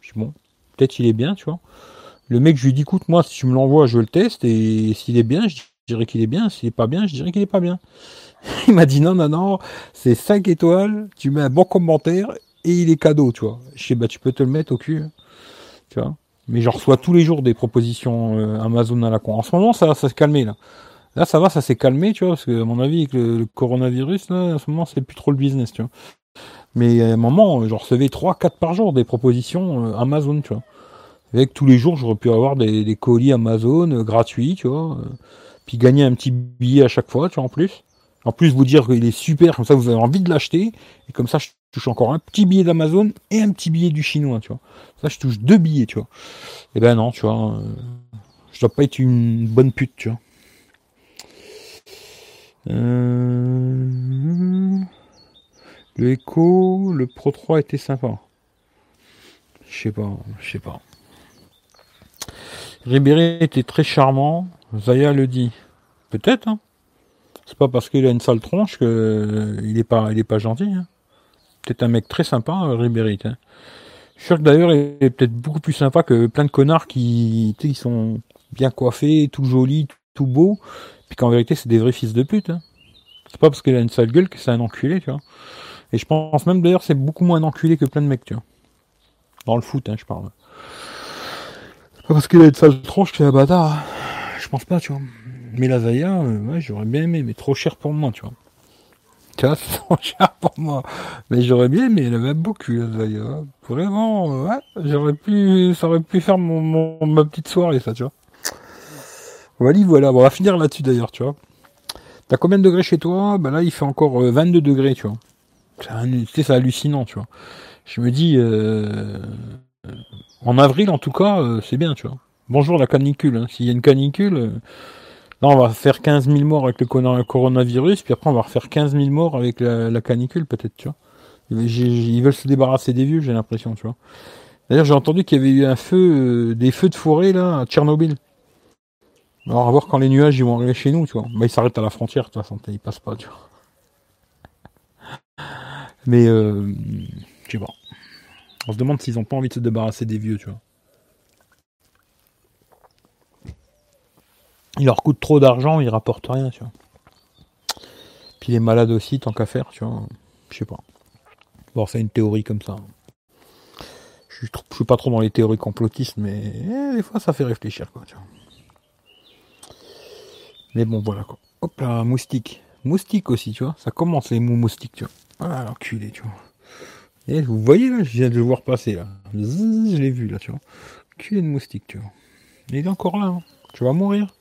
Je dis, bon, peut-être il est bien, tu vois. Le mec, je lui dis, écoute, moi, si tu me l'envoies, je le teste, et s'il est bien, je dirais qu'il est bien, s'il est pas bien, je dirais qu'il est pas bien. Il m'a dit, non, non, non, c'est 5 étoiles, tu mets un bon commentaire, et il est cadeau, tu vois. Je sais, bah, tu peux te le mettre au cul, tu vois. Mais je reçois tous les jours des propositions euh, Amazon à la con. En ce moment, ça, ça se calmer, là. Là, ça va, ça s'est calmé, tu vois, parce que, à mon avis, avec le, coronavirus, là, en ce moment, c'est plus trop le business, tu vois. Mais à un moment, je recevais 3, 4 par jour des propositions euh, Amazon, tu vois. Avec tous les jours, j'aurais pu avoir des, colis Amazon euh, gratuits, tu vois. Euh, puis gagner un petit billet à chaque fois, tu vois, en plus. En plus, vous dire qu'il est super, comme ça, vous avez envie de l'acheter. Et comme ça, je touche encore un petit billet d'Amazon et un petit billet du chinois, tu vois. Ça, je touche deux billets, tu vois. Et eh ben non, tu vois. je dois pas être une bonne pute, tu vois. Euh... Le Echo, le Pro 3 était sympa. Je sais pas, je sais pas. Ribéry était très charmant, Zaya le dit. Peut-être, hein. C'est pas parce qu'il a une sale tronche que euh, il est pas, il est pas gentil. Hein. Peut-être un mec très sympa, euh, Ribéry. Hein. Je suis sûr que d'ailleurs il est peut-être beaucoup plus sympa que plein de connards qui, qui sont bien coiffés, tout jolis, tout beaux, puis qu'en vérité, c'est des vrais fils de pute. Hein. C'est pas parce qu'il a une sale gueule que c'est un enculé, tu vois. Et je pense même d'ailleurs c'est beaucoup moins un enculé que plein de mecs, tu vois. Dans le foot, hein, je parle. C'est pas parce qu'il a une sale tronche que c'est un bâtard. Je pense pas, tu vois. Mais la Zaya, euh, ouais, j'aurais bien aimé, mais trop cher pour moi, tu vois. Tu vois, c'est trop cher pour moi. Mais j'aurais bien aimé, elle avait beaucoup, la Zaya. Vraiment, ouais, j'aurais pu, ça aurait pu faire mon, ma petite soirée, ça, tu vois. Voilà, voilà. on va finir là-dessus d'ailleurs, tu vois. T'as combien de degrés chez toi? Ben là, il fait encore 22 euh, degrés, tu vois. C'est hallucinant, tu vois. Je me dis, euh, en avril, en tout cas, euh, c'est bien, tu vois. Bonjour la canicule. Hein. S'il y a une canicule, là, on va faire 15 000 morts avec le coronavirus, puis après, on va refaire 15 000 morts avec la, canicule, peut-être, tu vois. Ils veulent se débarrasser des vieux, j'ai l'impression, tu vois. D'ailleurs, j'ai entendu qu'il y avait eu un feu, des feux de forêt, là, à Tchernobyl. Alors, va voir quand les nuages ils vont arriver chez nous, tu vois. Bah, ils s'arrêtent à la frontière, de toute façon, ils passent pas, tu vois. Mais, euh, je sais pas. On se demande s'ils ont pas envie de se débarrasser des vieux, tu vois. Il leur coûte trop d'argent, ils rapportent rien, tu vois. Puis les malades aussi, tant qu'à faire, tu vois. Je sais pas. Bon, c'est une théorie comme ça. Je suis, suis pas trop dans les théories complotistes, mais eh, des fois ça fait réfléchir, quoi, tu vois. Mais bon, voilà quoi. Hop là, moustique. Moustique aussi, tu vois. Ça commence les mous moustiques, tu vois. Ah, l'enculé, tu vois. Et vous voyez là, je viens de le voir passer là. je l'ai vu là, tu vois. Culé de moustique, tu vois. il est encore là. Hein. Tu vas mourir.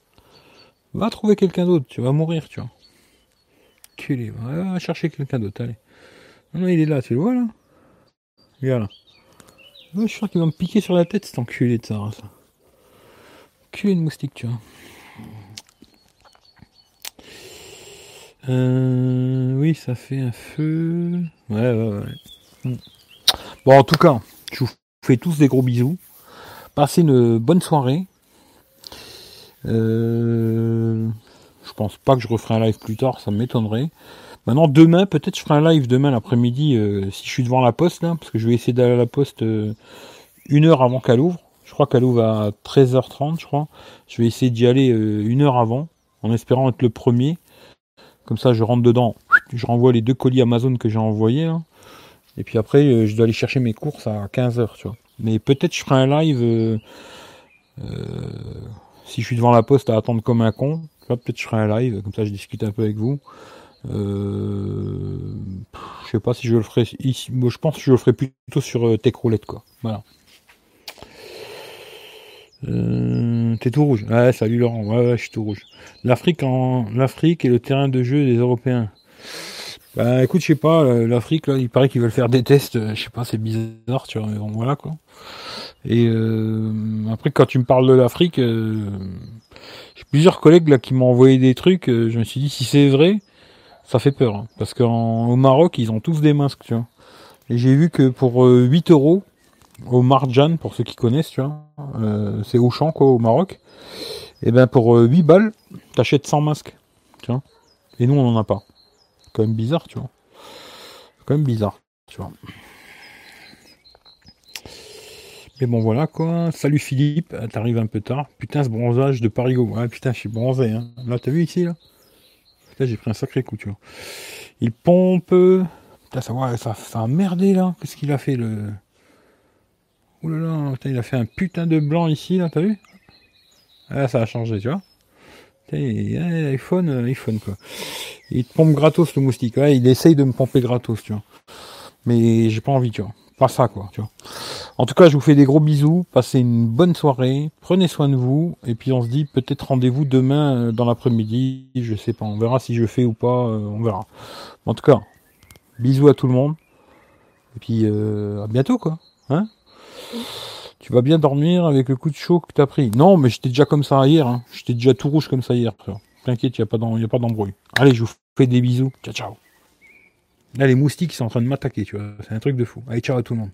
Va trouver quelqu'un d'autre, tu vas mourir, tu vois. Culé, va chercher quelqu'un d'autre, allez. Non, il est là, tu le vois là? Regarde je suis sûr qu'il va me piquer sur la tête cet enculé de ça. ça. Culé de moustique, tu vois. Euh, oui, ça fait un feu. Ouais, ouais, ouais. Bon, en tout cas, je vous fais tous des gros bisous. Passez une bonne soirée. Euh, je pense pas que je referai un live plus tard, ça m'étonnerait. Maintenant, demain, peut-être je ferai un live demain l'après-midi euh, si je suis devant la poste là, parce que je vais essayer d'aller à la poste une heure avant qu'elle ouvre. Je crois qu'elle ouvre à 13h30, je crois. Je vais essayer d'y aller euh, une heure avant, en espérant être le premier. Comme ça, je rentre dedans, je renvoie les deux colis Amazon que j'ai envoyés. Et puis après, euh, je dois aller chercher mes courses à 15h, tu vois. Mais peut-être je ferai un live euh, si je suis devant la poste à attendre comme un con. Peut-être je ferai un live, comme ça je discute un peu avec vous. Euh, je sais pas si je le ferai ici. je pense que je le ferai plutôt sur euh, Techroulette, quoi. Voilà. Euh, T'es tout rouge. Ouais, salut Laurent. Ouais, ouais, je suis tout rouge. L'Afrique en l'Afrique est le terrain de jeu des Européens. Bah écoute, je sais pas, euh, l'Afrique là, il paraît qu'ils veulent faire des tests, euh, je sais pas, c'est bizarre, tu vois, mais bon voilà quoi. Et après quand tu me parles de l'Afrique, j'ai plusieurs collègues là qui m'ont envoyé des trucs, je me suis dit si c'est vrai, ça fait peur. Hein, parce qu'au Maroc, ils ont tous des masques, tu vois. Et j'ai vu que pour 8 euh, euros, au Marjan, pour ceux qui connaissent, tu vois, euh, c'est Auchan, quoi, au Maroc. Et ben pour 8 euh, balles, t'achètes 100 masques, tu vois. Et nous, on en a pas. Quand même bizarre, tu vois. Quand même bizarre, tu vois. Mais bon, voilà, quoi. Salut Philippe, t'arrives un peu tard. Putain, ce bronzage de Parigo. Ouais, putain, je suis bronzé, hein. Là, t'as vu ici, là? Là, j'ai pris un sacré coup, tu vois. Il pompe. Putain, ça, ça, ça a merdé, là. Qu'est-ce qu'il a fait, le. Ouh là là, putain, il a fait un putain de blanc ici, là, t'as vu? Ah, ça a changé, tu vois. IPhone, euh, iPhone, quoi. Il pompe gratos, le moustique. Il essaye de me pomper gratos, tu vois. Mais j'ai pas envie, tu vois. Pas ça, quoi, tu vois. En tout cas, je vous fais des gros bisous. Passez une bonne soirée. Prenez soin de vous. Et puis, on se dit peut-être rendez-vous demain euh, dans l'après-midi. Je sais pas. On verra si je fais ou pas. Euh, on verra. En tout cas, bisous à tout le monde. Et puis, à bientôt, quoi. Hein? Tu vas bien dormir avec le coup de chaud que t'as pris. Non, mais j'étais déjà comme ça hier. Hein. J'étais déjà tout rouge comme ça hier. T'inquiète, il n'y a pas d'embrouille. Allez, je vous fais des bisous. Ciao, ciao. Là, les moustiques, sont en train de m'attaquer, tu vois. C'est un truc de fou. Allez, ciao à tout le monde.